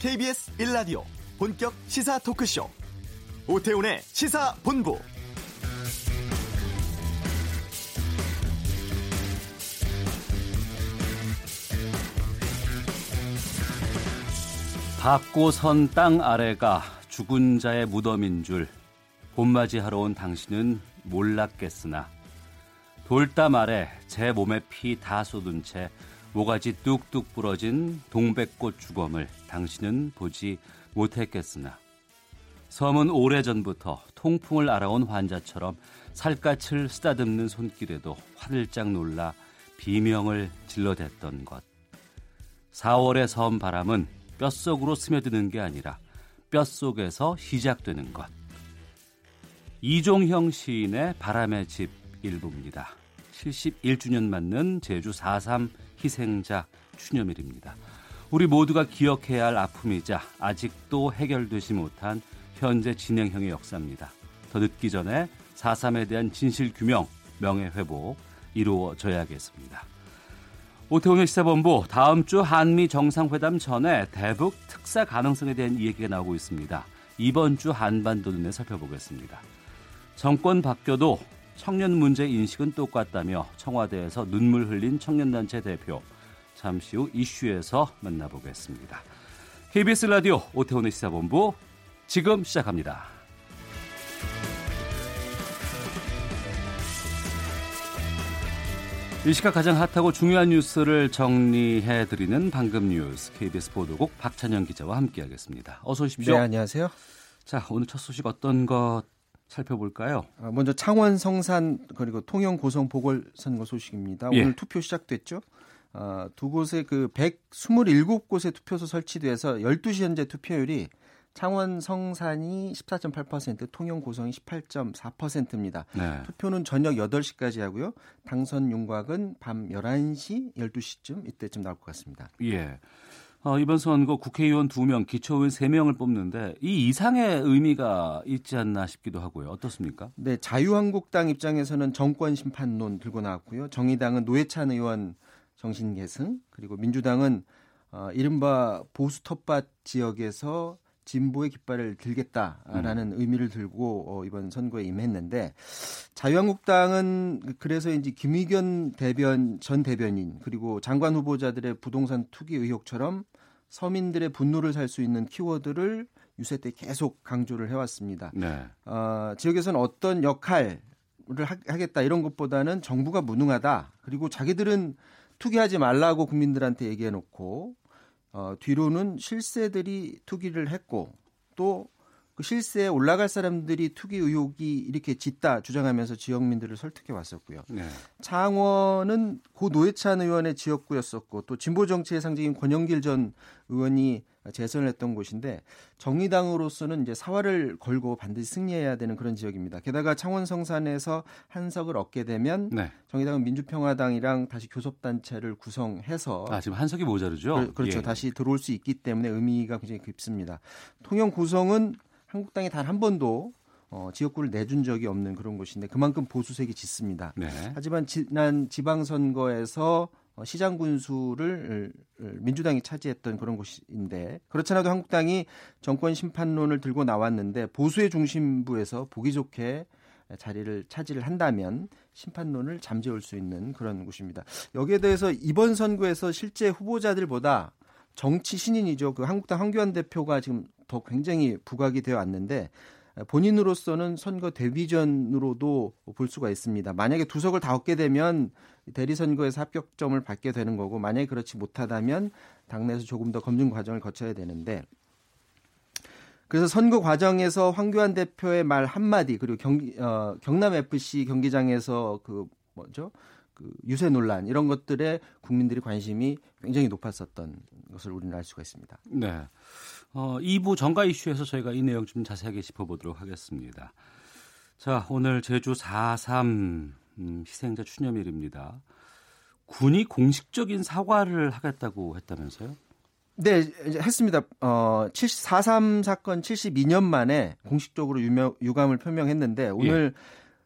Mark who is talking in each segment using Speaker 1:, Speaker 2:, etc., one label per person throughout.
Speaker 1: KBS 1라디오 본격 시사 토크쇼. 오태훈의 시사본부.
Speaker 2: 밟고 선 땅 아래가 죽은 자의 무덤인 줄 봄맞이하러 온 당신은 몰랐겠으나 돌담 아래 제 몸에 피 다 쏟은 채 모가지 뚝뚝 부러진 동백꽃 주검을 당신은 보지 못했겠으나 섬은 오래전부터 통풍을 알아온 환자처럼 살갗을 쓰다듬는 손길에도 화들짝 놀라 비명을 질러댔던 것. 4월의 섬 바람은 뼛속으로 스며드는 게 아니라 뼛속에서 시작되는 것. 이종형 시인의 바람의 집 일부입니다. 71주년 맞는 제주 4.3 희생자 추념일입니다. 우리 모두가 기억해야 할 아픔이자 아직도 해결되지 못한 현재 진행형의 역사입니다. 더 늦기 전에 4.3에 대한 진실 규명, 명예 회복 이루어져야겠습니다. 오태훈의 시사본부 다음 주 한미 정상회담 전에 대북 특사 가능성에 대한 이야기가 나오고 있습니다. 이번 주 한반도 눈에 살펴보겠습니다. 정권 바뀌어도 청년 문제 인식은 똑같다며 청와대에서 눈물 흘린 청년단체 대표 잠시 후 이슈에서 만나보겠습니다. KBS 라디오 오태훈의 시사본부 지금 시작합니다. 이 시각 가장 핫하고 중요한 뉴스를 정리해드리는 방금 뉴스 KBS 보도국 박찬영 기자와 함께하겠습니다. 어서 오십시오.
Speaker 3: 네, 안녕하세요.
Speaker 2: 자, 오늘 첫 소식 어떤 것 살펴볼까요?
Speaker 3: 아, 먼저 창원 성산 그리고 통영 고성 보궐선거 소식입니다.
Speaker 2: 예.
Speaker 3: 오늘 투표 시작됐죠. 어, 두 곳에 그 127곳의 투표소 설치돼서 12시 현재 투표율이 창원 성산이 14.8%, 통영 고성이 18.4%입니다.
Speaker 2: 네.
Speaker 3: 투표는 저녁 8시까지 하고요. 당선 윤곽은 밤 11시, 12시쯤 이때쯤 나올 것 같습니다.
Speaker 2: 예. 어, 이번 선거 국회의원 2명, 기초의원 3명을 뽑는데 이 이상의 의미가 있지 않나 싶기도 하고요. 어떻습니까?
Speaker 3: 네, 자유한국당 입장에서는 정권 심판론 들고 나왔고요. 정의당은 노회찬 의원 정신 계승, 그리고 민주당은 어, 이른바 보수 텃밭 지역에서 진보의 깃발을 들겠다라는
Speaker 2: 음.
Speaker 3: 의미를 들고 어, 이번 선거에 임했는데 자유한국당은 그래서인지 김의견 대변 전 대변인 그리고 장관 후보자들의 부동산 투기 의혹처럼 서민들의 분노를 살 수 있는 키워드를 유세 때 계속 강조를 해왔습니다.
Speaker 2: 네.
Speaker 3: 어, 지역에서는 어떤 역할을 하, 하겠다 이런 것보다는 정부가 무능하다. 그리고 자기들은 투기하지 말라고 국민들한테 얘기해 놓고 어, 뒤로는 실세들이 투기를 했고 또 그 실세에 올라갈 사람들이 투기 의혹이 이렇게 짙다 주장하면서 지역민들을 설득해 왔었고요.
Speaker 2: 네.
Speaker 3: 창원은 고 노회찬 의원의 지역구였었고 또 진보 정치의 상징인 권영길 전 의원이 재선을 했던 곳인데 정의당으로서는 이제 사활을 걸고 반드시 승리해야 되는 그런 지역입니다. 게다가 창원 성산에서 한석을 얻게 되면
Speaker 2: 네.
Speaker 3: 정의당은 민주평화당이랑 다시 교섭단체를 구성해서
Speaker 2: 아, 지금 한석이 모자르죠?
Speaker 3: 그, 렇죠
Speaker 2: 예.
Speaker 3: 다시 들어올 수 있기 때문에 의미가 굉장히 깊습니다. 통영 구성은 한국당이 단 한 번도 어, 지역구를 내준 적이 없는 그런 곳인데 그만큼 보수색이 짙습니다.
Speaker 2: 네.
Speaker 3: 하지만 지난 지방선거에서 어, 시장 군수를 민주당이 차지했던 그런 곳인데 그렇지 않아도 한국당이 정권 심판론을 들고 나왔는데 보수의 중심부에서 보기 좋게 자리를 차지를 한다면 심판론을 잠재울 수 있는 그런 곳입니다. 여기에 대해서 이번 선거에서 실제 후보자들보다 정치 신인이죠. 그 한국당 황교안 대표가 지금 더 굉장히 부각이 되어 왔는데 본인으로서는 선거 데뷔전으로도 볼 수가 있습니다. 만약에 두 석을 다 얻게 되면 대리 선거에서 합격점을 받게 되는 거고 만약에 그렇지 못하다면 당내에서 조금 더 검증 과정을 거쳐야 되는데 그래서 선거 과정에서 황교안 대표의 말 한마디 그리고 경기 어, 경남 FC 경기장에서 그 뭐죠? 그 유세 논란 이런 것들에 국민들이 관심이 굉장히 높았었던 것을 우리는 알 수가 있습니다.
Speaker 2: 네. 어, 2부 정가 이슈에서 저희가 이 내용 좀 자세하게 짚어보도록 하겠습니다. 자, 오늘 제주 4.3 음, 희생자 추념일입니다. 군이 공식적인 사과를 하겠다고 했다면서요?
Speaker 3: 네, 했습니다. 어, 4.3 사건 72년 만에 공식적으로 유명, 유감을 표명했는데 오늘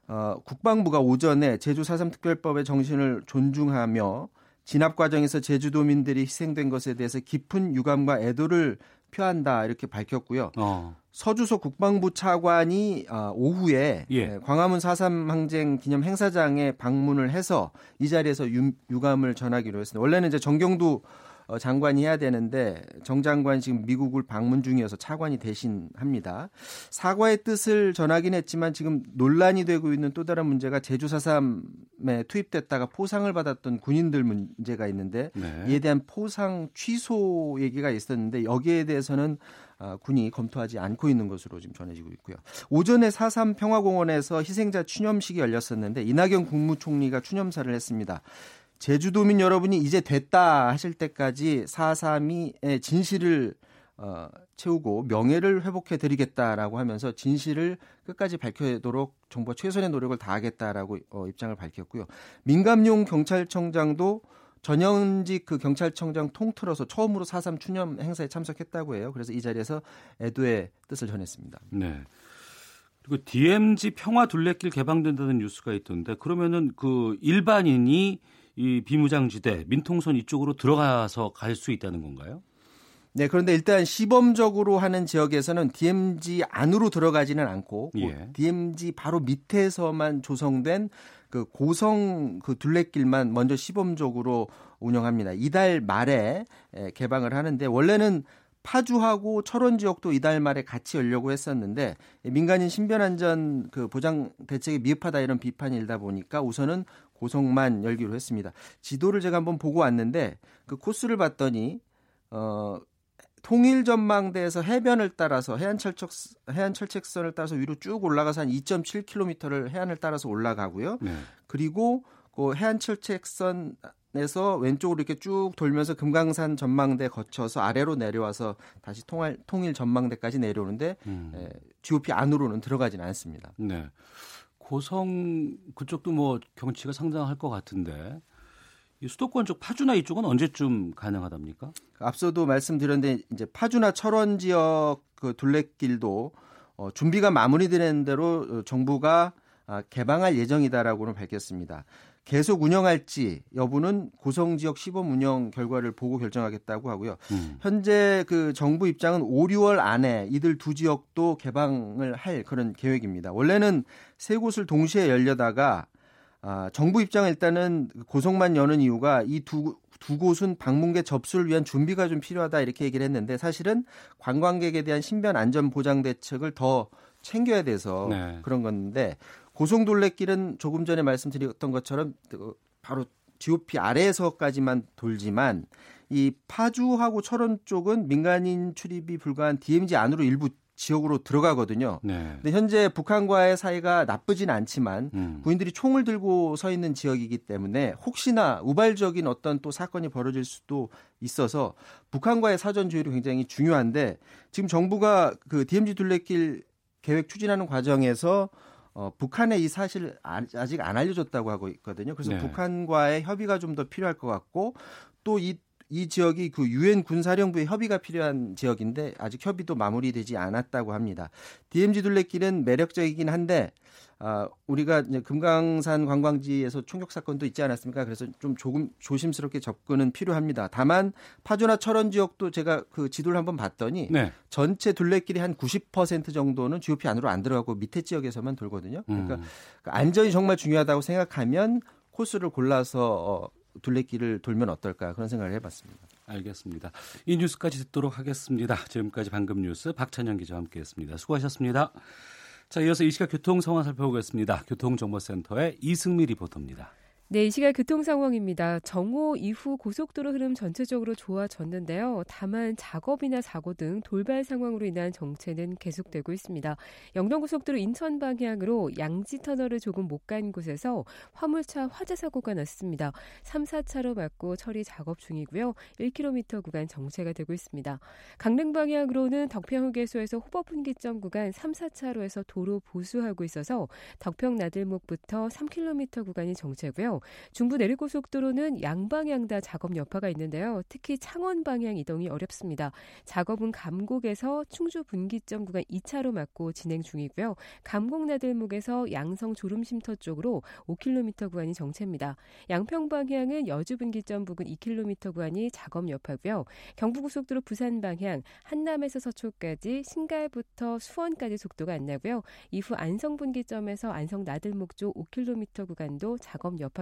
Speaker 3: 어, 국방부가 오전에 제주 4.3 특별법의 정신을 존중하며 진압 과정에서 제주도민들이 희생된 것에 대해서 깊은 유감과 애도를 표한다 이렇게 밝혔고요. 어. 서주소 국방부 차관이 어, 오후에 예. 광화문 4.3 항쟁 기념 행사장에 방문을 해서 이 자리에서 유, 유감을 전하기로 했습니다. 원래는 이제 정경도 어, 장관이 해야 되는데 정 장관 지금 미국을 방문 중이어서 차관이 대신합니다. 사과의 뜻을 전하긴 했지만 지금 논란이 되고 있는 또 다른 문제가 제주 4.3에 투입됐다가 포상을 받았던 군인들 문제가 있는데 네. 이에 대한 포상 취소 얘기가 있었는데 여기에 대해서는 아, 군이 검토하지 않고 있는 것으로 지금 전해지고 있고요. 오전에 4.3 평화공원에서 희생자 추념식이 열렸었는데 이낙연 국무총리가 추념사를 했습니다. 제주도민 여러분이 이제 됐다 하실 때까지 4.3의 진실을 어, 채우고 명예를 회복해 드리겠다라고 하면서 진실을 끝까지 밝혀도록 정부가 최선의 노력을 다하겠다라고 어, 입장을 밝혔고요. 민감용 경찰청장도 전현직 그 경찰청장 통틀어서 처음으로 4.3 추념 행사에 참석했다고 해요. 그래서 이 자리에서 애도의 뜻을 전했습니다.
Speaker 2: 네. 그리고 DMZ 평화 둘레길 개방된다는 뉴스가 있던데 그러면은 그 일반인이 이 비무장지대 민통선 이쪽으로 들어가서 갈 수 있다는 건가요?
Speaker 3: 네, 그런데 일단 시범적으로 하는 지역에서는 DMZ 안으로 들어가지는 않고 예. DMZ 바로 밑에서만 조성된 그 고성 그 둘레길만 먼저 시범적으로 운영합니다. 이달 말에 개방을 하는데 원래는 파주하고 철원 지역도 이달 말에 같이 열려고 했었는데 민간인 신변 안전 그 보장 대책이 미흡하다 이런 비판이 일다 보니까 우선은 고성만 열기로 했습니다. 지도를 제가 한번 보고 왔는데 그 코스를 봤더니 어 통일 전망대에서 해변을 따라서 해안 철책 해안 철책선을 따라서 위로 쭉 올라가서 한 2.7km를 해안을 따라서 올라가고요. 네. 그리고 그 해안 철책선 에서 왼쪽으로 이렇게 쭉 돌면서 금강산 전망대 거쳐서 아래로 내려와서 다시 통할, 통일 전망대까지 내려오는데 음. 에, GOP 안으로는 들어가지는 않습니다.
Speaker 2: 네. 고성 그쪽도 뭐 경치가 상당할 것 같은데 이 수도권 쪽 파주나 이쪽은 언제쯤 가능하답니까?
Speaker 3: 앞서도 말씀드렸는데 이제 파주나 철원 지역 그 둘레길도 어, 준비가 마무리되는 대로 정부가 아, 개방할 예정이다라고는 밝혔습니다. 계속 운영할지 여부는 고성 지역 시범 운영 결과를 보고 결정하겠다고 하고요. 음. 현재 그 정부 입장은 5, 6월 안에 이들 두 지역도 개방을 할 그런 계획입니다. 원래는 세 곳을 동시에 열려다가 아, 정부 입장은 일단은 고성만 여는 이유가 이두 두 곳은 방문객 접수를 위한 준비가 좀 필요하다 이렇게 얘기를 했는데 사실은 관광객에 대한 신변 안전 보장 대책을 더 챙겨야 돼서 네. 그런 건데 고성둘레길은 조금 전에 말씀드렸던 것처럼 그 바로 GOP 아래에서까지만 돌지만 이 파주하고 철원 쪽은 민간인 출입이 불가한 DMZ 안으로 일부 지역으로 들어가거든요. 네. 근데 현재 북한과의 사이가 나쁘진 않지만 음. 군인들이 총을 들고 서 있는 지역이기 때문에 혹시나 우발적인 어떤 또 사건이 벌어질 수도 있어서 북한과의 사전 조율이 굉장히 중요한데 지금 정부가 그 DMZ 둘레길 계획 추진하는 과정에서 어, 북한에 이 사실 아직 안 알려졌다고 하고 있거든요. 그래서 네. 북한과의 협의가 좀 더 필요할 것 같고 또이 이 지역이 그 유엔 군사령부의 협의가 필요한 지역인데 아직 협의도 마무리되지 않았다고 합니다. DMZ 둘레길은 매력적이긴 한데 아, 우리가 이제 금강산 관광지에서 총격 사건도 있지 않았습니까? 그래서 좀 조금 조심스럽게 접근은 필요합니다. 다만 파주나 철원 지역도 제가 그 지도를 한번 봤더니 네. 전체 둘레길이 한 90% 정도는 GOP 안으로 안 들어가고 밑에 지역에서만 돌거든요. 그러니까 음. 그 안전이 정말 중요하다고 생각하면 코스를 골라서 어, 둘레길을 돌면 어떨까 그런 생각을 해봤습니다.
Speaker 2: 알겠습니다. 이 뉴스까지 듣도록 하겠습니다. 지금까지 방금 뉴스 박찬영 기자와 함께했습니다. 수고하셨습니다. 자, 이어서 이 시각 교통 상황 살펴보겠습니다. 교통정보센터의 이승미 리포터입니다.
Speaker 4: 네, 이 시각 교통 상황입니다. 정오 이후 고속도로 흐름 전체적으로 좋아졌는데요. 다만 작업이나 사고 등 돌발 상황으로 인한 정체는 계속되고 있습니다. 영동고속도로 인천 방향으로 양지 터널을 조금 못 간 곳에서 화물차 화재 사고가 났습니다. 3, 4차로 막고 처리 작업 중이고요. 1km 구간 정체가 되고 있습니다. 강릉 방향으로는 덕평 휴게소에서 호법 분기점 구간 3, 4차로에서 도로 보수하고 있어서 덕평 나들목부터 3km 구간이 정체고요. 중부 내륙고속도로는 양방향 다 작업 여파가 있는데요. 특히 창원 방향 이동이 어렵습니다. 작업은 감곡에서 충주 분기점 구간 2차로 막고 진행 중이고요. 감곡 나들목에서 양성 졸음쉼터 쪽으로 5km 구간이 정체입니다. 양평 방향은 여주 분기점 부근 2km 구간이 작업 여파고요. 경부고속도로 부산 방향 한남에서 서초까지 신갈부터 수원까지 속도가 안 나고요. 이후 안성 분기점에서 안성 나들목 쪽 5km 구간도 작업 여파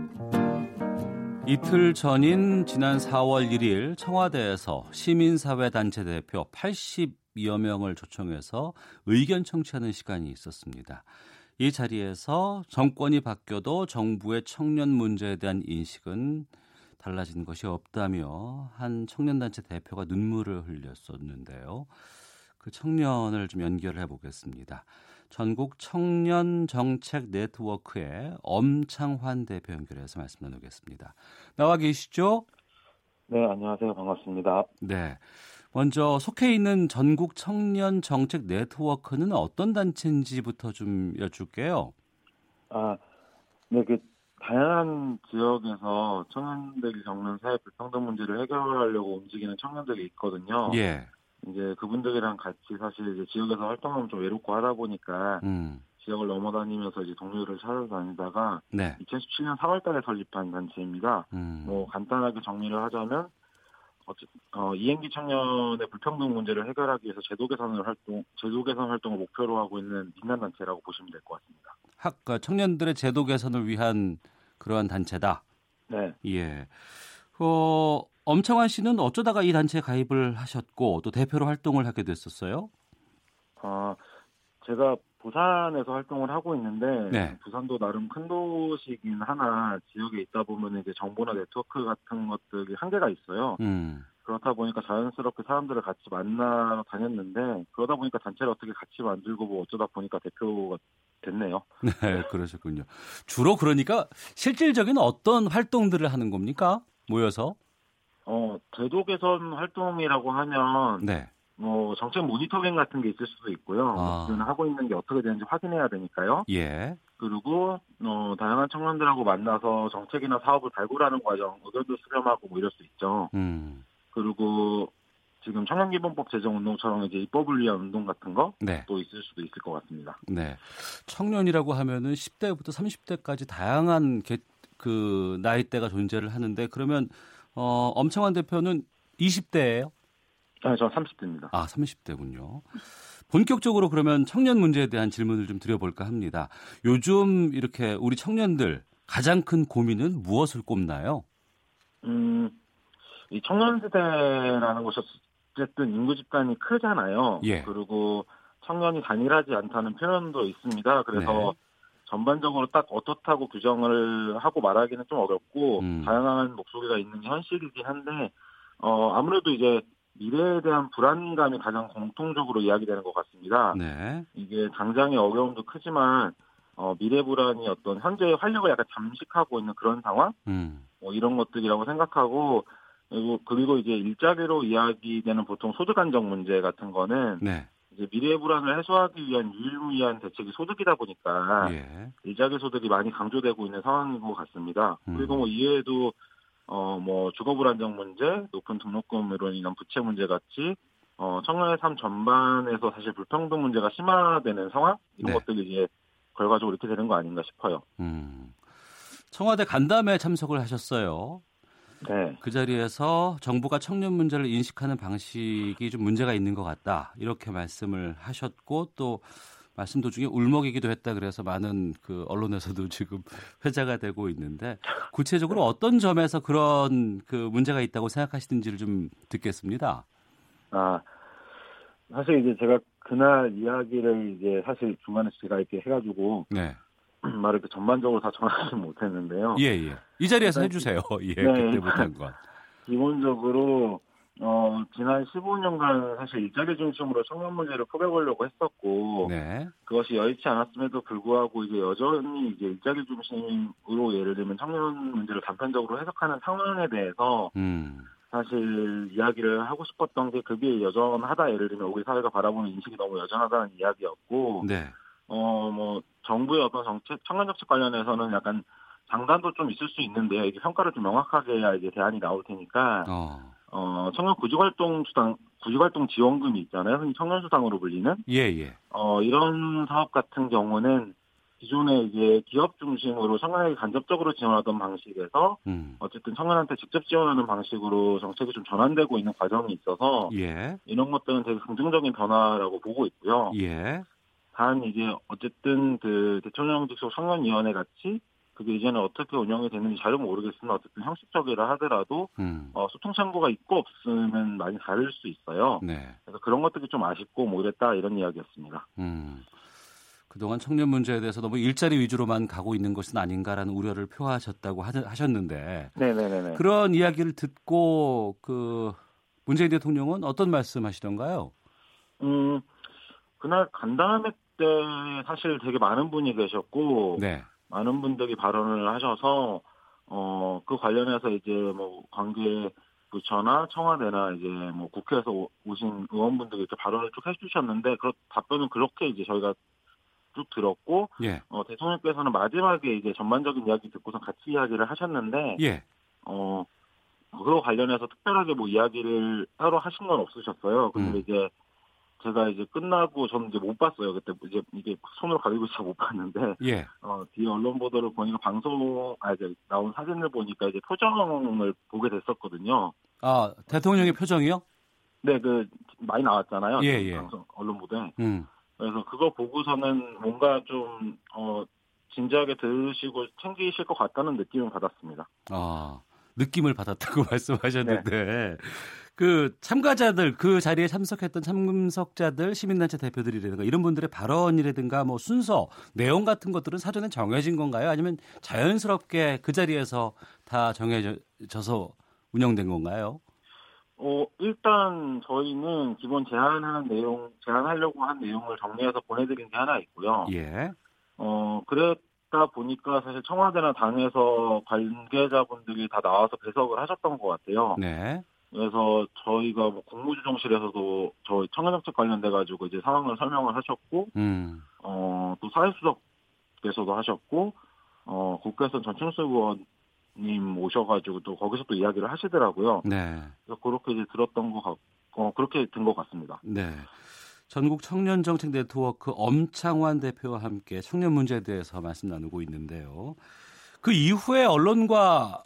Speaker 2: 이틀 전인 지난 4월 1일 청와대에서 시민사회단체 대표 80여 명을 초청해서 의견 청취하는 시간이 있었습니다. 이 자리에서 정권이 바뀌어도 정부의 청년 문제에 대한 인식은 달라진 것이 없다며 한 청년단체 대표가 눈물을 흘렸었는데요. 그 청년을 좀 연결해 보겠습니다. 전국 청년 정책 네트워크의 엄창환 대표 연결해서 말씀 나누겠습니다. 나와 계시죠?
Speaker 5: 네, 안녕하세요. 반갑습니다.
Speaker 2: 네. 먼저 속해 있는 전국 청년 정책 네트워크는 어떤 단체인지부터 좀 여쭐게요.
Speaker 5: 아, 네, 그 다양한 지역에서 청년들이 겪는 사회 불평등 문제를 해결하려고 움직이는 청년들이 있거든요.
Speaker 2: 예.
Speaker 5: 이제 그분들이랑 같이 사실 이제 지역에서 활동하면 좀 외롭고 하다 보니까
Speaker 2: 음.
Speaker 5: 지역을 넘어다니면서 이제 동료를 찾아다니다가
Speaker 2: 네.
Speaker 5: 2017년 4월달에 설립한 단체입니다.
Speaker 2: 음.
Speaker 5: 뭐 간단하게 정리를 하자면 어, 이행기 청년의 불평등 문제를 해결하기 위해서 제도 개선을 활동, 제도 개선 활동을 목표로 하고 있는 민간 단체라고 보시면 될 것 같습니다.
Speaker 2: 학그 청년들의 제도 개선을 위한 그러한 단체다.
Speaker 5: 네.
Speaker 2: 예. 어, 엄청환 씨는 어쩌다가 이 단체에 가입을 하셨고 또 대표로 활동을 하게 됐었어요?
Speaker 5: 아, 제가 부산에서 활동을 하고 있는데
Speaker 2: 네.
Speaker 5: 부산도 나름 큰 도시긴 하나 지역에 있다 보면 이제 정보나 네트워크 같은 것들이 한계가 있어요.
Speaker 2: 음.
Speaker 5: 그렇다 보니까 자연스럽게 사람들을 같이 만나러 다녔는데 그러다 보니까 단체를 어떻게 같이 만들고 뭐 어쩌다 보니까 대표가 됐네요.
Speaker 2: 네, 그러셨군요. 주로 그러니까 실질적인 어떤 활동들을 하는 겁니까? 모여서?
Speaker 5: 어, 제도 개선 활동이라고 하면
Speaker 2: 네.
Speaker 5: 뭐 정책 모니터링 같은 게 있을 수도 있고요.
Speaker 2: 아.
Speaker 5: 하고 있는 게 어떻게 되는지 확인해야 되니까요.
Speaker 2: 예.
Speaker 5: 그리고 어, 다양한 청년들하고 만나서 정책이나 사업을 발굴하는 과정, 의견도 수렴하고 뭐 이럴 수 있죠.
Speaker 2: 음.
Speaker 5: 그리고 지금 청년기본법 제정 운동처럼 이제 입법을 위한 운동 같은 거또
Speaker 2: 네.
Speaker 5: 있을 수도 있을 것 같습니다.
Speaker 2: 네. 청년이라고 하면은 10대부터 30대까지 다양한 개, 그 나이대가 존재를 하는데 그러면 어, 엄청환 대표는 20대예요?
Speaker 5: 아, 저 30대입니다.
Speaker 2: 아, 30대군요. 본격적으로 그러면 청년 문제에 대한 질문을 좀 드려볼까 합니다. 요즘 이렇게 우리 청년들 가장 큰 고민은 무엇을 꼽나요?
Speaker 5: 음, 이 청년 세대라는 것이 어쨌든 인구 집단이 크잖아요.
Speaker 2: 예.
Speaker 5: 그리고 청년이 단일하지 않다는 표현도 있습니다. 그래서
Speaker 2: 네.
Speaker 5: 전반적으로 딱 어떻다고 규정을 하고 말하기는 좀 어렵고
Speaker 2: 음.
Speaker 5: 다양한 목소리가 있는 게 현실이긴 한데 어 아무래도 이제 미래에 대한 불안감이 가장 공통적으로 이야기되는 것 같습니다.
Speaker 2: 네.
Speaker 5: 이게 당장의 어려움도 크지만 어 미래 불안이 어떤 현재의 활력을 약간 잠식하고 있는 그런 상황
Speaker 2: 음.
Speaker 5: 뭐 이런 것들이라고 생각하고 그리고 그리고 이제 일자리로 이야기되는 보통 소득 안정 문제 같은 거는
Speaker 2: 네.
Speaker 5: 이제 미래 불안을 해소하기 위한 유일무이한 대책이 소득이다 보니까
Speaker 2: 예.
Speaker 5: 일자리 소득이 많이 강조되고 있는 상황인 것 같습니다.
Speaker 2: 음.
Speaker 5: 그리고 뭐 이외에도 어 뭐 주거 불안정 문제, 높은 등록금으로 인한 부채 문제 같이 어 청년의 삶 전반에서 사실 불평등 문제가 심화되는 상황 이런
Speaker 2: 네.
Speaker 5: 것들이 이제 결과적으로 이렇게 되는 거 아닌가 싶어요.
Speaker 2: 음. 청와대 간담회 참석을 하셨어요.
Speaker 5: 네.
Speaker 2: 그 자리에서 정부가 청년 문제를 인식하는 방식이 좀 문제가 있는 것 같다. 이렇게 말씀을 하셨고 또 말씀 도중에 울먹이기도 했다 그래서 많은 그 언론에서도 지금 회자가 되고 있는데 구체적으로 어떤 점에서 그런 그 문제가 있다고 생각하시는지를 좀 듣겠습니다.
Speaker 5: 아, 사실 이제 제가 그날 이야기를 이제 사실 중간에 제가 이렇게 해가지고
Speaker 2: 네.
Speaker 5: 말을 이렇게 전반적으로 다 전하지 못했는데요.
Speaker 2: 예, 예. 이 자리에서
Speaker 5: 일단
Speaker 2: 해주세요. 예,
Speaker 5: 네,
Speaker 2: 그때 못한 것.
Speaker 5: 기본적으로 어, 지난 15년간 사실 일자리 중심으로 청년 문제를 풀어보려고 했었고,
Speaker 2: 네.
Speaker 5: 그것이 여의치 않았음에도 불구하고 이제 여전히 이제 일자리 중심으로 예를 들면 청년 문제를 단편적으로 해석하는 상황에 대해서
Speaker 2: 음.
Speaker 5: 사실 이야기를 하고 싶었던 게 그게 여전하다 예를 들면 우리 사회가 바라보는 인식이 너무 여전하다는 이야기였고
Speaker 2: 네.
Speaker 5: 어 뭐 정부의 어떤 정책 청년 정책 관련해서는 약간 장단도 좀 있을 수 있는데요 이게 평가를 좀 명확하게 해야 이제 대안이 나올 테니까
Speaker 2: 어.
Speaker 5: 어 청년 구직활동 수당 구직활동 지원금이 있잖아요 흔히 청년 수당으로 불리는
Speaker 2: 예, 예.
Speaker 5: 어 이런 사업 같은 경우는 기존에 이제 기업 중심으로 청년에게 간접적으로 지원하던 방식에서
Speaker 2: 음.
Speaker 5: 어쨌든 청년한테 직접 지원하는 방식으로 정책이 좀 전환되고 있는 과정이 있어서
Speaker 2: 예.
Speaker 5: 이런 것들은 되게 긍정적인 변화라고 보고 있고요.
Speaker 2: 예.
Speaker 5: 단 이제 어쨌든 그 대통령 직속 청년위원회 같이 그게 이제는 어떻게 운영이 되는지 잘은 모르겠으나 어쨌든 형식적이라 하더라도
Speaker 2: 음.
Speaker 5: 어, 소통 창구가 있고 없으면 많이 다를 수 있어요.
Speaker 2: 네.
Speaker 5: 그래서 그런 것들이 좀 아쉽고 뭐 이랬다 이런 이야기였습니다.
Speaker 2: 음. 그동안 청년 문제에 대해서 너무 일자리 위주로만 가고 있는 것은 아닌가라는 우려를 표하셨다고 하- 하셨는데
Speaker 5: 네네네네.
Speaker 2: 그런 이야기를 듣고 그 문재인 대통령은 어떤 말씀하시던가요?
Speaker 5: 음 그날 간담회 때 사실 되게 많은 분이 계셨고
Speaker 2: 네.
Speaker 5: 많은 분들이 발언을 하셔서 어 그 관련해서 이제 뭐 관계 부처나 청와대나 이제 뭐 국회에서 오- 오신 의원분들이 이렇게 발언을 쭉 해주셨는데 그 답변은 그렇게 이제 저희가 쭉 들었고
Speaker 2: 예.
Speaker 5: 어 대통령께서는 마지막에 이제 전반적인 이야기 듣고서 같이 이야기를 하셨는데
Speaker 2: 예.
Speaker 5: 어 그거 관련해서 특별하게 뭐 이야기를 따로 하신 건 없으셨어요. 근데
Speaker 2: 음.
Speaker 5: 이제 제가 이제 끝나고 저는 이제 못 봤어요. 그때 이제 이게 손으로 가리고 있어 못 봤는데
Speaker 2: 예.
Speaker 5: 어, 뒤에 언론 보도를 보니까 방송, 아, 이제 나온 사진을 보니까 이제 표정을 보게 됐었거든요.
Speaker 2: 아, 대통령의 표정이요?
Speaker 5: 네, 그, 많이 나왔잖아요.
Speaker 2: 예, 예.
Speaker 5: 방송, 언론 보도에.
Speaker 2: 음.
Speaker 5: 그래서 그거 보고서는 뭔가 좀, 어, 진지하게 들으시고 챙기실 것 같다는 느낌을 받았습니다.
Speaker 2: 아, 느낌을 받았다고 말씀하셨는데 그 참가자들 그 자리에 참석했던 참석자들 시민단체 대표들이라든가 이런 분들의 발언이라든가 뭐 순서 내용 같은 것들은 사전에 정해진 건가요? 아니면 자연스럽게 그 자리에서 다 정해져서 운영된 건가요?
Speaker 5: 어, 일단 저희는 기본 제안하는 내용, 제안하려고 한 내용을 정리해서 보내드린 게 하나 있고요.
Speaker 2: 예.
Speaker 5: 어, 그랬다 보니까 사실 청와대나 당에서 관계자분들이 다 나와서 배석을 하셨던 것 같아요.
Speaker 2: 네.
Speaker 5: 그래서 저희가 뭐 국무조정실에서도 저희 청년정책 관련돼 가지고 이제 상황을 설명을 하셨고,
Speaker 2: 음.
Speaker 5: 어, 또 사회수석께서도 하셨고, 어, 국회에서 전충수 의원님 오셔가지고 또 거기서 또 이야기를 하시더라고요.
Speaker 2: 네.
Speaker 5: 그래서 그렇게 이제 들었던 것 같, 어, 그렇게 된것 같습니다.
Speaker 2: 네. 전국 청년 정책 네트워크 엄창환 대표와 함께 청년 문제에 대해서 말씀 나누고 있는데요. 그 이후에 언론과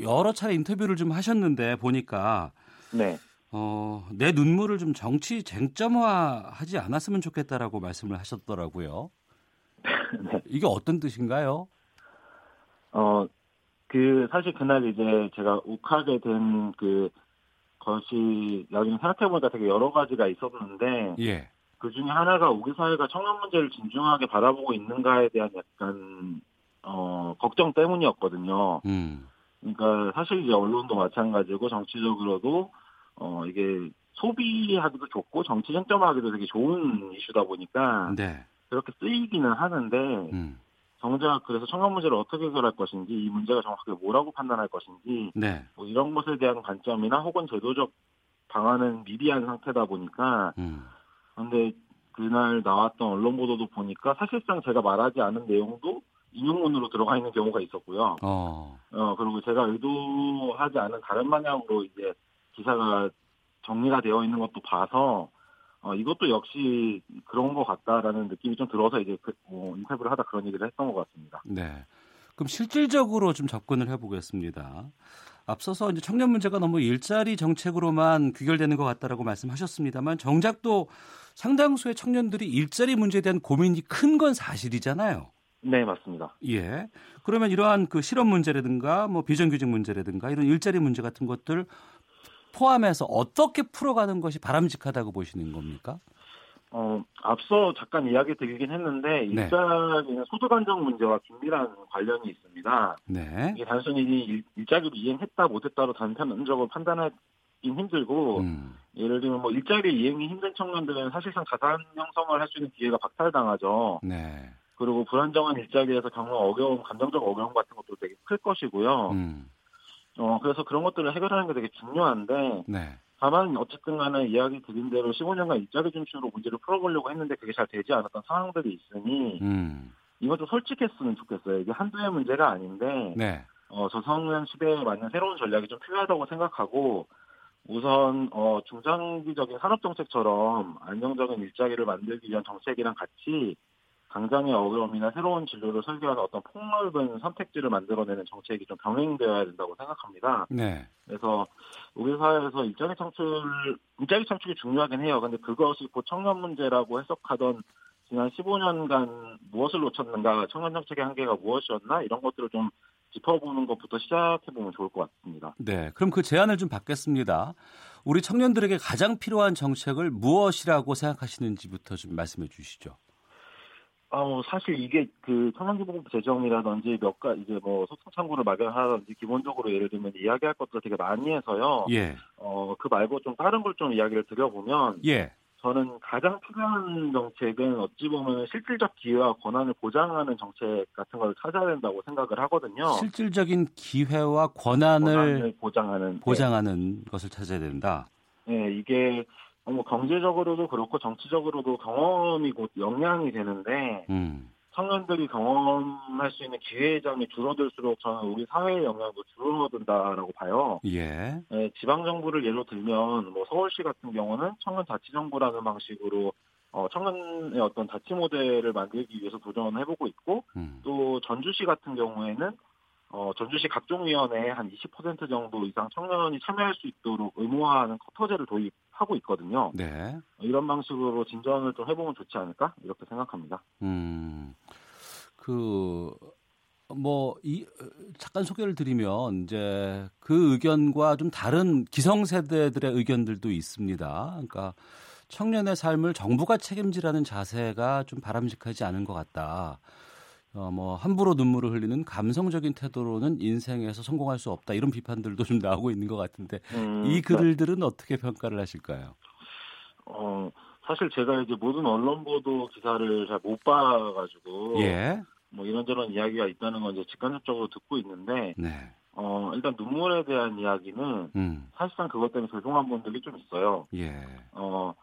Speaker 2: 여러 차례 인터뷰를 좀 하셨는데 보니까
Speaker 5: 네.
Speaker 2: 어, 내 눈물을 좀 정치 쟁점화하지 않았으면 좋겠다라고 말씀을 하셨더라고요.
Speaker 5: 네.
Speaker 2: 이게 어떤 뜻인가요?
Speaker 5: 어, 그, 사실 그날 이제 제가 욱하게 된 그, 것이, 나중에 생각해보니까 되게 여러 가지가 있었는데,
Speaker 2: 예.
Speaker 5: 그 중에 하나가 우리 사회가 청년 문제를 진중하게 바라보고 있는가에 대한 약간, 어, 걱정 때문이었거든요.
Speaker 2: 음.
Speaker 5: 그러니까 사실 이제 언론도 마찬가지고 정치적으로도, 어, 이게 소비하기도 좋고 정치 쟁점하기도 되게 좋은 이슈다 보니까
Speaker 2: 네.
Speaker 5: 그렇게 쓰이기는 하는데,
Speaker 2: 음.
Speaker 5: 정작 그래서 청년 문제를 어떻게 해결할 것인지 이 문제가 정확하게 뭐라고 판단할 것인지
Speaker 2: 네.
Speaker 5: 뭐 이런 것에 대한 관점이나 혹은 제도적 방안은 미비한 상태다 보니까
Speaker 2: 음.
Speaker 5: 근데 그날 나왔던 언론 보도도 보니까 사실상 제가 말하지 않은 내용도 인용문으로 들어가 있는 경우가 있었고요.
Speaker 2: 어.
Speaker 5: 어 그리고 제가 의도하지 않은 다른 방향으로 이제 기사가 정리가 되어 있는 것도 봐서 어, 이것도 역시 그런 것 같다라는 느낌이 좀 들어서 이제 그, 뭐, 인터뷰를 하다 그런 얘기를 했던 것 같습니다.
Speaker 2: 네. 그럼 실질적으로 좀 접근을 해보겠습니다. 앞서서 이제 청년 문제가 너무 일자리 정책으로만 귀결되는 것 같다라고 말씀하셨습니다만 정작 또 상당수의 청년들이 일자리 문제에 대한 고민이 큰 건 사실이잖아요.
Speaker 5: 네, 맞습니다.
Speaker 2: 예. 그러면 이러한 그 실업 문제라든가 뭐 비정규직 문제라든가 이런 일자리 문제 같은 것들 포함해서 어떻게 풀어가는 것이 바람직하다고 보시는 겁니까?
Speaker 5: 어, 앞서 잠깐 이야기 드리긴 했는데,
Speaker 2: 네.
Speaker 5: 일자리는 소득 안정 문제와 긴밀한 관련이 있습니다.
Speaker 2: 네.
Speaker 5: 이게 단순히 일, 일자리로 이행했다, 못했다로 단편적으로 판단할 있긴 힘들고
Speaker 2: 음.
Speaker 5: 예를 들면 뭐 일자리 이행이 힘든 청년들은 사실상 자산 형성을 할 수 있는 기회가 박탈당하죠.
Speaker 2: 네.
Speaker 5: 그리고 불안정한 일자리에서 겪는 어려움, 감정적 어려움 같은 것도 되게 클 것이고요.
Speaker 2: 음.
Speaker 5: 어, 그래서 그런 것들을 해결하는 게 되게 중요한데,
Speaker 2: 네.
Speaker 5: 다만 어쨌든 간에 이야기 드린 대로 15년간 일자리 중심으로 문제를 풀어보려고 했는데 그게 잘 되지 않았던 상황들이 있으니,
Speaker 2: 음.
Speaker 5: 이것도 솔직했으면 좋겠어요. 이게 한두의 문제가 아닌데,
Speaker 2: 네.
Speaker 5: 어, 저성년 시대에 맞는 새로운 전략이 좀 필요하다고 생각하고, 우선, 어, 중장기적인 산업 정책처럼 안정적인 일자리를 만들기 위한 정책이랑 같이 당장의 어려움이나 새로운 진로를 설계하는 어떤 폭넓은 선택지를 만들어내는 정책이 좀 병행되어야 된다고 생각합니다.
Speaker 2: 네.
Speaker 5: 그래서 우리 사회에서 일자리 창출, 일자리 창출이 중요하긴 해요. 근데 그것이 곧 청년 문제라고 해석하던 지난 15년간 무엇을 놓쳤는가, 청년 정책의 한계가 무엇이었나 이런 것들을 좀 짚어보는 것부터 시작해보면 좋을 것 같습니다.
Speaker 2: 네. 그럼 그 제안을 좀 받겠습니다. 우리 청년들에게 가장 필요한 정책을 무엇이라고 생각하시는지부터 좀 말씀해 주시죠.
Speaker 5: 어, 사실 이게 그 청년기본법 제정이라든지 몇 가, 이제 뭐 소통 창구를 마련하든지 기본적으로 예를 들면 이야기할 것도 되게 많이 해서요.
Speaker 2: 예.
Speaker 5: 어, 그 말고 좀 다른 걸 좀 이야기를 드려보면
Speaker 2: 예.
Speaker 5: 저는 가장 필요한 정책은 어찌 보면 실질적 기회와 권한을 보장하는 정책 같은 걸 찾아야 된다고 생각을 하거든요.
Speaker 2: 실질적인 기회와 권한을,
Speaker 5: 권한을 보장하는.
Speaker 2: 보장하는 것을 찾아야 된다.
Speaker 5: 네, 이게 뭐 경제적으로도 그렇고 정치적으로도 경험이 곧 역량이 되는데
Speaker 2: 음.
Speaker 5: 청년들이 경험할 수 있는 기회의 장이 줄어들수록 저는 우리 사회의 영향도 줄어든다라고 봐요.
Speaker 2: 예.
Speaker 5: 네, 지방 정부를 예로 들면 뭐 서울시 같은 경우는 청년 자치 정부라는 방식으로 어, 청년의 어떤 자치 모델을 만들기 위해서 도전을 해보고 있고
Speaker 2: 음.
Speaker 5: 또 전주시 같은 경우에는 어, 전주시 각종위원회에 한 20% 정도 이상 청년이 참여할 수 있도록 의무화하는 커터제를 도입 하고 있거든요.
Speaker 2: 네.
Speaker 5: 이런 방식으로 진전을 좀 해보면 좋지 않을까 이렇게 생각합니다.
Speaker 2: 음. 그, 뭐, 이, 잠깐 소개를 드리면, 이제 그 의견과 좀 다른 기성 세대들의 의견들도 있습니다. 그러니까 청년의 삶을 정부가 책임지라는 자세가 좀 바람직하지 않은 것 같다. 어, 뭐, 함부로 눈물을 흘리는 감성적인 태도로는 인생에서 성공할 수 없다. 이런 비판들도 좀 나오고 있는 것 같은데,
Speaker 5: 음,
Speaker 2: 이 글들은 어떻게 평가를 하실까요?
Speaker 5: 어, 사실 제가 이제 모든 언론 보도 기사를 잘 못 봐가지고
Speaker 2: 예.
Speaker 5: 뭐 이런저런 이야기가 있다는 건 이제 직간접적으로 듣고 있는데
Speaker 2: 네.
Speaker 5: 어 일단 눈물에 대한 이야기는
Speaker 2: 음.
Speaker 5: 사실상 그것 때문에 죄송한 분들이 좀 있어요.
Speaker 2: 예.
Speaker 5: 어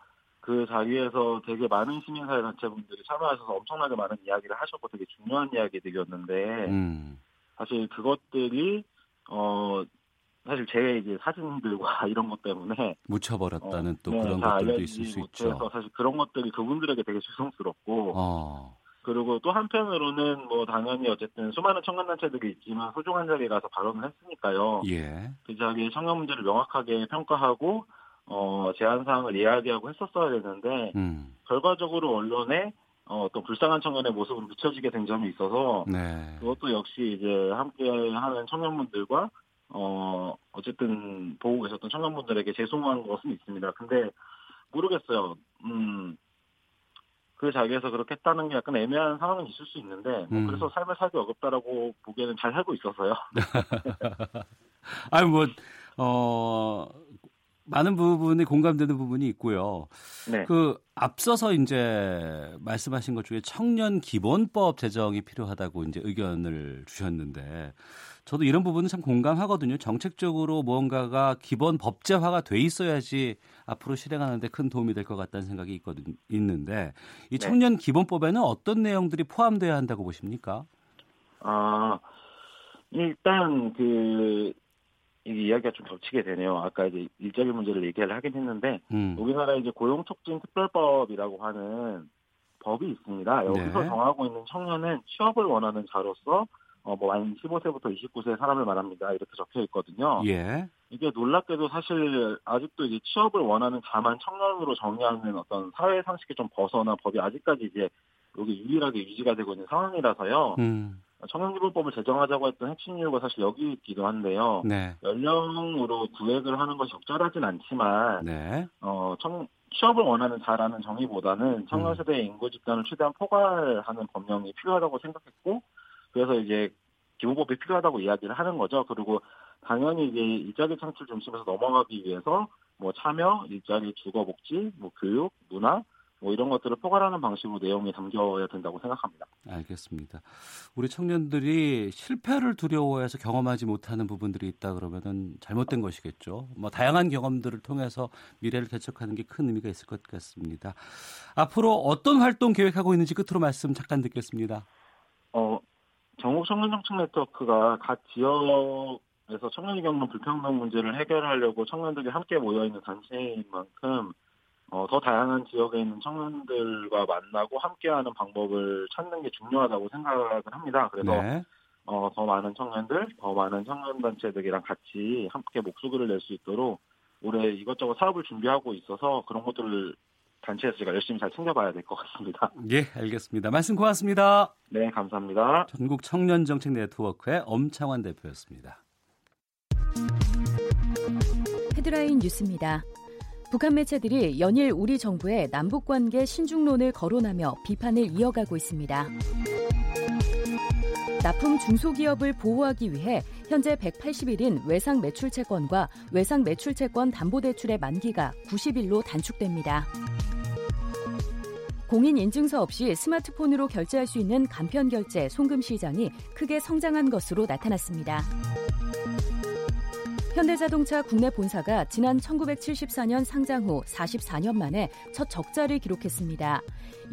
Speaker 5: 그 자리에서 되게 많은 시민사회 단체분들이 참여하셔서 엄청나게 많은 이야기를 하셨고 되게 중요한 이야기들이었는데
Speaker 2: 음.
Speaker 5: 사실 그것들이 어 사실 제 이제 사진들과 이런 것 때문에
Speaker 2: 묻혀버렸다는
Speaker 5: 어,
Speaker 2: 또
Speaker 5: 네,
Speaker 2: 그런
Speaker 5: 잘
Speaker 2: 것들도 있을 수 있죠.
Speaker 5: 사실 그런 것들이 그분들에게 되게 죄송스럽고
Speaker 2: 어.
Speaker 5: 그리고 또 한편으로는 뭐 당연히 어쨌든 수많은 청년 단체들이 있지만 소중한 자리에 가서 발언을 했으니까요.
Speaker 2: 예.
Speaker 5: 그 자리에 청년 문제를 명확하게 평가하고 어 제안 사항을 이야기하고 했었어야 되는데
Speaker 2: 음.
Speaker 5: 결과적으로 언론에 어, 또 불쌍한 청년의 모습으로 비춰지게 된 점이 있어서
Speaker 2: 네.
Speaker 5: 그것도 역시 이제 함께 하는 청년분들과 어 어쨌든 보고 계셨던 청년분들에게 죄송한 것은 있습니다. 근데 모르겠어요. 음. 그 자리에서 그렇게 했다는 게 약간 애매한 상황은 있을 수 있는데 뭐
Speaker 2: 음.
Speaker 5: 그래서 삶을 살기 어렵다라고 보기에는 잘 살고 있어서요.
Speaker 2: 아니 뭐 어. 많은 부분이 공감되는 부분이 있고요.
Speaker 5: 네.
Speaker 2: 그 앞서서 이제 말씀하신 것 중에 청년 기본법 제정이 필요하다고 이제 의견을 주셨는데 저도 이런 부분은 참 공감하거든요. 정책적으로 무언가가 기본 법제화가 돼 있어야지 앞으로 실행하는데 큰 도움이 될 것 같다는 생각이 있거든 있는데 이
Speaker 5: 네.
Speaker 2: 청년 기본법에는 어떤 내용들이 포함돼야 한다고 보십니까?
Speaker 5: 아 일단 그 이게 이야기가 좀 겹치게 되네요. 아까 이제 일자리 문제를 얘기를 하긴 했는데
Speaker 2: 음.
Speaker 5: 우리나라 이제 고용촉진특별법이라고 하는 법이 있습니다. 여기서
Speaker 2: 네.
Speaker 5: 정하고 있는 청년은 취업을 원하는 자로서 어, 뭐, 만 15세부터 29세 사람을 말합니다. 이렇게 적혀 있거든요.
Speaker 2: 예.
Speaker 5: 이게 놀랍게도 사실 아직도 이제 취업을 원하는 자만 청년으로 정의하는 어떤 사회 상식이 좀 벗어나 법이 아직까지 이제 여기 유일하게 유지가 되고 있는 상황이라서요.
Speaker 2: 음.
Speaker 5: 청년기본법을 제정하자고 했던 핵심 이유가 사실 여기 있기도 한데요.
Speaker 2: 네.
Speaker 5: 연령으로 구획을 하는 것이 적절하진 않지만
Speaker 2: 네.
Speaker 5: 어, 청, 취업을 원하는 자라는 정의보다는 청년
Speaker 2: 음.
Speaker 5: 세대의 인구 집단을 최대한 포괄하는 법령이 필요하다고 생각했고 그래서 이제 기본법이 필요하다고 이야기를 하는 거죠. 그리고 당연히 이제 일자리 창출 중심에서 넘어가기 위해서 뭐 참여, 일자리, 주거 복지, 뭐 교육, 문화 뭐 이런 것들을 포괄하는 방식으로 내용이 담겨야 된다고 생각합니다.
Speaker 2: 알겠습니다. 우리 청년들이 실패를 두려워해서 경험하지 못하는 부분들이 있다 그러면은 잘못된 것이겠죠. 뭐 다양한 경험들을 통해서 미래를 개척하는 게 큰 의미가 있을 것 같습니다. 앞으로 어떤 활동 계획하고 있는지 끝으로 말씀 잠깐 듣겠습니다.
Speaker 5: 어, 전국 청년정책 네트워크가 각 지역에서 청년이 겪는 불평등 문제를 해결하려고 청년들이 함께 모여 있는 단체인 만큼 어, 더 다양한 지역에 있는 청년들과 만나고 함께하는 방법을 찾는 게 중요하다고 생각을 합니다. 그래서
Speaker 2: 네.
Speaker 5: 어, 더 많은 청년들, 더 많은 청년단체들이랑 같이 함께 목소리를 낼 수 있도록 올해 이것저것 사업을 준비하고 있어서 그런 것들을 단체에서 제가 열심히 잘 챙겨봐야 될 것 같습니다.
Speaker 2: 예, 알겠습니다. 말씀 고맙습니다.
Speaker 5: 네, 감사합니다.
Speaker 2: 전국 청년정책 네트워크의 엄창환 대표였습니다.
Speaker 6: 헤드라인 뉴스입니다. 북한 매체들이 연일 우리 정부의 남북 관계 신중론을 거론하며 비판을 이어가고 있습니다. 납품 중소기업을 보호하기 위해 현재 180일인 외상 매출 채권과 외상 매출 채권 담보대출의 만기가 90일로 단축됩니다. 공인 인증서 없이 스마트폰으로 결제할 수 있는 간편 결제 송금 시장이 크게 성장한 것으로 나타났습니다. 현대자동차 국내 본사가 지난 1974년 상장 후 44년 만에 첫 적자를 기록했습니다.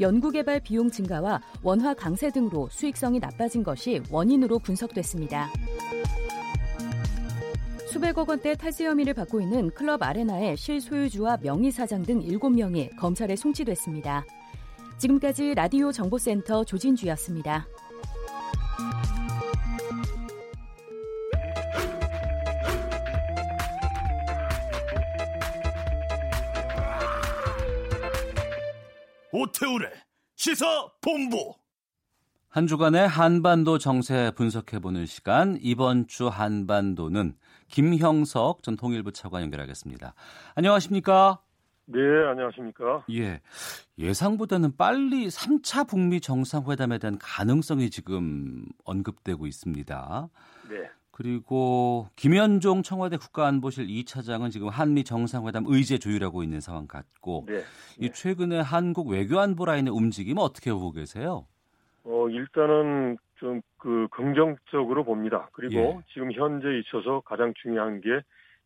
Speaker 6: 연구개발 비용 증가와 원화 강세 등으로 수익성이 나빠진 것이 원인으로 분석됐습니다. 수백억 원대 탈세 혐의를 받고 있는 클럽 아레나의 실소유주와 명의사장 등 7명이 검찰에 송치됐습니다. 지금까지 라디오 정보센터 조진주였습니다.
Speaker 7: 오태우래 시사 본부.
Speaker 2: 한 주간의 한반도 정세 분석해보는 시간 이번 주 한반도는 김형석 전 통일부 차관 연결하겠습니다. 안녕하십니까?
Speaker 8: 네, 안녕하십니까?
Speaker 2: 예. 예상보다는 빨리 3차 북미 정상회담에 대한 가능성이 지금 언급되고 있습니다.
Speaker 8: 네.
Speaker 2: 그리고 김현종 청와대 국가안보실 2차장은 지금 한미 정상회담 의제 조율하고 있는 상황 같고
Speaker 8: 네.
Speaker 2: 이 최근에 한국 외교안보 라인의 움직임 어떻게 보고 계세요?
Speaker 8: 어, 일단은 좀 그 긍정적으로 봅니다. 그리고
Speaker 2: 예.
Speaker 8: 지금 현재 있어서 가장 중요한 게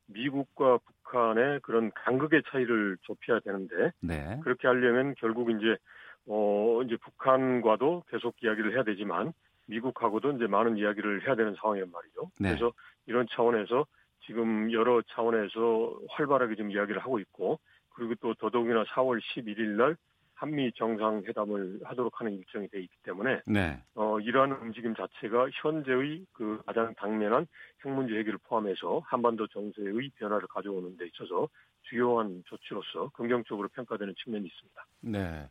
Speaker 8: 미국과 북한의 그런 간극의 차이를 좁혀야 되는데
Speaker 2: 네.
Speaker 8: 그렇게 하려면 결국 이제 어 이제 북한과도 계속 이야기를 해야 되지만 미국하고도 이제 많은 이야기를 해야 되는 상황이란 말이죠.
Speaker 2: 네.
Speaker 8: 그래서 이런 차원에서 지금 여러 차원에서 활발하게 지금 이야기를 하고 있고 그리고 또 더더욱이나 4월 11일 날 한미 정상회담을 하도록 하는 일정이 돼 있기 때문에
Speaker 2: 네.
Speaker 8: 어, 이러한 움직임 자체가 현재의 그 가장 당면한 핵 문제 해결을 포함해서 한반도 정세의 변화를 가져오는 데 있어서 주요한 조치로서 긍정적으로 평가되는 측면이 있습니다.
Speaker 2: 네.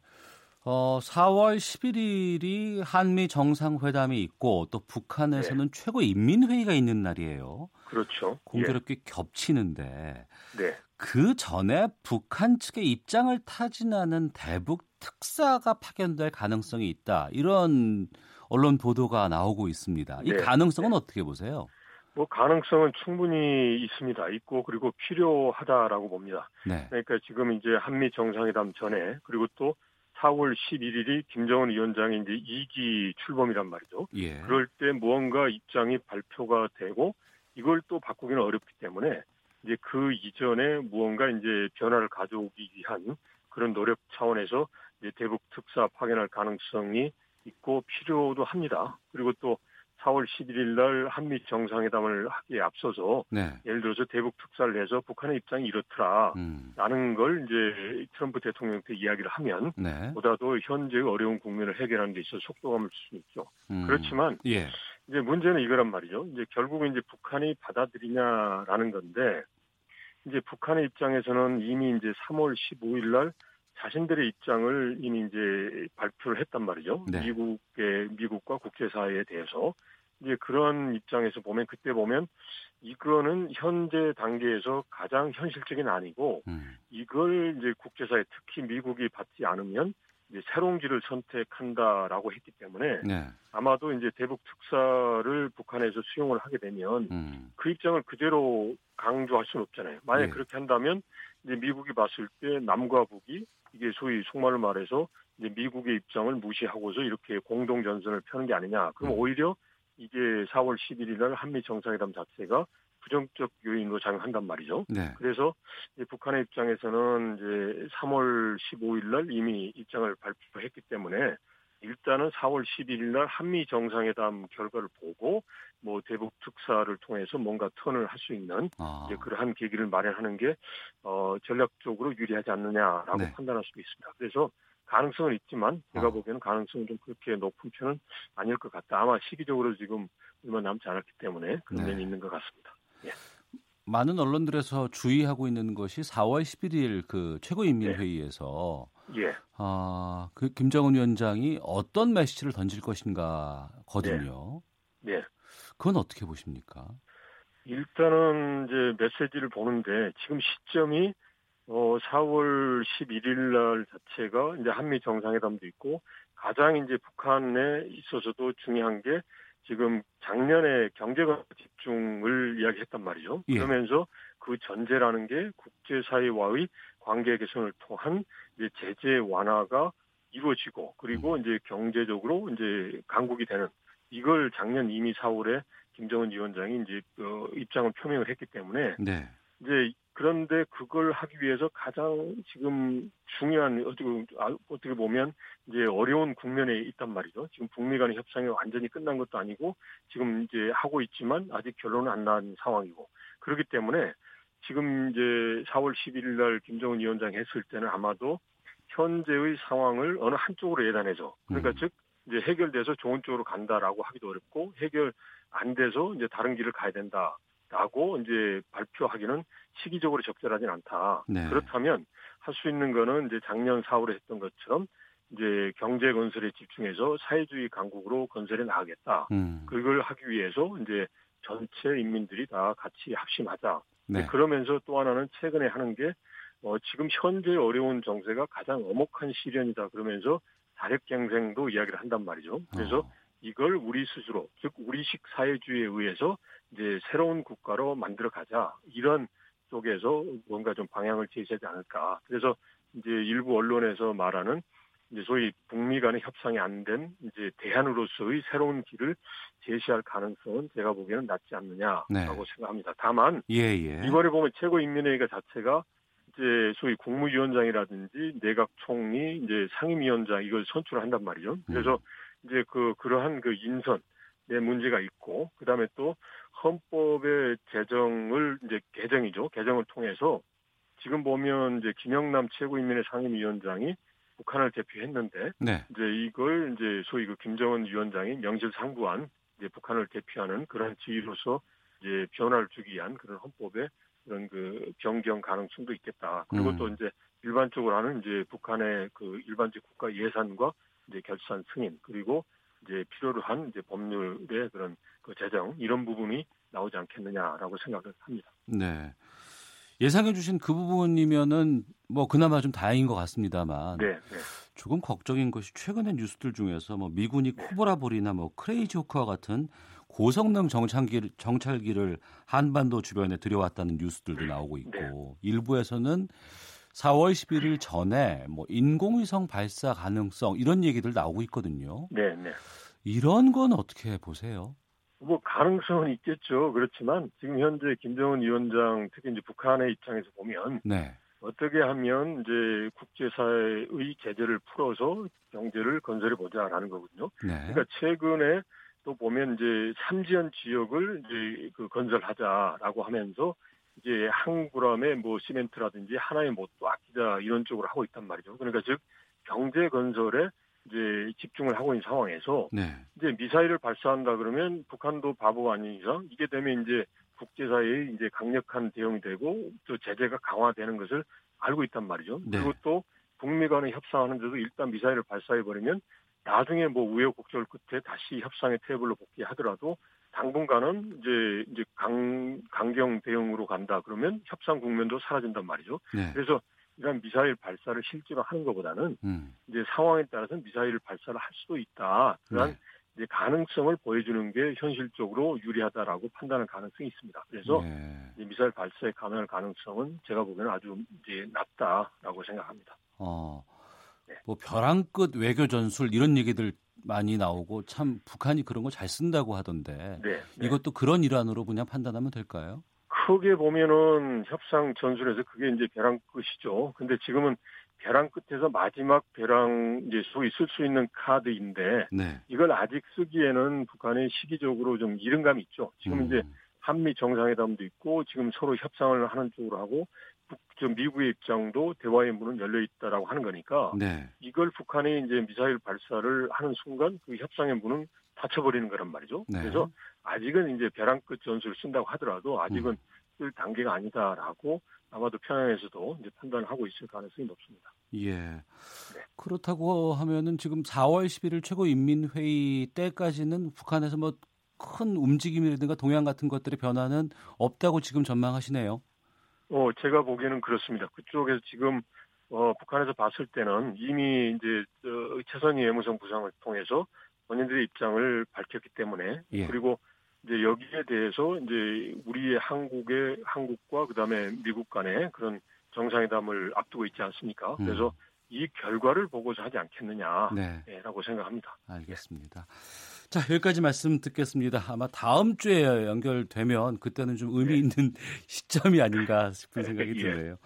Speaker 2: 어, 4월 11일이 한미 정상회담이 있고 또 북한에서는 최고 인민회의가 있는 날이에요.
Speaker 8: 그렇죠.
Speaker 2: 공교롭게 겹치는데
Speaker 8: 예. 네.
Speaker 2: 그 전에 북한 측의 입장을 타진하는 대북 특사가 파견될 가능성이 있다. 이런 언론 보도가 나오고 있습니다. 이
Speaker 8: 네.
Speaker 2: 가능성은 어떻게 보세요?
Speaker 8: 뭐 가능성은 충분히 있습니다. 있고 그리고 필요하다라고 봅니다.
Speaker 2: 네.
Speaker 8: 그러니까 지금 이제 한미 정상회담 전에 그리고 또 4월 11일이 김정은 위원장의 이제 2기 출범이란 말이죠.
Speaker 2: 예.
Speaker 8: 그럴 때 무언가 입장이 발표가 되고 이걸 또 바꾸기는 어렵기 때문에 이제 그 이전에 무언가 이제 변화를 가져오기 위한 그런 노력 차원에서 이제 대북 특사 파견할 가능성이 있고 필요도 합니다. 그리고 또 4월 11일 날 한미 정상회담을 하기에 앞서서
Speaker 2: 네.
Speaker 8: 예를 들어서 대북 특사를 해서 북한의 입장이 이렇더라.
Speaker 2: 음.
Speaker 8: 라는 걸 이제 트럼프 대통령한테 이야기를 하면
Speaker 2: 네.
Speaker 8: 보다도 현재의 어려운 국면을 해결하는 데 있어서 속도감을 줄 수 있죠.
Speaker 2: 음.
Speaker 8: 그렇지만
Speaker 2: 예.
Speaker 8: 이제 문제는 이거란 말이죠. 이제 결국은 이제 북한이 받아들이냐라는 건데 이제 북한의 입장에서는 이미 이제 3월 15일 날 자신들의 입장을 이미 이제 발표를 했단 말이죠.
Speaker 2: 네.
Speaker 8: 미국의 미국과 국제사회에 대해서 이제 그런 입장에서 보면 그때 보면 이거는 현재 단계에서 가장 현실적인 아니고
Speaker 2: 음.
Speaker 8: 이걸 이제 국제사회 특히 미국이 받지 않으면 이제 새로운 길을 선택한다라고 했기 때문에
Speaker 2: 네.
Speaker 8: 아마도 이제 대북 특사를 북한에서 수용을 하게 되면
Speaker 2: 음.
Speaker 8: 그 입장을 그대로 강조할 수는 없잖아요. 만약
Speaker 2: 예.
Speaker 8: 에 그렇게 한다면 이제 미국이 봤을 때 남과 북이 이게 소위 속말로 말해서 이제 미국의 입장을 무시하고서 이렇게 공동 전선을 펴는 게 아니냐. 그럼
Speaker 2: 음.
Speaker 8: 오히려 이게 4월 11일 날 한미 정상회담 자체가 부정적 요인으로 작용한단 말이죠.
Speaker 2: 네.
Speaker 8: 그래서 북한의 입장에서는 이제 3월 15일 날 이미 입장을 발표했기 때문에 일단은 4월 11일 날 한미 정상회담 결과를 보고 뭐 대북 특사를 통해서 뭔가 턴을 할 수 있는
Speaker 2: 아.
Speaker 8: 이제 그러한 계기를 마련하는 게 어, 전략적으로 유리하지 않느냐라고
Speaker 2: 네.
Speaker 8: 판단할 수도 있습니다. 그래서 가능성은 있지만 제가
Speaker 2: 어.
Speaker 8: 보기에는 가능성은 좀 그렇게 높은 편은 아닐 것 같다. 아마 시기적으로 지금 얼마 남지 않았기 때문에 그런
Speaker 2: 네.
Speaker 8: 면이 있는 것 같습니다.
Speaker 2: 많은 언론들에서 주의하고 있는 것이 4월 11일 그 최고인민회의에서
Speaker 8: 예.
Speaker 2: 아, 그 김정은 위원장이 어떤 메시지를 던질 것인가 거든요.
Speaker 8: 네.
Speaker 2: 그건 어떻게 보십니까?
Speaker 8: 일단은 이제 메시지를 보는데 지금 시점이 어 4월 11일 날 자체가 이제 한미 정상회담도 있고 가장 이제 북한에 있어서도 중요한 게 지금 작년에 경제가 집중을 이야기했단 말이죠.
Speaker 2: 예.
Speaker 8: 그러면서 그 전제라는 게 국제사회와의 관계 개선을 통한 이제 제재 완화가 이루어지고 그리고 이제 경제적으로 이제 강국이 되는 이걸 작년 이미 4월에 김정은 위원장이 이제 어, 입장을 표명을 했기 때문에
Speaker 2: 네.
Speaker 8: 이제 그런데 그걸 하기 위해서 가장 지금 중요한 어떻게 아, 어떻게 보면 이제 어려운 국면에 있단 말이죠. 지금 북미 간의 협상이 완전히 끝난 것도 아니고 지금 이제 하고 있지만 아직 결론은 안 난 상황이고 그렇기 때문에 지금 이제 4월 11일 날 김정은 위원장이 했을 때는 아마도 현재의 상황을 어느 한쪽으로 예단해서 그러니까
Speaker 2: 음.
Speaker 8: 즉 이제 해결돼서 좋은 쪽으로 간다라고 하기도 어렵고 해결 안 돼서 이제 다른 길을 가야 된다라고 이제 발표하기는 시기적으로 적절하진 않다.
Speaker 2: 네.
Speaker 8: 그렇다면 할 수 있는 거는 이제 작년 4월에 했던 것처럼 이제 경제 건설에 집중해서 사회주의 강국으로 건설해 나가겠다.
Speaker 2: 음.
Speaker 8: 그걸 하기 위해서 이제 전체 인민들이 다 같이 합심하자.
Speaker 2: 네.
Speaker 8: 그러면서 또 하나는 최근에 하는 게 어, 지금 현재 어려운 정세가 가장 엄혹한 시련이다. 그러면서 자력갱생도 이야기를 한단 말이죠. 그래서
Speaker 2: 어.
Speaker 8: 이걸 우리 스스로 즉 우리식 사회주의에 의해서 이제 새로운 국가로 만들어 가자 이런 쪽에서 뭔가 좀 방향을 제시하지 않을까 그래서 이제 일부 언론에서 말하는 이제 소위 북미 간의 협상이 안 된 이제 대안으로서의 새로운 길을 제시할 가능성은 제가 보기에는 낮지 않느냐라고
Speaker 2: 네.
Speaker 8: 생각합니다. 다만
Speaker 2: 예, 예.
Speaker 8: 이번에 보면 최고인민회의가 자체가 이제 소위 국무위원장이라든지 내각 총리, 이제 상임위원장 이걸 선출을 한단 말이죠. 그래서 이제 그 그러한 그 인선 내 문제가 있고 그다음에 또 헌법의 제정을 이제 개정이죠. 개정을 통해서 지금 보면 이제 김영남 최고인민회 상임위원장이 북한을 대표했는데
Speaker 2: 네.
Speaker 8: 이제 이걸 이제 소위 그 김정은 위원장이 명실상부한 이제 북한을 대표하는 그런 지위로서 이제 변화를 주기 위한 그런 헌법의 그런 그 변경 가능성도 있겠다. 그리고
Speaker 2: 음.
Speaker 8: 또 이제 일반적으로 하는 이제 북한의 그 일반적 국가 예산과 이제 결산 승인 그리고 이제 필요로 한 이제 법률의 그런 그 제정 이런 부분이 나오지 않겠느냐라고 생각을 합니다.
Speaker 2: 네. 예상해 주신 그 부분이면은 뭐 그나마 좀 다행인 것 같습니다만
Speaker 8: 네, 네.
Speaker 2: 조금 걱정인 것이 최근의 뉴스들 중에서 뭐 미군이 코브라볼이나 뭐 크레이지 호크와 같은 고성능 정찰기를, 정찰기를 한반도 주변에 들여왔다는 뉴스들도 나오고 있고
Speaker 8: 네.
Speaker 2: 일부에서는 4월 11일 전에 뭐 인공위성 발사 가능성 이런 얘기들 나오고 있거든요.
Speaker 8: 네, 네.
Speaker 2: 이런 건 어떻게 보세요?
Speaker 8: 뭐 가능성은 있겠죠. 그렇지만 지금 현재 김정은 위원장 특히 이제 북한의 입장에서 보면
Speaker 2: 네.
Speaker 8: 어떻게 하면 이제 국제사회의 제재를 풀어서 경제를 건설해 보자라는 거거든요.
Speaker 2: 네.
Speaker 8: 그러니까 최근에 또 보면 이제 삼지연 지역을 이제 그 건설하자라고 하면서 이제 항구람의 뭐 시멘트라든지 하나의 못도 아끼자 이런 쪽으로 하고 있단 말이죠. 그러니까 즉 경제 건설에 이제 집중을 하고 있는 상황에서
Speaker 2: 네.
Speaker 8: 이제 미사일을 발사한다 그러면 북한도 바보가 아닌 이상 이게 되면 이제 국제사회의 이제 강력한 대응이 되고 또 제재가 강화되는 것을 알고 있단 말이죠.
Speaker 2: 네.
Speaker 8: 그리고 또 북미 간에 협상하는데도 일단 미사일을 발사해 버리면 나중에 뭐 우여곡절 끝에 다시 협상의 테이블로 복귀하더라도 당분간은 이제 이제 강 강경 대응으로 간다 그러면 협상 국면도 사라진단 말이죠.
Speaker 2: 네.
Speaker 8: 그래서 이런 미사일 발사를 실제로 하는 것보다는
Speaker 2: 음.
Speaker 8: 이제 상황에 따라서 미사일 발사를 할 수도 있다. 그런
Speaker 2: 네.
Speaker 8: 이제 가능성을 보여주는 게 현실적으로 유리하다라고 판단할 가능성이 있습니다. 그래서
Speaker 2: 네.
Speaker 8: 이 미사일 발사에 감행할 가능성은 제가 보기에는 아주 이제 낮다라고 생각합니다.
Speaker 2: 어,
Speaker 8: 네.
Speaker 2: 뭐 벼랑 끝 외교 전술 이런 얘기들 많이 나오고 참 북한이 그런 거 잘 쓴다고 하던데
Speaker 8: 네. 네.
Speaker 2: 이것도 그런 일환으로 그냥 판단하면 될까요?
Speaker 8: 크게 보면은 협상 전술에서 그게 이제 벼랑 끝이죠. 근데 지금은 벼랑 끝에서 마지막 벼랑 이제 소위 쓸 수 있는 카드인데
Speaker 2: 네.
Speaker 8: 이걸 아직 쓰기에는 북한이 시기적으로 좀 이른 감이 있죠. 지금
Speaker 2: 음.
Speaker 8: 이제 한미 정상회담도 있고 지금 서로 협상을 하는 쪽으로 하고 북, 저 미국의 입장도 대화의 문은 열려 있다라고 하는 거니까
Speaker 2: 네.
Speaker 8: 이걸 북한이 이제 미사일 발사를 하는 순간 그 협상의 문은 닫혀버리는 거란 말이죠.
Speaker 2: 네.
Speaker 8: 그래서 아직은 이제 벼랑 끝 전술을 쓴다고 하더라도 아직은
Speaker 2: 음.
Speaker 8: 쓸 단계가 아니다라고 아마도 평양에서도 이제 판단을 하고 있을 가능성이 높습니다.
Speaker 2: 예. 그렇다고 하면은 지금 4월 11일 최고인민회의 때까지는 북한에서 뭐 큰 움직임이라든가 동향 같은 것들의 변화는 없다고 지금 전망하시네요.
Speaker 8: 어, 제가 보기에는 그렇습니다. 그쪽에서 지금 어, 북한에서 봤을 때는 이미 이제 저, 최선희 외무성 부상을 통해서 본인들의 입장을 밝혔기 때문에
Speaker 2: 예.
Speaker 8: 그리고 이제 여기에 대해서 이제 우리의 한국의 한국과 그다음에 미국 간의 그런 정상회담을 앞두고 있지 않습니까?
Speaker 2: 음.
Speaker 8: 그래서 이 결과를 보고서 하지 않겠느냐라고
Speaker 2: 네.
Speaker 8: 생각합니다.
Speaker 2: 알겠습니다. 자, 여기까지 말씀 듣겠습니다. 아마 다음 주에 연결되면 그때는 좀 의미 있는 시점이 아닌가 싶은 생각이
Speaker 8: 예.
Speaker 2: 드네요.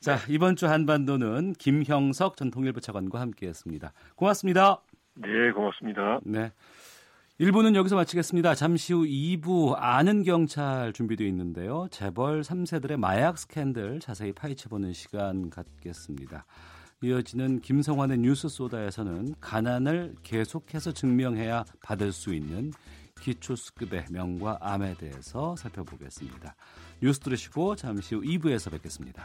Speaker 2: 자, 이번 주 한반도는 김형석 전 통일부 차관과 함께했습니다. 고맙습니다.
Speaker 8: 네, 고맙습니다.
Speaker 2: 네. 1부는 여기서 마치겠습니다. 잠시 후 2부 아는 경찰 준비되어 있는데요. 재벌 3세들의 마약 스캔들 자세히 파헤쳐보는 시간 갖겠습니다. 이어지는 김성환의 뉴스 소다에서는 가난을 계속해서 증명해야 받을 수 있는 기초수급의 명과 암에 대해서 살펴보겠습니다. 뉴스 들으시고 잠시 후 2부에서 뵙겠습니다.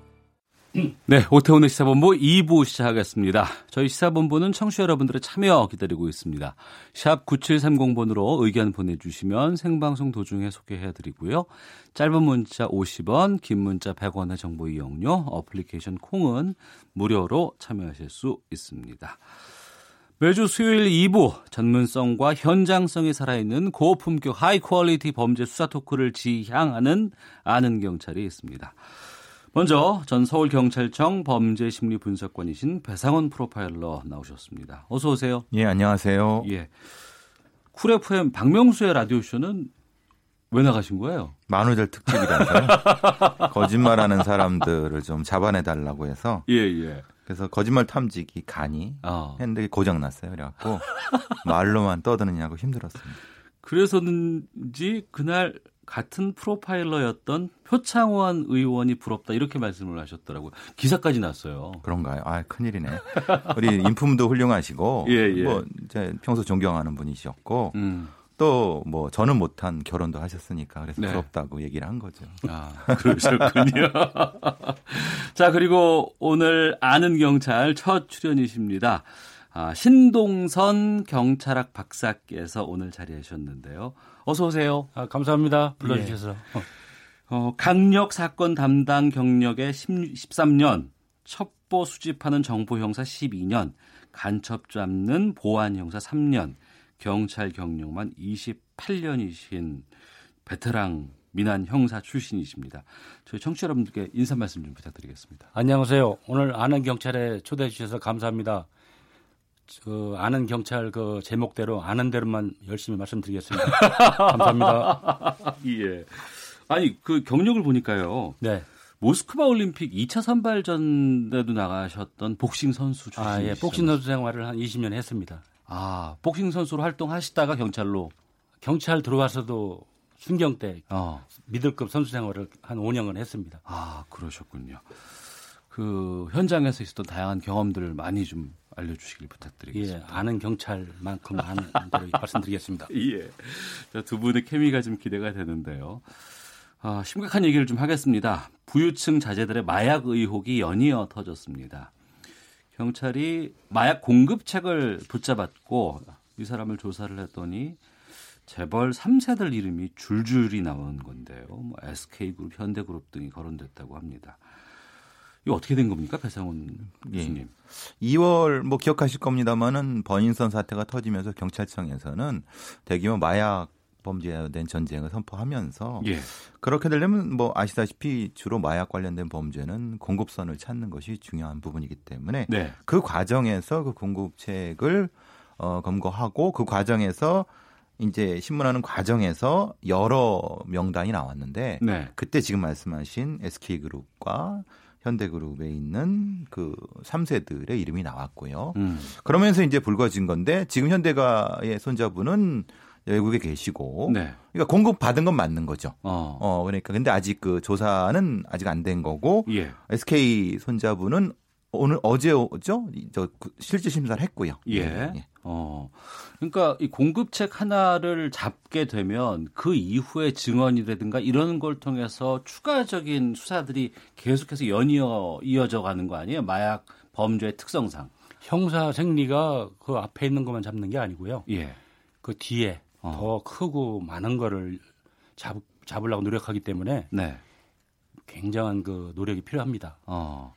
Speaker 2: 네, 오태훈의 시사본부 2부 시작하겠습니다. 저희 시사본부는 청취자 여러분들의 참여 기다리고 있습니다. 샵 9730번으로 의견 보내주시면 생방송 도중에 소개해드리고요. 짧은 문자 50원, 긴 문자 100원의 정보 이용료, 어플리케이션 콩은 무료로 참여하실 수 있습니다. 매주 수요일 2부 전문성과 현장성이 살아있는 고품격 high quality 범죄 수사 토크를 지향하는 아는 경찰이 있습니다. 먼저 전 서울경찰청 범죄심리분석관이신 배상원 프로파일러 나오셨습니다. 어서 오세요.
Speaker 9: 예, 안녕하세요.
Speaker 2: 예. 쿨 FM 박명수의 라디오쇼는 왜 나가신 거예요?
Speaker 9: 만우절 특집이라서요. 거짓말하는 사람들을 좀 잡아내 달라고 해서
Speaker 2: 예, 예.
Speaker 9: 그래서 거짓말 탐지기 간이
Speaker 2: 어.
Speaker 9: 핸들이 고장 났어요. 그래갖고 말로만 떠드느냐고 힘들었습니다.
Speaker 2: 그래서는지 그날 같은 프로파일러였던 표창원 의원이 부럽다 이렇게 말씀을 하셨더라고요. 기사까지 났어요.
Speaker 9: 그런가요? 아, 큰일이네. 우리 인품도 훌륭하시고
Speaker 2: 예, 예.
Speaker 9: 뭐 이제 평소 존경하는 분이셨고
Speaker 2: 음.
Speaker 9: 또뭐 저는 못한 결혼도 하셨으니까 그래서
Speaker 2: 네.
Speaker 9: 부럽다고 얘기를 한 거죠.
Speaker 2: 아, 그러셨군요. 자, 그리고 오늘 아는 경찰 첫 출연이십니다. 아, 신동선 경찰학 박사께서 오늘 자리해 주셨는데요. 어서 오세요.
Speaker 10: 아, 감사합니다. 불러주셔서.
Speaker 2: 어, 강력 사건 담당 경력에 10, 13년, 첩보 수집하는 정보 형사 12년, 간첩 잡는 보안 형사 3년, 경찰 경력만 28년이신 베테랑 민한 형사 출신이십니다. 저희 청취자 여러분들께 인사 말씀 좀 부탁드리겠습니다.
Speaker 10: 안녕하세요. 오늘 아는 경찰에 초대해 주셔서 감사합니다. 그 아는 경찰 그 제목대로 아는 대로만 열심히 말씀드리겠습니다. 감사합니다.
Speaker 2: 예. 아니 그 경력을 보니까요.
Speaker 10: 네.
Speaker 2: 모스크바 올림픽 2차 선발전에도 나가셨던 복싱 선수 출신이시죠.
Speaker 10: 아, 예. 복싱 선수 생활을 한 20년 했습니다.
Speaker 2: 아, 복싱 선수로 활동하시다가 경찰로
Speaker 10: 경찰 들어와서도 순경 때
Speaker 2: 어.
Speaker 10: 미들급 선수 생활을 한 5년간 했습니다.
Speaker 2: 아, 그러셨군요. 그 현장에서 있었던 다양한 경험들을 많이 좀 알려주시길 부탁드리겠습니다.
Speaker 10: 예, 아는 경찰만큼 아는 대로 말씀드리겠습니다.
Speaker 2: 예. 자, 두 분의 케미가 좀 기대가 되는데요. 아, 심각한 얘기를 좀 하겠습니다. 부유층 자제들의 마약 의혹이 연이어 터졌습니다. 경찰이 마약 공급책을 붙잡았고 이 사람을 조사를 했더니 재벌 3세들 이름이 줄줄이 나오는 건데요. 뭐 SK그룹, 현대그룹 등이 거론됐다고 합니다. 이거 어떻게 된 겁니까, 배상훈 교수님?
Speaker 9: 예. 2월 뭐 기억하실 겁니다만은 버닝썬 사태가 터지면서 경찰청에서는 대규모 마약 범죄에 대한 전쟁을 선포하면서
Speaker 2: 예.
Speaker 9: 그렇게 되려면 뭐 아시다시피 주로 마약 관련된 범죄는 공급선을 찾는 것이 중요한 부분이기 때문에
Speaker 2: 네.
Speaker 9: 그 과정에서 그 공급책을 어, 검거하고 그 과정에서 이제 신문하는 과정에서 여러 명단이 나왔는데
Speaker 2: 네.
Speaker 9: 그때 지금 말씀하신 SK그룹과 현대그룹에 있는 그 3세들의 이름이 나왔고요.
Speaker 2: 음.
Speaker 9: 그러면서 이제 불거진 건데 지금 현대가의 손자분은 외국에 계시고
Speaker 2: 네.
Speaker 9: 그러니까 공급 받은 건 맞는 거죠.
Speaker 2: 어.
Speaker 9: 어 그러니까 근데 아직 그 조사는 아직 안 된 거고
Speaker 2: 예.
Speaker 9: SK 손자분은 오늘 어제죠? 저 실질 심사를 했고요.
Speaker 2: 예. 어. 그러니까 이 공급책 하나를 잡게 되면 그 이후의 증언이라든가 이런 걸 통해서 추가적인 수사들이 계속해서 연이어 이어져 가는 거 아니에요? 마약 범죄의 특성상.
Speaker 10: 형사 생리가 그 앞에 있는 것만 잡는 게 아니고요.
Speaker 2: 예.
Speaker 10: 그 뒤에
Speaker 2: 어.
Speaker 10: 더 크고 많은 거를 잡, 잡으려고 노력하기 때문에
Speaker 2: 네.
Speaker 10: 굉장한 그 노력이 필요합니다.
Speaker 2: 어.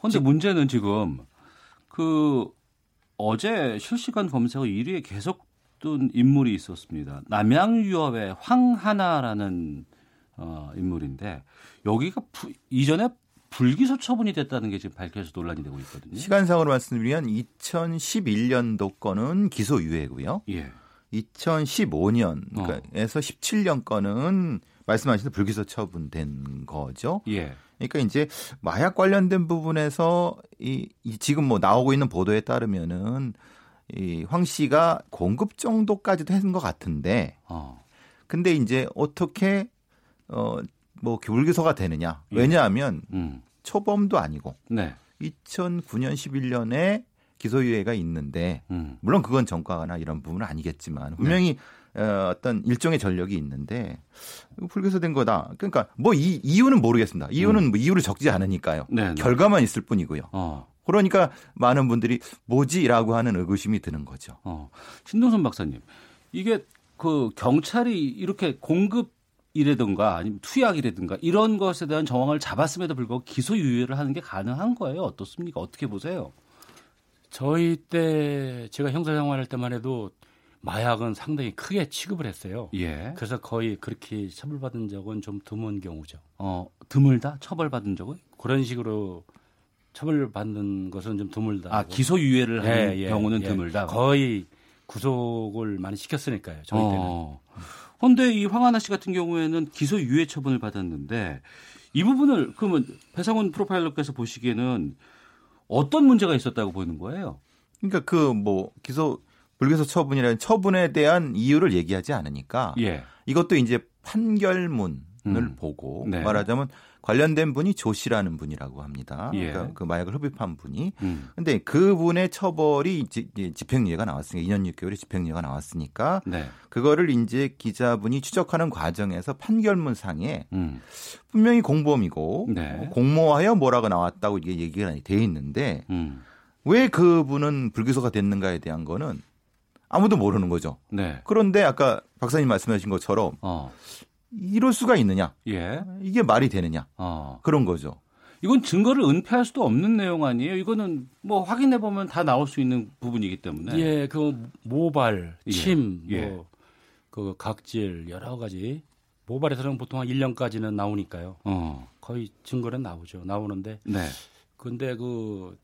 Speaker 2: 근데 문제는 지금 그 어제 실시간 검색어 1위에 계속 뜬 인물이 있었습니다. 남양유업의 황하나라는 어, 인물인데 여기가 부, 이전에 불기소 처분이 됐다는 게 지금 밝혀져서 논란이 되고 있거든요.
Speaker 9: 시간상으로 말씀드리면 2011년도 거는 기소유예고요.
Speaker 2: 예.
Speaker 9: 2015년에서 17년 거는 말씀하신 대로 불기소 처분된 거죠.
Speaker 2: 예.
Speaker 9: 그러니까 이제 마약 관련된 부분에서 이, 이 지금 뭐 나오고 있는 보도에 따르면은 이황 씨가 공급 정도까지도 했는 것 같은데,
Speaker 2: 어.
Speaker 9: 근데 이제 어떻게 어뭐 불기소가 되느냐?
Speaker 2: 예.
Speaker 9: 왜냐하면
Speaker 2: 음.
Speaker 9: 초범도 아니고
Speaker 2: 네.
Speaker 9: 2009년 11년에 기소유예가 있는데
Speaker 2: 음.
Speaker 9: 물론 그건 전과나 이런 부분은 아니겠지만 분명히 어, 어떤 일종의 전력이 있는데 불기소된 거다. 그러니까 뭐 이 이유는 모르겠습니다. 이유는 뭐 이유를 적지 않으니까요.
Speaker 2: 네, 네.
Speaker 9: 결과만 있을 뿐이고요.
Speaker 2: 어.
Speaker 9: 그러니까 많은 분들이 뭐지라고 하는 의구심이 드는 거죠.
Speaker 2: 어. 신동선 박사님, 이게 그 경찰이 이렇게 공급 이라든가 아니면 투약이라든가 이런 것에 대한 정황을 잡았음에도 불구하고 기소 유예를 하는 게 가능한 거예요? 어떻습니까? 어떻게 보세요?
Speaker 10: 저희 때 제가 형사 생활할 때만 해도 마약은 상당히 크게 취급을 했어요.
Speaker 2: 예.
Speaker 10: 그래서 거의 그렇게 처벌받은 적은 좀 드문 경우죠.
Speaker 2: 어, 드물다? 처벌받은 적은?
Speaker 10: 그런 식으로 처벌받는 것은 좀 드물다.
Speaker 2: 아, 기소 유예를 하는
Speaker 10: 예, 예,
Speaker 2: 경우는
Speaker 10: 예.
Speaker 2: 드물다.
Speaker 10: 거의 구속을 많이 시켰으니까요. 저희 때는.
Speaker 2: 어. 그런데 이 황하나 씨 같은 경우에는 기소 유예 처분을 받았는데 이 부분을 그러면 배상훈 프로파일러께서 보시기에는 어떤 문제가 있었다고 보이는 거예요?
Speaker 9: 그러니까 그 뭐 기소 불기소 처분이라는 처분에 대한 이유를 얘기하지 않으니까
Speaker 2: 예.
Speaker 9: 이것도 이제 판결문을
Speaker 2: 음.
Speaker 9: 보고
Speaker 2: 네.
Speaker 9: 말하자면 관련된 분이 조 씨라는 분이라고 합니다.
Speaker 2: 예.
Speaker 9: 그러니까 그 마약을 흡입한 분이.
Speaker 2: 음.
Speaker 9: 근데 그분의 처벌이 이제 집행유예가 나왔으니까 2년 6개월의 집행유예가 나왔으니까
Speaker 2: 네.
Speaker 9: 그거를 이제 기자분이 추적하는 과정에서 판결문 상에
Speaker 2: 음.
Speaker 9: 분명히 공범이고
Speaker 2: 네.
Speaker 9: 공모하여 뭐라고 나왔다고 이게 얘기가 돼 있는데
Speaker 2: 음.
Speaker 9: 왜 그분은 불기소가 됐는가에 대한 거는 아무도 모르는 거죠.
Speaker 2: 네.
Speaker 9: 그런데 아까 박사님 말씀하신 것처럼
Speaker 2: 어.
Speaker 9: 이럴 수가 있느냐?
Speaker 2: 예.
Speaker 9: 이게 말이 되느냐?
Speaker 2: 어.
Speaker 9: 그런 거죠.
Speaker 2: 이건 증거를 은폐할 수도 없는 내용 아니에요? 이거는 뭐 확인해 보면 다 나올 수 있는 부분이기 때문에.
Speaker 10: 예, 그 모발,
Speaker 2: 예.
Speaker 10: 침,
Speaker 2: 예.
Speaker 10: 뭐, 그 각질 여러 가지 모발에서는 보통 한 1년까지는 나오니까요.
Speaker 2: 어.
Speaker 10: 거의 증거는 나오죠. 나오는데
Speaker 2: 네.
Speaker 10: 근데 그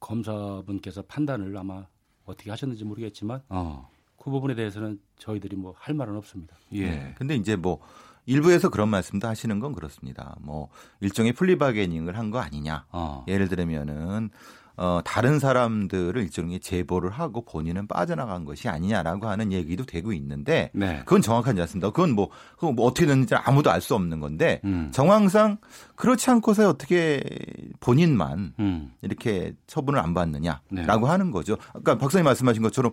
Speaker 10: 검사분께서 판단을 아마 어떻게 하셨는지 모르겠지만
Speaker 2: 어.
Speaker 10: 그 부분에 대해서는 저희들이 뭐 할 말은 없습니다.
Speaker 2: 예.
Speaker 9: 네. 근데 이제 뭐 일부에서 그런 말씀도 하시는 건 그렇습니다. 뭐 일종의 플리바게닝을 한 거 아니냐.
Speaker 2: 어.
Speaker 9: 예를 들면은 어, 다른 사람들을 일종의 제보를 하고 본인은 빠져나간 것이 아니냐라고 하는 얘기도 되고 있는데
Speaker 2: 네.
Speaker 9: 그건 정확하지 않습니다. 그건 뭐, 그건 뭐 어떻게 됐는지 아무도 알 수 없는 건데
Speaker 2: 음.
Speaker 9: 정황상 그렇지 않고서 어떻게 본인만
Speaker 2: 음.
Speaker 9: 이렇게 처분을 안 받느냐라고
Speaker 2: 네.
Speaker 9: 하는 거죠. 아까 박사님 말씀하신 것처럼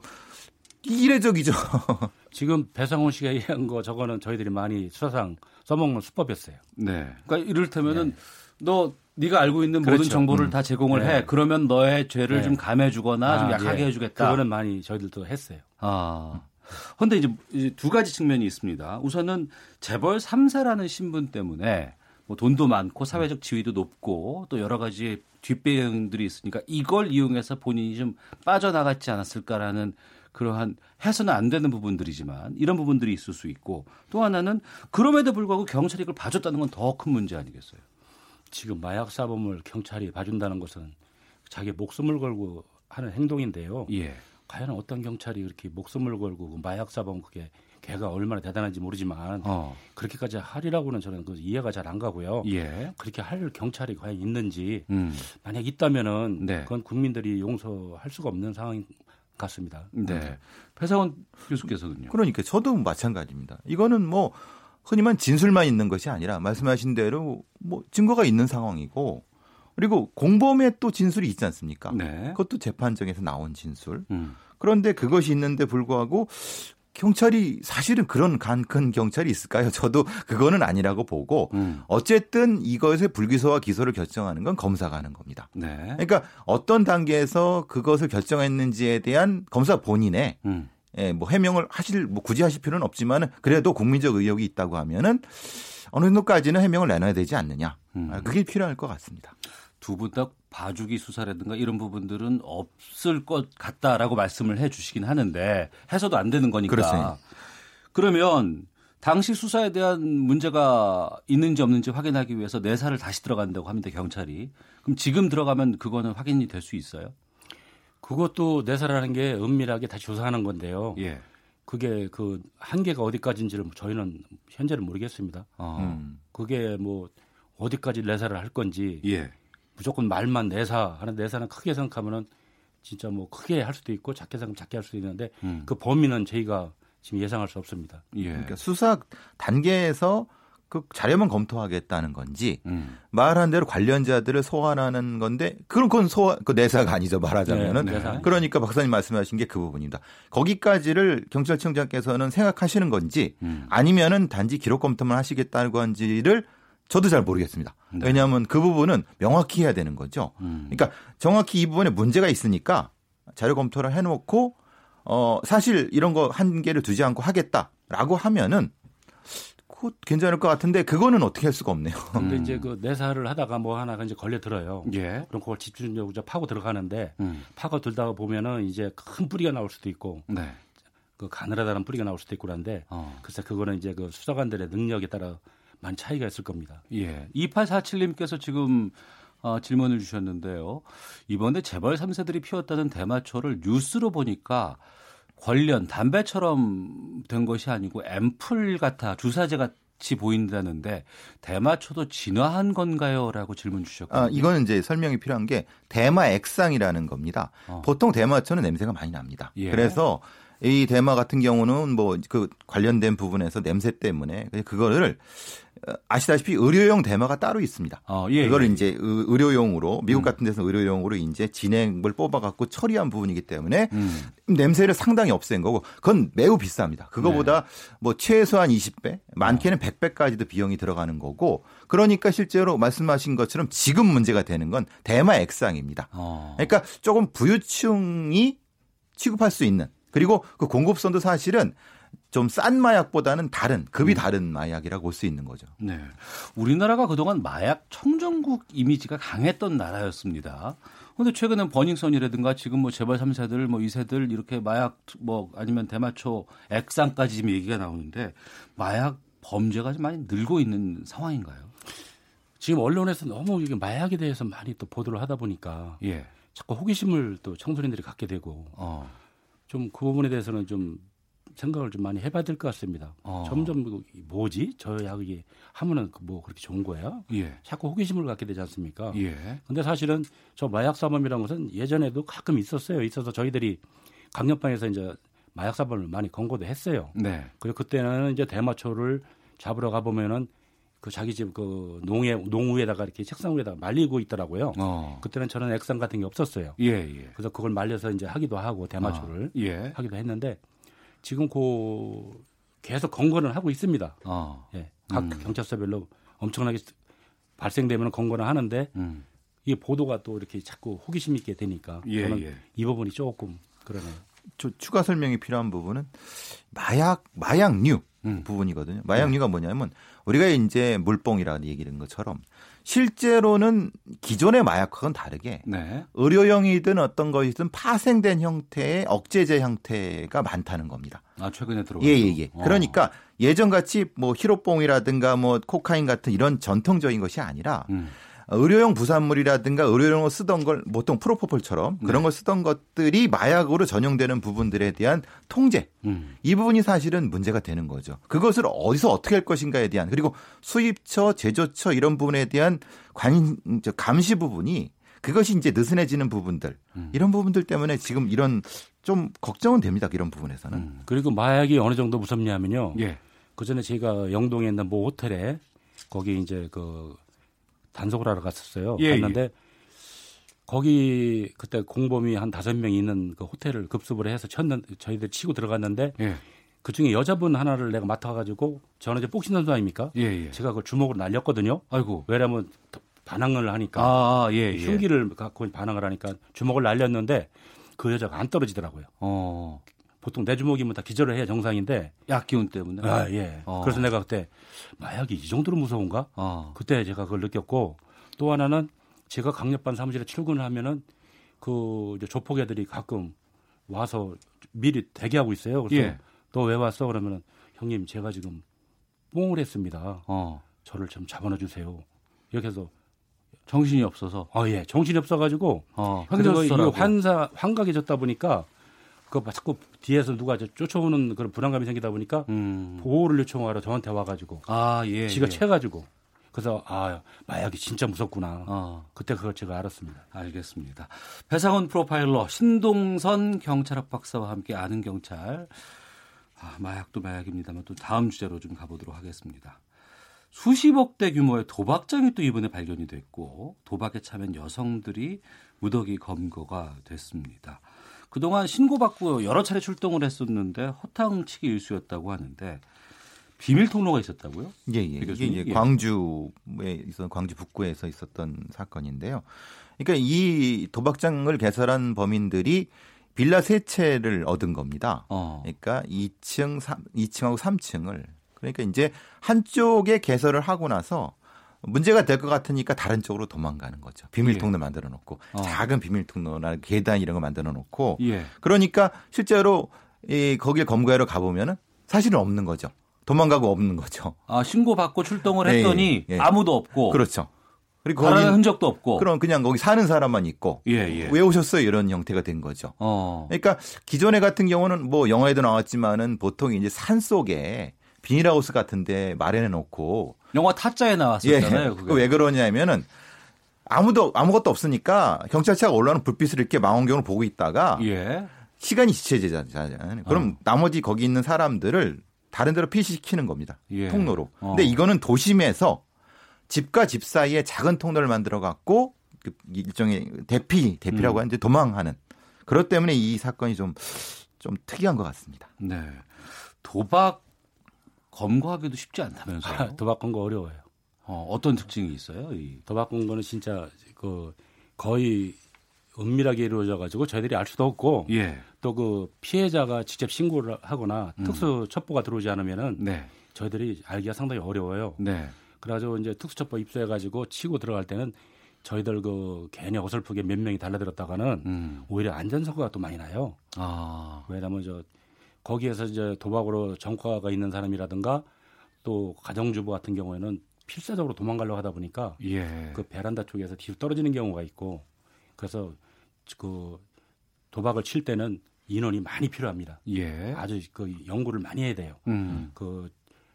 Speaker 9: 이례적이죠.
Speaker 10: 지금 배상훈 씨가 얘기한 거 저거는 저희들이 많이 수사상 써먹는 수법이었어요.
Speaker 2: 네. 그러니까 이를테면은 너 네가 알고 있는
Speaker 10: 그렇죠.
Speaker 2: 모든 정보를
Speaker 10: 음.
Speaker 2: 다 제공을
Speaker 10: 네.
Speaker 2: 해. 그러면 너의 죄를
Speaker 10: 네.
Speaker 2: 좀 감해주거나 좀
Speaker 10: 아,
Speaker 2: 약하게
Speaker 10: 예.
Speaker 2: 해주겠다.
Speaker 10: 그거는 많이 저희들도 했어요.
Speaker 2: 아. 근데 이제 이제 두 가지 측면이 있습니다. 우선은 재벌 3세라는 신분 때문에 뭐 돈도 많고 사회적 지위도 높고 또 여러 가지 뒷배경들이 있으니까 이걸 이용해서 본인이 좀 빠져나갔지 않았을까라는 그러한 해서는 안 되는 부분들이지만 이런 부분들이 있을 수 있고 또 하나는 그럼에도 불구하고 경찰이 이걸 봐줬다는 건 더 큰 문제 아니겠어요?
Speaker 10: 지금 마약 사범을 경찰이 봐준다는 것은 자기 목숨을 걸고 하는 행동인데요.
Speaker 2: 예.
Speaker 10: 과연 어떤 경찰이 이렇게 목숨을 걸고 그 마약 사범 그게 걔가 얼마나 대단한지 모르지만
Speaker 2: 어.
Speaker 10: 그렇게까지 하리라고는 저는 그 이해가 잘 안 가고요.
Speaker 2: 예.
Speaker 10: 그렇게 할 경찰이 과연 있는지
Speaker 2: 음.
Speaker 10: 만약 있다면은
Speaker 2: 네.
Speaker 10: 그건 국민들이 용서할 수가 없는 상황 같습니다.
Speaker 2: 네. 배상원 교수께서는요.
Speaker 9: 그러니까 저도 마찬가지입니다. 이거는 뭐 흔히만 진술만 있는 것이 아니라 말씀하신 대로 뭐 증거가 있는 상황이고 그리고 공범의 또 진술이 있지 않습니까?
Speaker 2: 네.
Speaker 9: 그것도 재판정에서 나온 진술.
Speaker 2: 음.
Speaker 9: 그런데 그것이 있는데 불구하고 경찰이 사실은 그런 간큰 경찰이 있을까요? 저도 그거는 아니라고 보고
Speaker 2: 음.
Speaker 9: 어쨌든 이것의 불기소와 기소를 결정하는 건 검사가 하는 겁니다.
Speaker 2: 네.
Speaker 9: 그러니까 어떤 단계에서 그것을 결정했는지에 대한 검사 본인의
Speaker 2: 음.
Speaker 9: 예, 뭐 해명을 하실 뭐 굳이 하실 필요는 없지만은 그래도 국민적 의혹이 있다고 하면은 어느 정도까지는 해명을 내놔야 되지 않느냐.
Speaker 2: 음.
Speaker 9: 아, 그게 필요할 것 같습니다.
Speaker 2: 두 분 다 봐주기 수사라든가 이런 부분들은 없을 것 같다라고 말씀을 해 주시긴 하는데 해서도 안 되는 거니까.
Speaker 9: 그렇습니다.
Speaker 2: 그러면 당시 수사에 대한 문제가 있는지 없는지 확인하기 위해서 내사를 다시 들어간다고 합니다 경찰이. 그럼 지금 들어가면 그거는 확인이 될 수 있어요?
Speaker 10: 그것도 내사라는 게 은밀하게 다시 조사하는 건데요.
Speaker 2: 예.
Speaker 10: 그게 그 한계가 어디까지인지를 저희는 현재는 모르겠습니다.
Speaker 2: 어.
Speaker 9: 음.
Speaker 10: 그게 뭐 어디까지 내사를 할 건지
Speaker 2: 예.
Speaker 10: 무조건 말만 내사 하는 내사는 크게 생각하면은 진짜 뭐 크게 할 수도 있고 작게 생각하면 작게 할 수도 있는데
Speaker 2: 음.
Speaker 10: 그 범위는 저희가 지금 예상할 수 없습니다.
Speaker 2: 예.
Speaker 9: 그러니까 수사 단계에서 그 자료만 검토하겠다는 건지
Speaker 2: 음.
Speaker 9: 말한 대로 관련자들을 소환하는 건데 그런 건 소환 그 내사가 아니죠 말하자면은
Speaker 10: 네, 내사.
Speaker 9: 그러니까 박사님 말씀하신 게 그 부분입니다. 거기까지를 경찰청장께서는 생각하시는 건지
Speaker 2: 음.
Speaker 9: 아니면은 단지 기록 검토만 하시겠다는 건지를 저도 잘 모르겠습니다.
Speaker 2: 네.
Speaker 9: 왜냐하면 그 부분은 명확히 해야 되는 거죠.
Speaker 2: 음.
Speaker 9: 그러니까 정확히 이 부분에 문제가 있으니까 자료 검토를 해놓고 어 사실 이런 거 한계를 두지 않고 하겠다라고 하면은 괜찮을 것 같은데 그거는 어떻게 할 수가 없네요.
Speaker 10: 근데
Speaker 2: 음.
Speaker 10: 이제 그 내사를 하다가 뭐 하나가 이제 걸려 들어요.
Speaker 2: 예.
Speaker 10: 그럼 그걸 집중적으로 이제 파고 들어가는데
Speaker 2: 음.
Speaker 10: 파고 들다가 보면은 이제 큰 뿌리가 나올 수도 있고
Speaker 2: 네.
Speaker 10: 그 가늘하다는 뿌리가 나올 수도 있고 그런데
Speaker 2: 어.
Speaker 10: 글쎄 그거는 이제 그 수사관들의 능력에 따라 많은 차이가 있을 겁니다.
Speaker 2: 예. 2847님께서 지금 어, 질문을 주셨는데요. 이번에 재벌 3세들이 피웠다는 대마초를 뉴스로 보니까 관련 담배처럼 된 것이 아니고 앰플 같아 주사제 같이 보인다는데 대마초도 진화한 건가요?라고 질문 주셨거든요.
Speaker 9: 아, 이거는 이제 설명이 필요한 게 대마 액상이라는 겁니다.
Speaker 2: 어.
Speaker 9: 보통 대마초는 냄새가 많이 납니다.
Speaker 2: 예.
Speaker 9: 그래서 이 대마 같은 경우는 뭐 그 관련된 부분에서 냄새 때문에 그거를 어, 아시다시피 의료용 대마가 따로 있습니다.
Speaker 2: 어, 예,
Speaker 9: 그거를
Speaker 2: 예.
Speaker 9: 이제 의- 의료용으로 미국
Speaker 2: 음.
Speaker 9: 같은 데서 의료용으로 이제 진액을 뽑아갖고 처리한 부분이기 때문에
Speaker 2: 음.
Speaker 9: 냄새를 상당히 없앤 거고 그건 매우 비쌉니다. 그거보다
Speaker 2: 네.
Speaker 9: 뭐 최소한 20배, 많게는
Speaker 2: 어.
Speaker 9: 100배까지도 비용이 들어가는 거고 그러니까 실제로 말씀하신 것처럼 지금 문제가 되는 건 대마 액상입니다.
Speaker 2: 어.
Speaker 9: 그러니까 조금 부유층이 취급할 수 있는 그리고 그 공급선도 사실은 좀 싼 마약보다는 다른 급이 다른 마약이라고 볼 수 있는 거죠.
Speaker 2: 네. 우리나라가 그동안 마약 청정국 이미지가 강했던 나라였습니다. 근데 최근엔 버닝썬이라든가 지금 뭐 재벌 3세들 뭐 2세들 이렇게 마약 뭐 아니면 대마초 액상까지 지금 얘기가 나오는데 마약 범죄가 좀 많이 늘고 있는 상황인가요?
Speaker 10: 지금 언론에서 너무 이게 마약에 대해서 많이 또 보도를 하다 보니까
Speaker 2: 예.
Speaker 10: 자꾸 호기심을 또 청소년들이 갖게 되고
Speaker 2: 어.
Speaker 10: 좀 그 부분에 대해서는 좀 생각을 좀 많이 해봐야 될 것 같습니다.
Speaker 2: 어.
Speaker 10: 점점 그 뭐지? 저 약이 하면은 그뭐 그렇게 좋은 거야?
Speaker 2: 예.
Speaker 10: 자꾸 호기심을 갖게 되지 않습니까?
Speaker 2: 예.
Speaker 10: 근데 사실은 저 마약 사범이라는 것은 예전에도 가끔 있었어요. 있어서 저희들이 강력반에서 이제 마약 사범을 많이 권고도 했어요.
Speaker 2: 네.
Speaker 10: 그리고 그때는 이제 대마초를 잡으러 가 보면은 그 자기 집 그 농에 농우에다가 이렇게 책상 위에다 말리고 있더라고요.
Speaker 2: 어.
Speaker 10: 그때는 저는 액상 같은 게 없었어요.
Speaker 2: 예, 예.
Speaker 10: 그래서 그걸 말려서 이제 하기도 하고 대마초를
Speaker 2: 아, 예.
Speaker 10: 하기도 했는데 지금 그 계속 건건을 하고 있습니다.
Speaker 2: 어.
Speaker 10: 예. 각
Speaker 2: 음.
Speaker 10: 경찰서별로 엄청나게 발생되면 건건을 하는데
Speaker 2: 음.
Speaker 10: 이 보도가 또 이렇게 자꾸 호기심 있게 되니까
Speaker 2: 예,
Speaker 10: 저는
Speaker 2: 예.
Speaker 10: 이 부분이 조금 그러네요.
Speaker 9: 저 추가 설명이 필요한 부분은 마약 마약류
Speaker 2: 음.
Speaker 9: 부분이거든요.
Speaker 2: 네.
Speaker 9: 마약류가 뭐냐면 우리가 이제 물뽕이라는 얘기는 것처럼 실제로는 기존의 마약과는 다르게
Speaker 2: 네.
Speaker 9: 의료용이든 어떤 것이든 파생된 형태의 억제제 형태가 많다는 겁니다.
Speaker 2: 아, 최근에 들어가.
Speaker 9: 예, 예, 예. 그러니까 예전 같이 뭐 히로뽕이라든가 뭐 코카인 같은 이런 전통적인 것이 아니라
Speaker 2: 음.
Speaker 9: 의료용 부산물이라든가 의료용으로 쓰던 걸 보통 프로포폴처럼 그런
Speaker 2: 네.
Speaker 9: 걸 쓰던 것들이 마약으로 전용되는 부분들에 대한 통제
Speaker 2: 음.
Speaker 9: 이 부분이 사실은 문제가 되는 거죠. 그것을 어디서 어떻게 할 것인가에 대한 그리고 수입처, 제조처 이런 부분에 대한 관 저, 감시 부분이 그것이 이제 느슨해지는 부분들
Speaker 2: 음.
Speaker 9: 이런 부분들 때문에 지금 이런 좀 걱정은 됩니다. 이런 부분에서는.
Speaker 2: 음.
Speaker 10: 그리고 마약이 어느 정도 무섭냐면요.
Speaker 2: 예.
Speaker 10: 그 전에 제가 영동에 있는 모 호텔에 거기 이제 그 단속을 하러 갔었어요.
Speaker 2: 예,
Speaker 10: 갔는데 거기 그때 공범이 한 다섯 명 있는 그 호텔을 급습을 해서 쳤는 저희들 치고 들어갔는데
Speaker 2: 예.
Speaker 10: 그 중에 여자분 하나를 내가 맡아가지고 저는 이제 복싱 선수 아닙니까?
Speaker 2: 예, 예.
Speaker 10: 제가 그걸 주먹으로 날렸거든요.
Speaker 2: 아이고.
Speaker 10: 왜냐하면 반항을 하니까
Speaker 2: 아, 예, 예.
Speaker 10: 흉기를 갖고 반항을 하니까 주먹을 날렸는데 그 여자가 안 떨어지더라고요.
Speaker 2: 어.
Speaker 10: 보통 내 주먹이면 다 기절을 해야 정상인데
Speaker 2: 약 기운 때문에.
Speaker 10: 아, 예.
Speaker 2: 어.
Speaker 10: 그래서 내가 그때 마약이 이 정도로 무서운가?
Speaker 2: 어.
Speaker 10: 그때 제가 그걸 느꼈고 또 하나는 제가 강력반 사무실에 출근을 하면은 그 이제 조폭 애들이 가끔 와서 미리 대기하고 있어요. 그래서
Speaker 2: 예.
Speaker 10: 너왜 왔어? 그러면은 형님 제가 지금 뽕을 했습니다.
Speaker 2: 어.
Speaker 10: 저를 좀 잡아놔 주세요. 이렇게 해서
Speaker 2: 정신이 없어서.
Speaker 10: 아 예, 정신이 없어가지고
Speaker 2: 어.
Speaker 10: 그리고. 환사 환각해졌다 보니까 그 자꾸 뒤에서 누가 쫓아오는 그런 불안감이 생기다 보니까
Speaker 2: 음.
Speaker 10: 보호를 요청하러 저한테 와가지고
Speaker 2: 아, 예.
Speaker 10: 지가
Speaker 2: 예.
Speaker 10: 채가지고 그래서 아 마약이 진짜 무섭구나.
Speaker 2: 어.
Speaker 10: 그때 그걸 제가 알았습니다.
Speaker 2: 알겠습니다. 배상원 프로파일러 신동선 경찰학 박사와 함께 아는 경찰. 아, 마약도 마약입니다만 또 다음 주제로 좀 가보도록 하겠습니다. 수십억 대 규모의 도박장이 또 이번에 발견이 됐고 도박에 참여한 여성들이 무더기 검거가 됐습니다. 그동안 신고받고 여러 차례 출동을 했었는데 허탕치기 일수였다고 하는데 비밀 통로가 있었다고요?
Speaker 9: 예, 예.
Speaker 2: 배
Speaker 9: 이게? 이제
Speaker 2: 예.
Speaker 9: 광주에 있었 광주 북구에서 있었던 사건인데요. 그러니까 이 도박장을 개설한 범인들이 빌라 세 채를 얻은 겁니다.
Speaker 2: 어.
Speaker 9: 그러니까 2층, 3, 2층하고 3층을 그러니까 이제 한쪽에 개설을 하고 나서 문제가 될 것 같으니까 다른 쪽으로 도망가는 거죠. 비밀
Speaker 2: 예.
Speaker 9: 통로 만들어 놓고
Speaker 2: 어.
Speaker 9: 작은 비밀 통로나 계단 이런 거 만들어 놓고
Speaker 2: 예.
Speaker 9: 그러니까 실제로 이 거기에 검거하러 가 보면은 사실은 없는 거죠. 도망가고 없는 거죠.
Speaker 2: 아, 신고 받고 출동을
Speaker 9: 예,
Speaker 2: 했더니
Speaker 9: 예.
Speaker 2: 아무도 없고
Speaker 9: 그렇죠. 그리고 거기
Speaker 2: 흔적도 없고
Speaker 9: 그럼 그냥 거기 사는 사람만 있고
Speaker 2: 예, 예.
Speaker 9: 왜 오셨어요 이런 형태가 된 거죠.
Speaker 2: 어.
Speaker 9: 그러니까 기존에 같은 경우는 뭐 영화에도 나왔지만은 보통 이제 산 속에 비닐하우스 같은데 마련해 놓고
Speaker 2: 영화 타짜에 나왔었잖아요. 그게.
Speaker 9: 그왜 그러냐면은 아무도 아무것도 없으니까 경찰차가 올라오는 불빛을 이렇게 망원경을 보고 있다가
Speaker 2: 예.
Speaker 9: 시간이 지체되잖아요. 그럼 나머지 거기 있는 사람들을 다른 데로 피시시키는 겁니다.
Speaker 2: 예.
Speaker 9: 통로로.
Speaker 2: 어.
Speaker 9: 근데 이거는 도심에서 집과 집 사이에 작은 통로를 만들어 갖고 그 일종의 대피 대피라고
Speaker 2: 음.
Speaker 9: 하는데 도망하는. 그렇기 때문에 이 사건이 좀좀 특이한 것 같습니다.
Speaker 2: 네. 도박 검거하기도 쉽지 않다면서요?
Speaker 10: 도박 건거 어려워요.
Speaker 2: 어, 어떤 특징이 있어요? 이.
Speaker 10: 도박 건거는 진짜 그 거의 은밀하게 이루어져 가지고 저희들이 알 수도 없고
Speaker 2: 예.
Speaker 10: 또그 피해자가 직접 신고를 하거나
Speaker 2: 음.
Speaker 10: 특수 첩보가 들어오지 않으면은
Speaker 2: 네.
Speaker 10: 저희들이 알기가 상당히 어려워요.
Speaker 2: 네.
Speaker 10: 그래가지고 이제 특수 첩보 입수해 가지고 치고 들어갈 때는 저희들 그 괜히 어설프게 몇 명이 달라들었다가는
Speaker 2: 음.
Speaker 10: 오히려 안전사고가 또 많이 나요.
Speaker 2: 아.
Speaker 10: 왜냐하면 저 거기에서 이제 도박으로 전과가 있는 사람이라든가 또 가정주부 같은 경우에는 필사적으로 도망가려고 하다 보니까
Speaker 2: 예.
Speaker 10: 그 베란다 쪽에서 뒤로 떨어지는 경우가 있고 그래서 그 도박을 칠 때는 인원이 많이 필요합니다.
Speaker 2: 예.
Speaker 10: 아주 그 연구를 많이 해야 돼요.
Speaker 2: 음.
Speaker 10: 그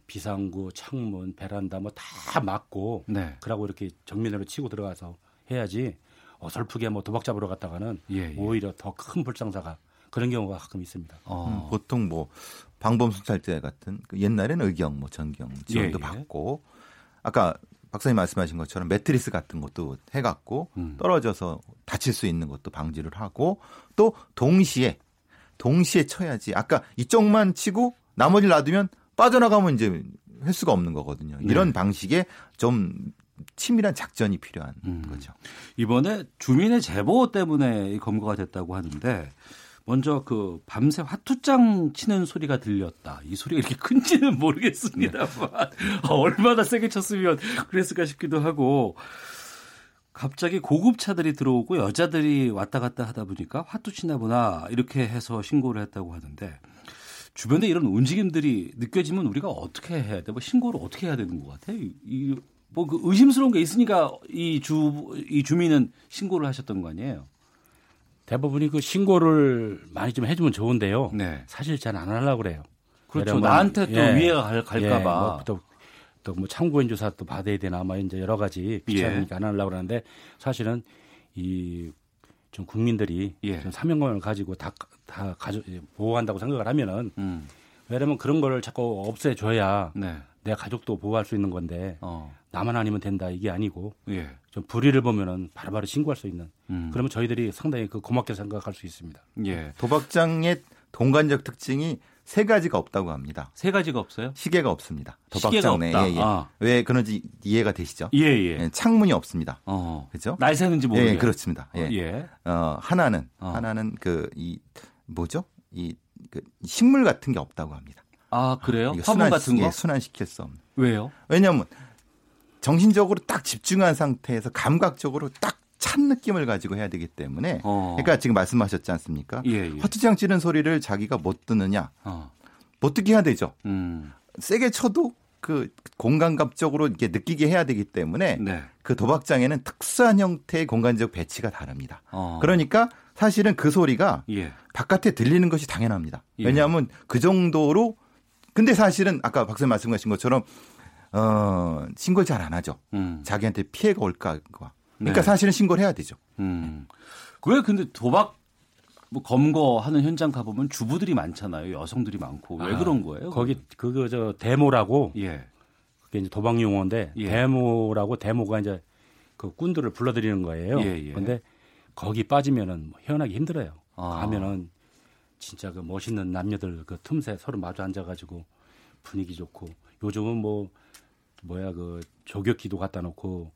Speaker 10: 비상구, 창문, 베란다 뭐 다 막고
Speaker 2: 네.
Speaker 10: 그러고 이렇게 정면으로 치고 들어가서 해야지 어설프게 뭐 도박 잡으러 갔다가는
Speaker 2: 예, 예.
Speaker 10: 오히려 더 큰 불상사가 그런 경우가 가끔 있습니다.
Speaker 2: 어.
Speaker 9: 음, 보통 뭐 방범 순찰대 같은 그 옛날에는 의경, 뭐 전경 지원도
Speaker 2: 예, 예.
Speaker 9: 받고 아까 박사님 말씀하신 것처럼 매트리스 같은 것도 해갖고
Speaker 2: 음.
Speaker 9: 떨어져서 다칠 수 있는 것도 방지를 하고 또 동시에 동시에 쳐야지. 아까 이쪽만 치고 나머지를 놔두면 빠져나가면 이제 횟수가 없는 거거든요. 이런
Speaker 2: 네.
Speaker 9: 방식의 좀 치밀한 작전이 필요한
Speaker 2: 음.
Speaker 9: 거죠.
Speaker 2: 이번에 주민의 제보 때문에 이 검거가 됐다고 하는데 먼저 그 밤새 화투장 치는 소리가 들렸다. 이 소리가 이렇게 큰지는 모르겠습니다만 아, 얼마나 세게 쳤으면 그랬을까 싶기도 하고 갑자기 고급차들이 들어오고 여자들이 왔다 갔다 하다 보니까 화투 치나 보나 이렇게 해서 신고를 했다고 하는데 주변에 이런 움직임들이 느껴지면 우리가 어떻게 해야 돼? 뭐 신고를 어떻게 해야 되는 것 같아? 이뭐그 의심스러운 게 있으니까 이 주 이 주민은 신고를 하셨던 거 아니에요?
Speaker 10: 대부분이 그 신고를 많이 좀 해주면 좋은데요.
Speaker 2: 네.
Speaker 10: 사실 잘 안 하려고 그래요.
Speaker 2: 그렇죠. 나한테 또
Speaker 10: 예.
Speaker 2: 위해가 갈- 갈까봐.
Speaker 10: 뭐 또, 또 뭐 참고인 조사 또 받아야 되나 뭐 이제 여러 가지 귀찮으니까 안 하려고 그러는데 사실은 이 좀 국민들이
Speaker 2: 예.
Speaker 10: 좀 사명감을 가지고 다, 다 가져, 보호한다고 생각을 하면은
Speaker 2: 음.
Speaker 10: 왜냐면 그런 거를 자꾸 없애줘야
Speaker 2: 네.
Speaker 10: 내 가족도 보호할 수 있는 건데
Speaker 2: 어.
Speaker 10: 나만 아니면 된다 이게 아니고
Speaker 2: 예.
Speaker 10: 좀 불의를 보면은 바로바로 신고할 수 있는
Speaker 2: 음.
Speaker 10: 그러면 저희들이 상당히 그 고맙게 생각할 수 있습니다.
Speaker 2: 예.
Speaker 9: 도박장의 공간적 특징이 세 가지가 없다고 합니다.
Speaker 2: 세 가지가 없어요?
Speaker 9: 시계가 없습니다. 도박장 내에. 예, 예.
Speaker 2: 아.
Speaker 9: 왜 그런지 이해가 되시죠?
Speaker 2: 예, 예.
Speaker 9: 예, 창문이 없습니다.
Speaker 2: 어.
Speaker 9: 그죠?
Speaker 2: 날 새는지
Speaker 9: 예,
Speaker 2: 모르게.
Speaker 9: 예, 그렇습니다. 예.
Speaker 2: 예.
Speaker 9: 어, 하나는
Speaker 2: 어.
Speaker 9: 하나는 그 이 뭐죠? 이 그 식물 같은 게 없다고 합니다.
Speaker 2: 아, 그래요?
Speaker 9: 이거
Speaker 2: 화분
Speaker 9: 순환-
Speaker 2: 같은 거?
Speaker 9: 예, 순환시킬 수 없는.
Speaker 2: 왜요?
Speaker 9: 왜냐하면 정신적으로 딱 집중한 상태에서 감각적으로 딱 찬 느낌을 가지고 해야 되기 때문에
Speaker 2: 어.
Speaker 9: 그러니까 지금 말씀하셨지 않습니까?
Speaker 2: 예, 예.
Speaker 9: 화투장 치는 소리를 자기가 못 듣느냐?
Speaker 2: 어.
Speaker 9: 못 듣게 해야 되죠.
Speaker 2: 음.
Speaker 9: 세게 쳐도 그 공간감적으로 이렇게 느끼게 해야 되기 때문에
Speaker 2: 네.
Speaker 9: 그 도박장에는 특수한 형태의 공간적 배치가 다릅니다.
Speaker 2: 어.
Speaker 9: 그러니까 사실은 그 소리가
Speaker 2: 예.
Speaker 9: 바깥에 들리는 것이 당연합니다.
Speaker 2: 예.
Speaker 9: 왜냐하면 그 정도로 근데 사실은 아까 박사님 말씀하신 것처럼 어 신고를 잘 안 하죠.
Speaker 2: 음.
Speaker 9: 자기한테 피해가 올까 봐. 그러니까
Speaker 2: 네.
Speaker 9: 사실은 신고를 해야 되죠.
Speaker 2: 음. 왜 근데 도박 뭐 검거하는 현장 가보면 주부들이 많잖아요. 여성들이 많고. 왜
Speaker 10: 아,
Speaker 2: 그런 거예요?
Speaker 10: 거기 그거 저 데모라고
Speaker 2: 예.
Speaker 10: 그게 이제 도박 용어인데
Speaker 2: 예.
Speaker 10: 데모라고 데모가 이제 그 꾼들을 불러들이는 거예요.
Speaker 2: 예, 예.
Speaker 10: 근데 거기 빠지면은 뭐 헤어나기 힘들어요.
Speaker 2: 아.
Speaker 10: 가면은 진짜 그 멋있는 남녀들 그 틈새 서로 마주 앉아가지고 분위기 좋고 요즘은 뭐 뭐야 그 조격기도 갖다 놓고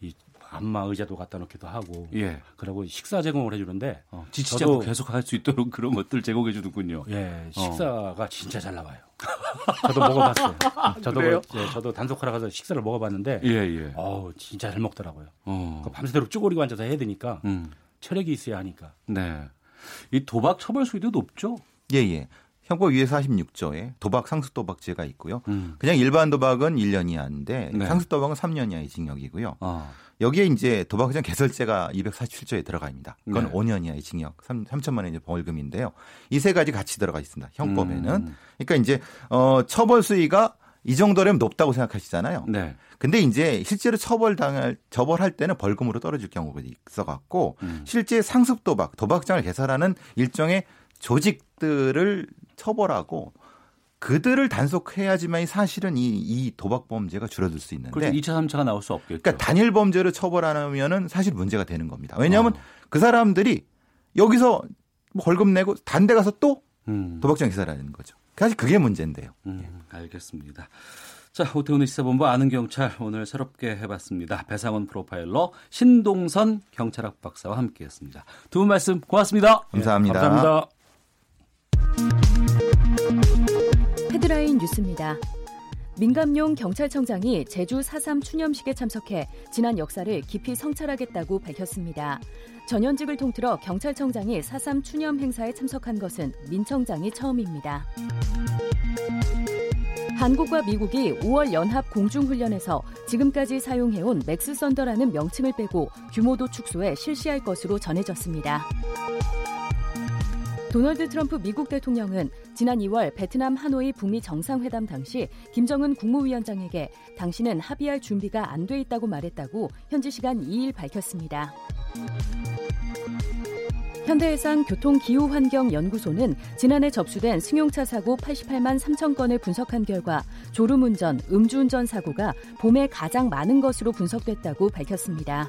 Speaker 10: 이 안마 의자도 갖다 놓기도 하고
Speaker 2: 예.
Speaker 10: 그리고 식사 제공을 해주는데
Speaker 2: 어, 지치자고 계속 할 수 있도록 그런 것들 제공해 주는군요.
Speaker 10: 예,
Speaker 2: 어.
Speaker 10: 식사가 진짜 잘 나와요. 저도 먹어봤어요. 저도
Speaker 2: 그래요?
Speaker 10: 그, 예, 저도 단속하러 가서 식사를 먹어봤는데,
Speaker 2: 예, 예.
Speaker 10: 어우 진짜 잘 먹더라고요.
Speaker 2: 어.
Speaker 10: 그 밤새도록 쭈그리고 앉아서 해야 되니까
Speaker 2: 음.
Speaker 10: 체력이 있어야 하니까.
Speaker 2: 네. 이 도박 처벌 수위도 높죠?
Speaker 9: 예, 예. 형법 246조에 도박 상습도박죄가 있고요.
Speaker 2: 음.
Speaker 9: 그냥 일반 도박은 1년 이하인데
Speaker 2: 네.
Speaker 9: 상습도박은 3년 이하의 징역이고요.
Speaker 2: 아.
Speaker 9: 여기에 이제 도박장 개설죄가 247조에 들어갑니다. 그건
Speaker 2: 네.
Speaker 9: 5년 이하의 징역, 3, 3천만 원 이제 벌금인데요. 이 세 가지 같이 들어가 있습니다. 형법에는.
Speaker 2: 음.
Speaker 9: 그러니까 이제 어 처벌 수위가 이 정도라면 높다고 생각하시잖아요.
Speaker 2: 네.
Speaker 9: 근데 이제 실제로 처벌 당할 처벌할 때는 벌금으로 떨어질 경우가 있어 갖고
Speaker 2: 음.
Speaker 9: 실제 상습 도박, 도박장을 개설하는 일종의 조직들을 처벌하고 그들을 단속해야지만 사실은 이, 이 도박 범죄가 줄어들 수 있는데
Speaker 2: 그렇죠. 2차, 3차가 나올 수 없겠죠.
Speaker 9: 그러니까 단일 범죄를 처벌 안 하면은 사실 문제가 되는 겁니다. 왜냐하면
Speaker 2: 어.
Speaker 9: 그 사람들이 여기서 뭐 벌금 내고 단데 가서 또
Speaker 2: 음.
Speaker 9: 도박장 개설하는 거죠. 사실 그게 문제인데요.
Speaker 2: 음, 알겠습니다. 자, 오태훈의 시사본부 아는 경찰 오늘 새롭게 해봤습니다. 배상원 프로파일러 신동선 경찰학 박사와 함께했습니다. 두 분 말씀 고맙습니다.
Speaker 9: 감사합니다.
Speaker 10: 네, 감사합니다.
Speaker 6: 헤드라인 뉴스입니다. 민감용 경찰청장이 제주 4.3 추념식에 참석해 지난 역사를 깊이 성찰하겠다고 밝혔습니다. 전현직을 통틀어 경찰청장이 4.3 추념 행사에 참석한 것은 민 청장이 처음입니다. 한국과 미국이 5월 연합 공중훈련에서 지금까지 사용해온 Max Thunder라는 명칭을 빼고 규모도 축소해 실시할 것으로 전해졌습니다. 도널드 트럼프 미국 대통령은 지난 2월 베트남 하노이 북미 정상회담 당시 김정은 국무위원장에게 당신은 합의할 준비가 안 돼 있다고 말했다고 현지 시간 2일 밝혔습니다. 현대해상 교통기후환경연구소는 지난해 접수된 승용차 사고 88만 3천 건을 분석한 결과 졸음운전, 음주운전 사고가 봄에 가장 많은 것으로 분석됐다고 밝혔습니다.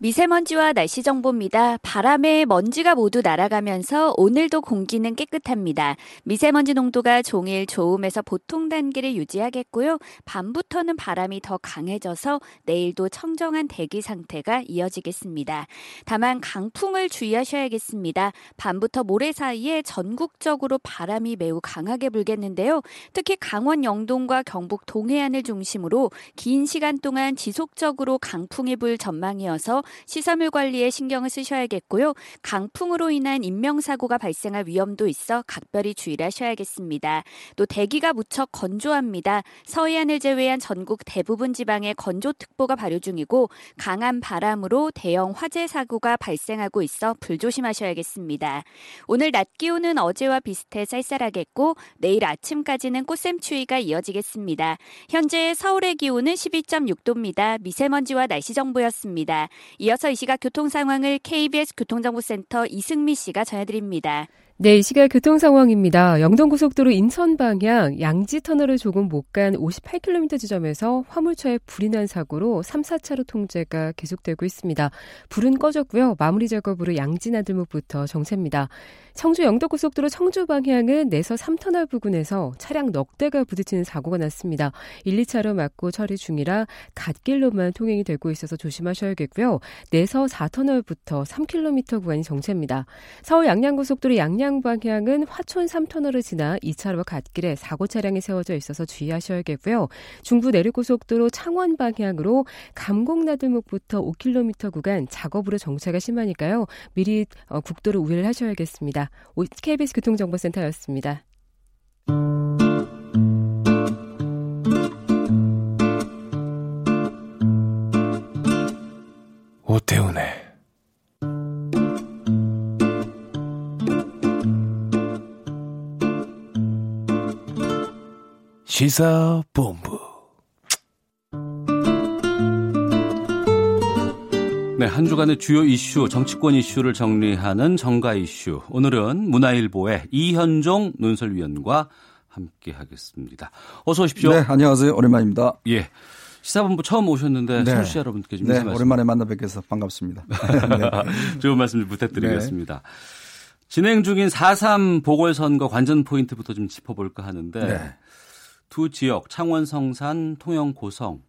Speaker 11: 미세먼지와 날씨 정보입니다. 바람에 먼지가 모두 날아가면서 오늘도 공기는 깨끗합니다. 미세먼지 농도가 종일 좋음에서 보통 단계를 유지하겠고요. 밤부터는 바람이 더 강해져서 내일도 청정한 대기 상태가 이어지겠습니다. 다만 강풍을 주의하셔야겠습니다. 밤부터 모레 사이에 전국적으로 바람이 매우 강하게 불겠는데요. 특히 강원 영동과 경북 동해안을 중심으로 긴 시간 동안 지속적으로 강풍이 불 전망이어서 시설물 관리에 신경을 쓰셔야겠고요. 강풍으로 인한 인명사고가 발생할 위험도 있어 각별히 주의를 하셔야겠습니다. 또 대기가 무척 건조합니다. 서해안을 제외한 전국 대부분 지방에 건조특보가 발효 중이고 강한 바람으로 대형 화재 사고가 발생하고 있어 불조심하셔야겠습니다. 오늘 낮 기온은 어제와 비슷해 쌀쌀하겠고 내일 아침까지는 꽃샘추위가 이어지겠습니다. 현재 서울의 기온은 12.6도입니다. 미세먼지와 날씨 정보였습니다. 이어서 이 시각 교통 상황을 KBS 교통정보센터 이승미 씨가 전해드립니다.
Speaker 4: 네, 이 시각 교통 상황입니다. 영동고속도로 인천 방향 양지 터널을 조금 못 간 58km 지점에서 화물차에 불이 난 사고로 3, 4차로 통제가 계속되고 있습니다. 불은 꺼졌고요. 마무리 작업으로 양지 나들목부터 정체입니다. 청주 영덕고속도로 청주 방향은 내서 3터널 부근에서 차량 넉 대가 부딪히는 사고가 났습니다. 1, 2차로 막고 처리 중이라 갓길로만 통행이 되고 있어서 조심하셔야겠고요. 내서 4터널부터 3km 구간이 정체입니다. 서울 양양고속도로 양양 방향은 화촌 3터널을 지나 2차로 갓길에 사고 차량이 세워져 있어서 주의하셔야겠고요. 중부 내륙고속도로 창원 방향으로 감곡나들목부터 5km 구간 작업으로 정체가 심하니까요. 미리 어, 국도를 우회를 하셔야겠습니다. KBS 교통정보센터였습니다.
Speaker 7: 오태훈의 시사본부
Speaker 2: 네, 한 주간의 주요 이슈, 정치권 이슈를 정리하는 정가 이슈. 오늘은 문화일보의 이현종 논설위원과 함께 하겠습니다. 어서 오십시오.
Speaker 12: 네, 안녕하세요. 오랜만입니다.
Speaker 2: 예. 시사본부 처음 오셨는데 네. 청취자 여러분께 좀
Speaker 12: 네, 오랜만에 만나 뵙게서 반갑습니다.
Speaker 2: 네. 좋은 말씀 부탁드리겠습니다. 네. 진행 중인 4.3 보궐선거 관전 포인트부터 좀 짚어볼까 하는데 네. 두 지역 창원 성산 통영 고성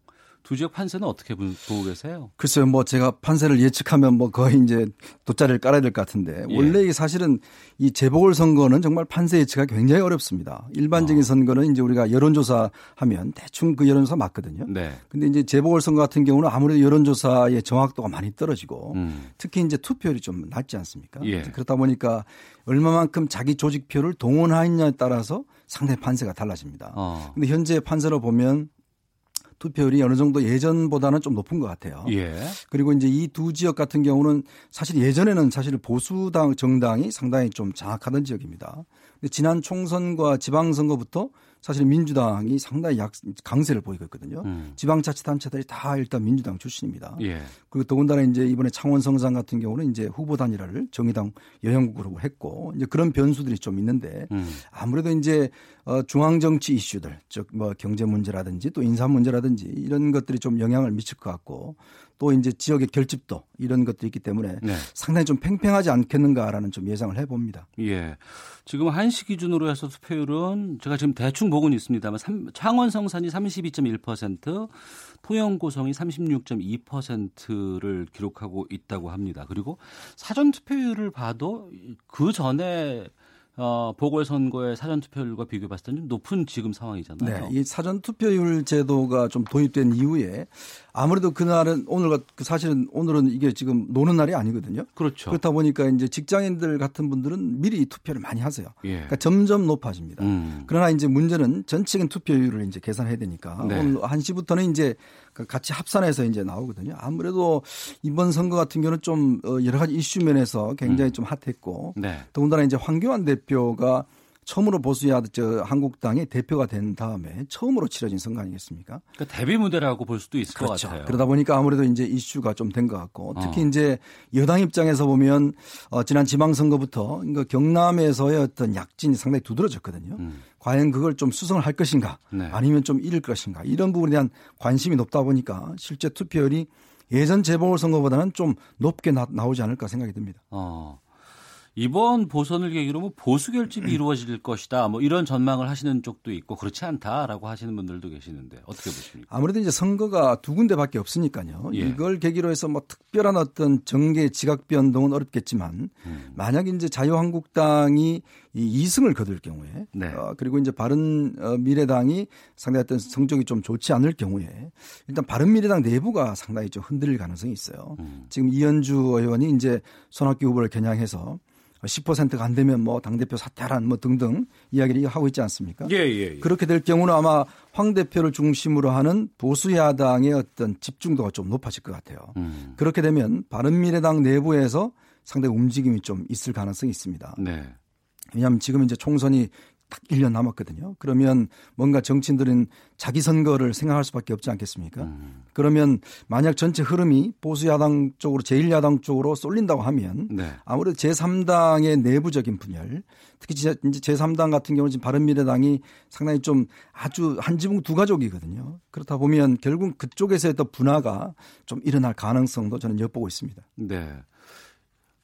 Speaker 2: 두 지역 판세는 어떻게 보고 계세요?
Speaker 12: 글쎄요, 뭐 제가 판세를 예측하면 뭐 거의 이제 돗자리를 깔아야 될 것 같은데 예. 원래 이 사실은 이 재보궐 선거는 정말 판세 예측가 굉장히 어렵습니다. 일반적인 어. 선거는 이제 우리가 여론조사 하면 대충 그 여론조사 맞거든요. 네. 근데 이제 재보궐 선거 같은 경우는 아무래도 여론조사의 정확도가 많이 떨어지고 음. 특히 이제 투표율이 좀 낮지 않습니까? 예. 그렇다 보니까 얼마만큼 자기 조직표를 동원하느냐에 따라서 상당히 판세가 달라집니다. 어. 근데 현재 판세로 보면 투표율이 어느 정도 예전보다는 좀 높은 것 같아요. 예. 그리고 이제 이 두 지역 같은 경우는 사실 예전에는 사실 보수당 정당이 상당히 좀 장악하던 지역입니다. 근데 지난 총선과 지방선거부터 사실 민주당이 상당히 약 강세를 보이고 있거든요. 음. 지방자치단체들이 다 일단 민주당 출신입니다. 예. 그리고 더군다나 이제 이번에 창원 성산 같은 경우는 이제 후보 단일화를 정의당 여영국으로 했고 이제 그런 변수들이 좀 있는데 음. 아무래도 이제 어 중앙 정치 이슈들 즉 뭐 경제 문제라든지 또 인사 문제라든지 이런 것들이 좀 영향을 미칠 것 같고 또 이제 지역의 결집도 이런 것들이 있기 때문에 네. 상당히 좀 팽팽하지 않겠는가라는 좀 예상을 해봅니다.
Speaker 2: 예. 지금 한시 기준으로 해서 투표율은 제가 지금 대충 보고는 있습니다만 창원 성산이 32.1%, 통영 고성이 36.2%를 기록하고 있다고 합니다. 그리고 사전 투표율을 봐도 그 전에 어, 보궐선거의 사전투표율과 비교해 봤을 때는 좀 높은 지금 상황이잖아요.
Speaker 12: 네, 이 사전투표율 제도가 좀 도입된 이후에 아무래도 그날은 오늘 그 사실은 오늘은 이게 지금 노는 날이 아니거든요.
Speaker 2: 그렇죠.
Speaker 12: 그렇다 보니까 이제 직장인들 같은 분들은 미리 투표를 많이 하세요.
Speaker 2: 예.
Speaker 12: 그러니까 점점 높아집니다.
Speaker 2: 음.
Speaker 12: 그러나 이제 문제는 전체적인 투표율을 이제 계산해야 되니까
Speaker 2: 네.
Speaker 12: 오늘 1시부터는 이제 그 같이 합산해서 이제 나오거든요. 아무래도 이번 선거 같은 경우는 좀 어, 여러 가지 이슈 면에서 굉장히 좀 핫했고
Speaker 2: 네.
Speaker 12: 더군다나 이제 황교안 대표가 처음으로 보수야 저 한국당의 대표가 된 다음에 처음으로 치러진 선거 아니겠습니까?
Speaker 2: 그러니까 데뷔 무대라고 볼 수도 있을
Speaker 12: 그렇죠.
Speaker 2: 것 같아요.
Speaker 12: 그러다 보니까 아무래도 이제 이슈가 좀 된 것 같고 특히
Speaker 2: 어.
Speaker 12: 이제 여당 입장에서 보면 어, 지난 지방선거부터 그러니까 경남에서의 어떤 약진이 상당히 두드러졌거든요. 과연 그걸 좀 수성을 할 것인가
Speaker 2: 네.
Speaker 12: 아니면 좀 잃을 것인가 이런 부분에 대한 관심이 높다 보니까 실제 투표율이 예전 재보궐선거보다는 좀 높게 나, 나오지 않을까 생각이 듭니다.
Speaker 2: 어. 이번 보선을 계기로 뭐 보수 결집이 이루어질 것이다. 뭐 이런 전망을 하시는 쪽도 있고 그렇지 않다라고 하시는 분들도 계시는데 어떻게 보십니까?
Speaker 12: 아무래도 이제 선거가 두 군데밖에 없으니까요.
Speaker 2: 예.
Speaker 12: 이걸 계기로 해서 뭐 특별한 어떤 정계 지각 변동은 어렵겠지만
Speaker 2: 음.
Speaker 12: 만약 이제 자유한국당이 이 2승을 거둘 경우에
Speaker 2: 네.
Speaker 12: 어, 그리고 이제 바른 어, 미래당이 상당히 어떤 성적이 좀 좋지 않을 경우에 일단 바른 미래당 내부가 상당히 좀 흔들릴 가능성이 있어요.
Speaker 2: 음.
Speaker 12: 지금 이현주 의원이 이제 손학규 후보를 겨냥해서 10%가 안 되면 뭐 당대표 사퇴하란 뭐 등등 이야기를 하고 있지 않습니까?
Speaker 2: 예, 예, 예.
Speaker 12: 그렇게 될 경우는 아마 황 대표를 중심으로 하는 보수 야당의 어떤 집중도가 좀 높아질 것 같아요.
Speaker 2: 음.
Speaker 12: 그렇게 되면 바른미래당 내부에서 상당히 움직임이 좀 있을 가능성이 있습니다.
Speaker 2: 네.
Speaker 12: 왜냐하면 지금 이제 총선이 딱 1년 남았거든요. 그러면 뭔가 정치인들은 자기 선거를 생각할 수밖에 없지 않겠습니까?
Speaker 2: 음.
Speaker 12: 그러면 만약 전체 흐름이 보수 야당 쪽으로 제1야당 쪽으로 쏠린다고 하면
Speaker 2: 네.
Speaker 12: 아무래도 제3당의 내부적인 분열, 특히 제, 이제 제3당 같은 경우는 지금 바른미래당이 상당히 좀 아주 한 지붕 두 가족이거든요. 그렇다 보면 결국 그쪽에서의 또 분화가 좀 일어날 가능성도 저는 엿보고 있습니다.
Speaker 2: 네.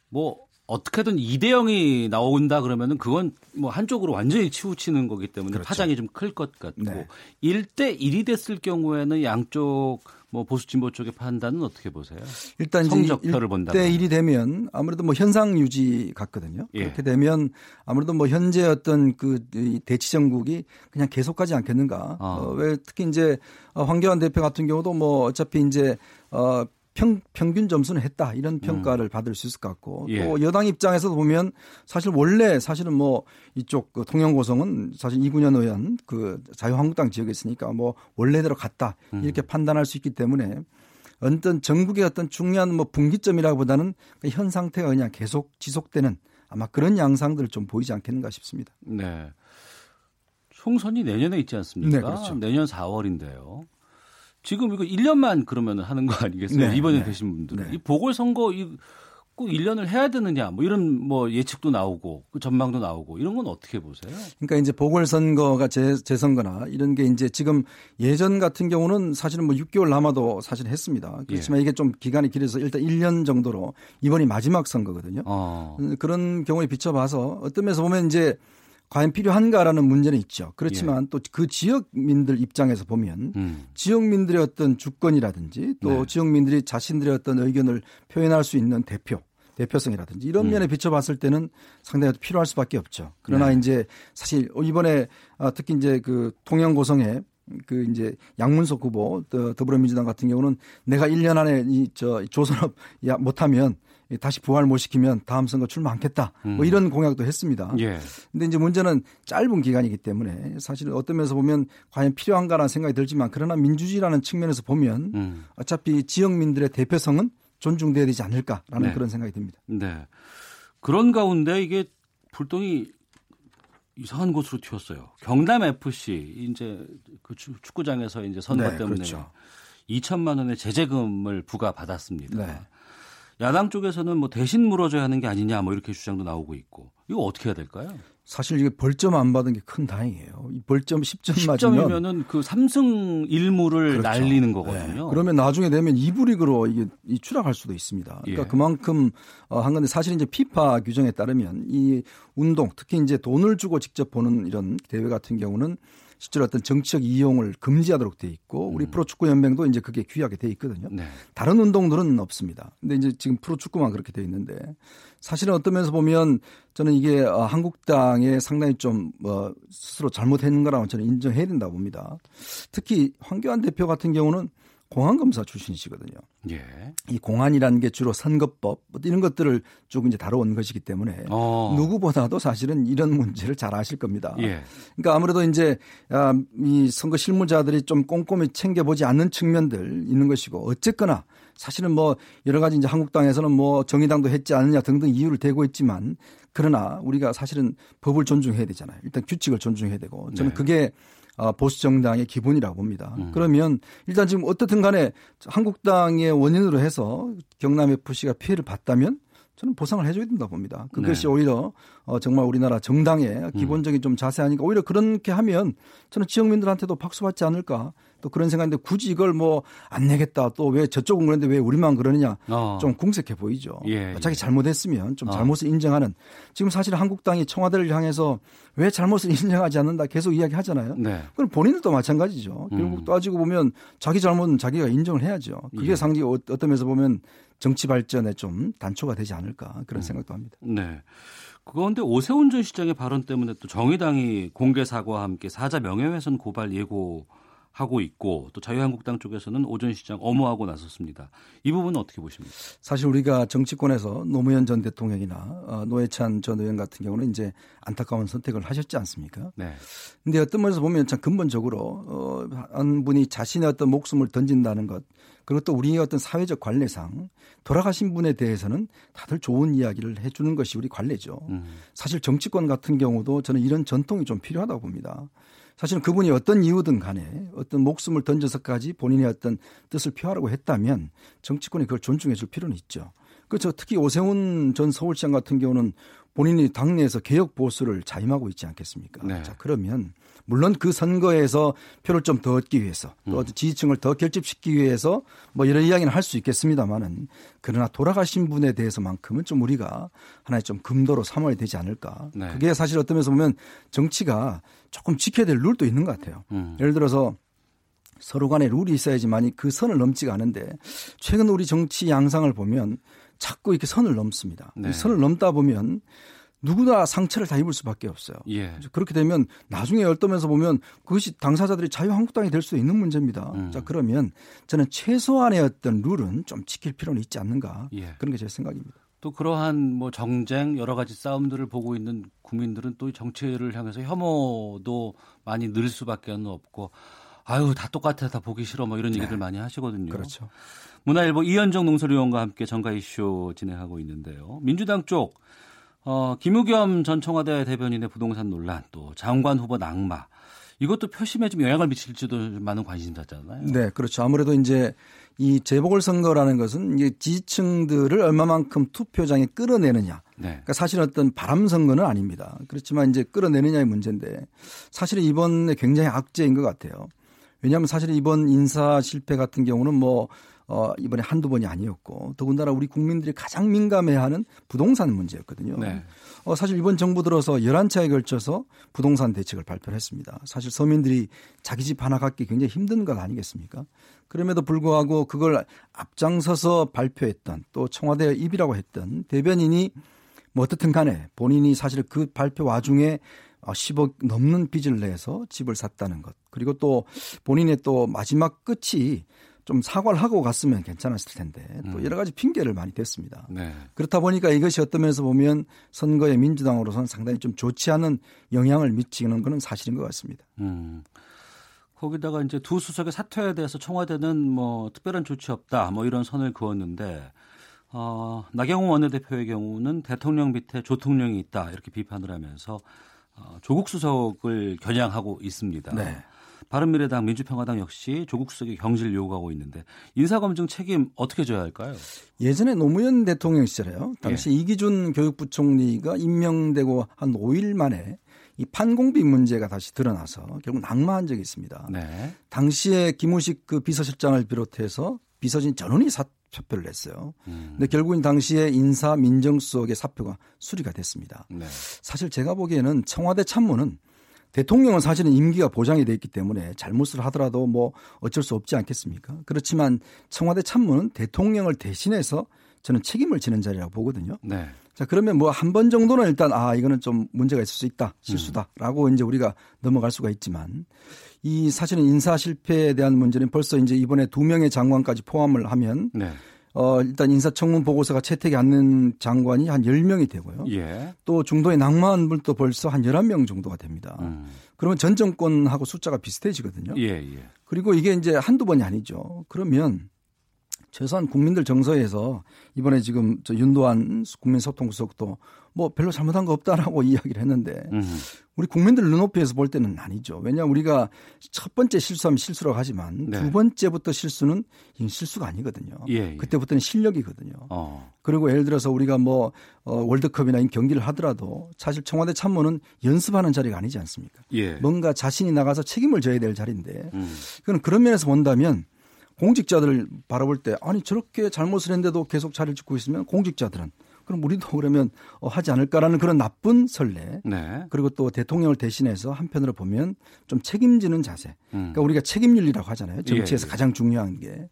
Speaker 2: 뭐 어떻게든 2대 0이 나온다 그러면은 그건 뭐 한쪽으로 완전히 치우치는 거기 때문에
Speaker 12: 그렇죠.
Speaker 2: 파장이 좀 클 것 같고
Speaker 12: 네.
Speaker 2: 1대 1이 됐을 경우에는 양쪽 뭐 보수 진보 쪽의 판단은 어떻게 보세요?
Speaker 12: 일단
Speaker 2: 성적표를 본다면
Speaker 12: 1대 1이 되면 아무래도 뭐 현상 유지 같거든요.
Speaker 2: 예.
Speaker 12: 그렇게 되면 아무래도 뭐 현재 어떤 그이 대치 정국이 그냥 계속 가지 않겠는가.
Speaker 2: 아.
Speaker 12: 어, 왜 특히 이제 어, 황교안 대표 같은 경우도 뭐 어차피 이제 어 평, 평균 점수는 했다 이런 평가를 받을 수 있을 것 같고
Speaker 2: 음. 예.
Speaker 12: 또 여당 입장에서도 보면 사실 원래 사실은 뭐 이쪽 그 통영고성은 사실 이군현 의원 그 자유한국당 지역에 있으니까 뭐 원래대로 갔다
Speaker 2: 음.
Speaker 12: 이렇게 판단할 수 있기 때문에 어떤 전국의 어떤 중요한 뭐 분기점이라기보다는 그현 상태가 그냥 계속 지속되는 아마 그런 양상들을 좀 보이지 않겠는가 싶습니다.
Speaker 2: 네. 총선이 내년에 있지 않습니까?
Speaker 12: 네, 그렇죠.
Speaker 2: 내년 4월인데요. 지금 이거 1년만 그러면 하는 거 아니겠어요?
Speaker 12: 네,
Speaker 2: 이번에
Speaker 12: 네.
Speaker 2: 되신 분들은.
Speaker 12: 네.
Speaker 2: 이 보궐선거 이- 꼭 1년을 해야 되느냐 뭐 이런 뭐 예측도 나오고 그 전망도 나오고 이런 건 어떻게 보세요?
Speaker 12: 그러니까 이제 보궐선거가 재, 재선거나 이런 게 이제 지금 예전 같은 경우는 사실은 뭐 6개월 남아도 사실 했습니다.
Speaker 2: 예.
Speaker 12: 그렇지만 이게 좀 기간이 길어서 일단 1년 정도로 이번이 마지막 선거거든요.
Speaker 2: 어.
Speaker 12: 음, 그런 경우에 비춰봐서 어떤 면에서 보면 이제 과연 필요한가라는 문제는 있죠. 그렇지만 또그 지역민들 입장에서 보면
Speaker 2: 예. 음.
Speaker 12: 지역민들의 어떤 주권이라든지 또
Speaker 2: 네.
Speaker 12: 지역민들이 자신들의 어떤 의견을 표현할 수 있는 대표, 대표성이라든지 이런
Speaker 2: 음.
Speaker 12: 면에 비춰봤을 때는 상당히 필요할 수밖에 없죠. 그러나
Speaker 2: 네.
Speaker 12: 이제 사실 이번에 아, 특히 이제 그 통영 고성에 그 이제 양문석 후보 더- 더불어민주당 같은 경우는 내가 1년 안에 이 저 조선업 야 못하면 다시 부활 못 시키면 다음 선거 출마 않겠다. 뭐
Speaker 2: 음.
Speaker 12: 이런 공약도 했습니다.
Speaker 2: 예.
Speaker 12: 근데 이제 문제는 짧은 기간이기 때문에 사실 어떤 면에서 보면 과연 필요한가라는 생각이 들지만 그러나 민주주의라는 측면에서 보면
Speaker 2: 음.
Speaker 12: 어차피 지역민들의 대표성은 존중돼야 되지 않을까라는
Speaker 2: 네.
Speaker 12: 그런 생각이 듭니다.
Speaker 2: 네. 그런 가운데 이게 불똥이 이상한 곳으로 튀었어요. 경남 FC 이제 그 축- 축구장에서 이제 선거
Speaker 12: 네,
Speaker 2: 때문에
Speaker 12: 그렇죠.
Speaker 2: 2천만 원의 제재금을 부과받았습니다.
Speaker 12: 네.
Speaker 2: 야당 쪽에서는 뭐 대신 물어줘야 하는 게 아니냐 뭐 이렇게 주장도 나오고 있고 이거 어떻게 해야 될까요?
Speaker 12: 사실 이게 벌점 안 받은 게 큰 다행이에요. 이 벌점 10점 맞으면
Speaker 2: 10점이면은 그 3승 1무를
Speaker 12: 그렇죠.
Speaker 2: 날리는 거거든요.
Speaker 12: 네. 그러면 나중에 되면 2부 리그로 이게 이 추락할 수도 있습니다. 그러니까
Speaker 2: 예.
Speaker 12: 그만큼 어, 한 건데 사실 이제 피파 규정에 따르면 이 운동 특히 이제 돈을 주고 직접 보는 이런 대회 같은 경우는 실제로 어떤 정치적 이용을 금지하도록 돼 있고 우리 프로축구 연맹도 이제 그게 규약에 돼 있거든요.
Speaker 2: 네.
Speaker 12: 다른 운동들은 없습니다. 근데 이제 지금 프로축구만 그렇게 돼 있는데 사실은 어떤 면에서 보면 저는 이게 어, 한국당에 상당히 좀 뭐 스스로 잘못했는 거라고 저는 인정해야 된다고 봅니다. 특히 황교안 대표 같은 경우는 공안검사 출신이시거든요.
Speaker 2: 예.
Speaker 12: 이 공안이라는 게 주로 선거법 뭐 이런 것들을 쭉 이제 다뤄온 것이기 때문에
Speaker 2: 어.
Speaker 12: 누구보다도 사실은 이런 문제를 잘 아실 겁니다.
Speaker 2: 예.
Speaker 12: 그러니까 아무래도 이제 아, 이 선거 실무자들이 좀 꼼꼼히 챙겨보지 않는 측면들 있는 것이고 어쨌거나 사실은 뭐 여러 가지 이제 한국당에서는 뭐 정의당도 했지 않느냐 등등 이유를 대고 있지만 그러나 우리가 사실은 법을 존중해야 되잖아요. 일단 규칙을 존중해야 되고 저는
Speaker 2: 네.
Speaker 12: 그게 어, 보수 정당의 기본이라고 봅니다.
Speaker 2: 음.
Speaker 12: 그러면 일단 지금 어떻든 간에 한국당의 원인으로 해서 경남 FC가 피해를 봤다면 저는 보상을 해줘야 된다고 봅니다. 그것이
Speaker 2: 네.
Speaker 12: 오히려 어, 정말 우리나라 정당의 기본적인 좀 자세하니까 오히려 그렇게 하면 저는 지역민들한테도 박수 받지 않을까 또 그런 생각인데 굳이 이걸 뭐 안 내겠다 또 왜 저쪽은 그런데 왜 우리만 그러느냐
Speaker 2: 어.
Speaker 12: 좀 궁색해 보이죠.
Speaker 2: 예,
Speaker 12: 자기 잘못했으면 좀
Speaker 2: 어.
Speaker 12: 잘못을 인정하는 지금 사실 한국당이 청와대를 향해서 왜 잘못을 인정하지 않는다 계속 이야기하잖아요.
Speaker 2: 네.
Speaker 12: 그럼 본인들도 마찬가지죠. 결국
Speaker 2: 음.
Speaker 12: 따지고 보면 자기 잘못은 자기가 인정을 해야죠. 그게
Speaker 2: 예.
Speaker 12: 상당히 어- 어떤 면에서 보면 정치 발전에 좀 단초가 되지 않을까 그런 생각도 합니다.
Speaker 2: 네. 그런데 오세훈 전 시장의 발언 때문에 또 정의당이 공개 사과와 함께 사자 명예훼손 고발 예고 하고 있고 또 자유한국당 쪽에서는 오전 시장 엄호하고 나섰습니다. 이 부분은 어떻게 보십니까?
Speaker 12: 사실 우리가 정치권에서 노무현 전 대통령이나 어, 노회찬 전 의원 같은 경우는 이제 안타까운 선택을 하셨지 않습니까?
Speaker 2: 네.
Speaker 12: 근데 어떤 면에서 보면 참 근본적으로 어, 한 분이 자신의 어떤 목숨을 던진다는 것 그리고 또 우리의 어떤 사회적 관례상 돌아가신 분에 대해서는 다들 좋은 이야기를 해주는 것이 우리 관례죠.
Speaker 2: 음.
Speaker 12: 사실 정치권 같은 경우도 저는 이런 전통이 좀 필요하다고 봅니다. 사실은 그분이 어떤 이유든 간에 어떤 목숨을 던져서까지 본인의 어떤 뜻을 표하라고 했다면 정치권이 그걸 존중해 줄 필요는 있죠. 그렇죠. 특히 오세훈 전 서울시장 같은 경우는 본인이 당내에서 개혁 보수를 자임하고 있지 않겠습니까?
Speaker 2: 네.
Speaker 12: 자, 그러면 물론 그 선거에서 표를 좀 더 얻기 위해서 또
Speaker 2: 음.
Speaker 12: 지지층을 더 결집시키기 위해서 뭐 이런 이야기는 할 수 있겠습니다만은 그러나 돌아가신 분에 대해서만큼은 좀 우리가 하나의 좀 금도로 삼아야 되지 않을까.
Speaker 2: 네.
Speaker 12: 그게 사실 어떤 면에서 보면 정치가 조금 지켜야 될 룰도 있는 것 같아요.
Speaker 2: 음.
Speaker 12: 예를 들어서 서로 간에 룰이 있어야지만이 그 선을 넘지가 않은데 최근 우리 정치 양상을 보면 자꾸 이렇게 선을 넘습니다.
Speaker 2: 네.
Speaker 12: 이 선을 넘다 보면 누구나 상처를 다 입을 수밖에 없어요.
Speaker 2: 예.
Speaker 12: 그렇게 되면 나중에 열떠면서 보면 그것이 당사자들이 자유한국당이 될 수 있는 문제입니다.
Speaker 2: 음.
Speaker 12: 자 그러면 저는 최소한의 어떤 룰은 좀 지킬 필요는 있지 않는가
Speaker 2: 예.
Speaker 12: 그런 게 제 생각입니다.
Speaker 2: 또 그러한 뭐 정쟁 여러 가지 싸움들을 보고 있는 국민들은 또 정치를 향해서 혐오도 많이 늘 수밖에 없고 아유 다 똑같아 다 보기 싫어 뭐 이런 얘기들 많이 하시거든요.
Speaker 12: 네. 그렇죠.
Speaker 2: 문화일보 이현정 농설위원과 함께 정가 이슈 진행하고 있는데요. 민주당 쪽 어, 김우겸 전 청와대 대변인의 부동산 논란 또 장관 후보 낙마 이것도 표심에 좀 영향을 미칠지도 많은 관심사잖아요.
Speaker 12: 네, 그렇죠. 아무래도 이제 이 재보궐 선거라는 것은 이제 지지층들을 얼마만큼 투표장에 끌어내느냐.
Speaker 2: 네.
Speaker 12: 그러니까 사실 어떤 바람 선거는 아닙니다. 그렇지만 이제 끌어내느냐의 문제인데 사실은 이번에 굉장히 악재인 것 같아요. 왜냐하면 사실 이번 인사 실패 같은 경우는 뭐 어, 이번에 한두 번이 아니었고 더군다나 우리 국민들이 가장 민감해하는 부동산 문제였거든요.
Speaker 2: 네.
Speaker 12: 어, 사실 이번 정부 들어서 11차에 걸쳐서 부동산 대책을 발표를 했습니다. 사실 서민들이 자기 집 하나 갖기 굉장히 힘든 것 아니겠습니까? 그럼에도 불구하고 그걸 앞장서서 발표했던 또 청와대 입이라고 했던 대변인이 뭐 어떻든 간에 본인이 사실 그 발표 와중에 10억 넘는 빚을 내서 집을 샀다는 것. 그리고 또 본인의 또 마지막 끝이 좀 사과를 하고 갔으면 괜찮았을 텐데 또
Speaker 2: 음.
Speaker 12: 여러 가지 핑계를 많이 댔습니다.
Speaker 2: 네.
Speaker 12: 그렇다 보니까 이것이 어떤 면에서 보면 선거에 민주당으로서는 상당히 좀 좋지 않은 영향을 미치는 것은 사실인 것 같습니다.
Speaker 2: 음. 거기다가 이제 두 수석의 사퇴에 대해서 청와대는 뭐 특별한 조치 없다 뭐 이런 선을 그었는데 어, 나경원 원내대표의 경우는 대통령 밑에 조통령이 있다 이렇게 비판을 하면서 어, 조국 수석을 겨냥하고 있습니다.
Speaker 12: 네.
Speaker 2: 바른미래당, 민주평화당 역시 조국 수석의 경질 요구하고 있는데 인사검증 책임 어떻게 져야 할까요?
Speaker 12: 예전에 노무현 대통령 시절에요. 당시
Speaker 2: 예.
Speaker 12: 이기준 교육부총리가 임명되고 한 5일 만에 이 판공비 문제가 다시 드러나서 결국 낙마한 적이 있습니다.
Speaker 2: 네.
Speaker 12: 당시에 김우식 그 비서실장을 비롯해서 비서진 전원이 사표를 냈어요.
Speaker 2: 음.
Speaker 12: 근데 결국은 당시에 인사 민정수석의 사표가 수리가 됐습니다.
Speaker 2: 네.
Speaker 12: 사실 제가 보기에는 청와대 참모는 대통령은 사실은 임기가 보장이 돼 있기 때문에 잘못을 하더라도 뭐 어쩔 수 없지 않겠습니까? 그렇지만 청와대 참모는 대통령을 대신해서 저는 책임을 지는 자리라고 보거든요.
Speaker 2: 네.
Speaker 12: 자, 그러면 뭐 한 번 정도는 일단 아, 이거는 좀 문제가 있을 수 있다. 실수다라고 이제 우리가 넘어갈 수가 있지만 이 사실은 인사 실패에 대한 문제는 벌써 이제 이번에 두 명의 장관까지 포함을 하면
Speaker 2: 네.
Speaker 12: 어, 일단 인사청문 보고서가 채택이 않는 장관이 한 10명이 되고요.
Speaker 2: 예.
Speaker 12: 또 중도에 낙마한 분도 벌써 한 11명 정도가 됩니다.
Speaker 2: 음.
Speaker 12: 그러면 전 정권하고 숫자가 비슷해지거든요.
Speaker 2: 예, 예.
Speaker 12: 그리고 이게 이제 한두 번이 아니죠. 그러면 최소한 국민들 정서에서 이번에 지금 저 윤도한 국민소통수석도 뭐 별로 잘못한 거 없다라고 이야기를 했는데
Speaker 2: 음.
Speaker 12: 우리 국민들 눈높이에서 볼 때는 아니죠. 왜냐 우리가 첫 번째 실수하면 실수라고 하지만
Speaker 2: 네.
Speaker 12: 두 번째부터 실수는 실수가 아니거든요.
Speaker 2: 예, 예.
Speaker 12: 그때부터는 실력이거든요.
Speaker 2: 어.
Speaker 12: 그리고 예를 들어서 우리가 뭐 어, 월드컵이나 이 경기를 하더라도 사실 청와대 참모는 연습하는 자리가 아니지 않습니까?
Speaker 2: 예.
Speaker 12: 뭔가 자신이 나가서 책임을 져야 될 자리인데
Speaker 2: 음.
Speaker 12: 그건 그런 면에서 본다면 공직자들을 바라볼 때 아니 저렇게 잘못을 했는데도 계속 자리를 짓고 있으면 공직자들은 그럼 우리도 그러면 어, 하지 않을까라는 그런 나쁜 설레
Speaker 2: 네.
Speaker 12: 그리고 또 대통령을 대신해서 한편으로 보면 좀 책임지는 자세
Speaker 2: 음.
Speaker 12: 그러니까 우리가 책임윤리라고 하잖아요 정치에서
Speaker 2: 예, 예.
Speaker 12: 가장 중요한 게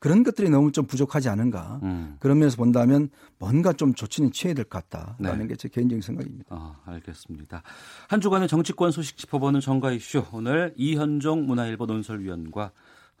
Speaker 12: 그런 것들이 너무 좀 부족하지 않은가
Speaker 2: 음.
Speaker 12: 그런 면에서 본다면 뭔가 좀 조치는 취해야 될 것 같다라는
Speaker 2: 네.
Speaker 12: 게제 개인적인 생각입니다.
Speaker 2: 아, 알겠습니다. 한 주간의 정치권 소식 짚어보는 정가 이슈 오늘 이현종 문화일보 논설위원과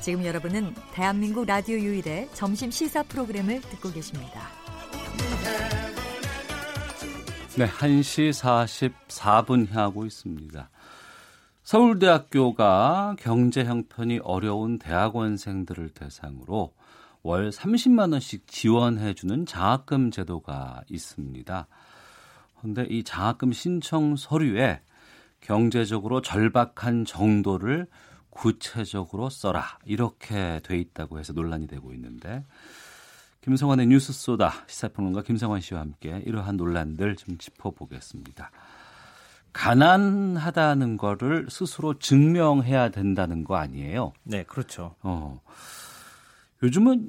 Speaker 13: 지금 여러분은 대한민국 라디오 유일의 점심 시사 프로그램을 듣고 계십니다.
Speaker 2: 네, 1시 44분 향하고 있습니다. 서울대학교가 경제 형편이 어려운 대학원생들을 대상으로 월 30만 원씩 지원해 주는 장학금 제도가 있습니다. 그런데 이 장학금 신청 서류에 경제적으로 절박한 정도를 구체적으로 써라 이렇게 돼 있다고 해서 논란이 되고 있는데 김성환의 뉴스 소다 시사평론가 김성환 씨와 함께 이러한 논란들 좀 짚어보겠습니다. 가난하다는 거를 스스로 증명해야 된다는 거 아니에요?
Speaker 14: 네, 그렇죠.
Speaker 2: 어. 요즘은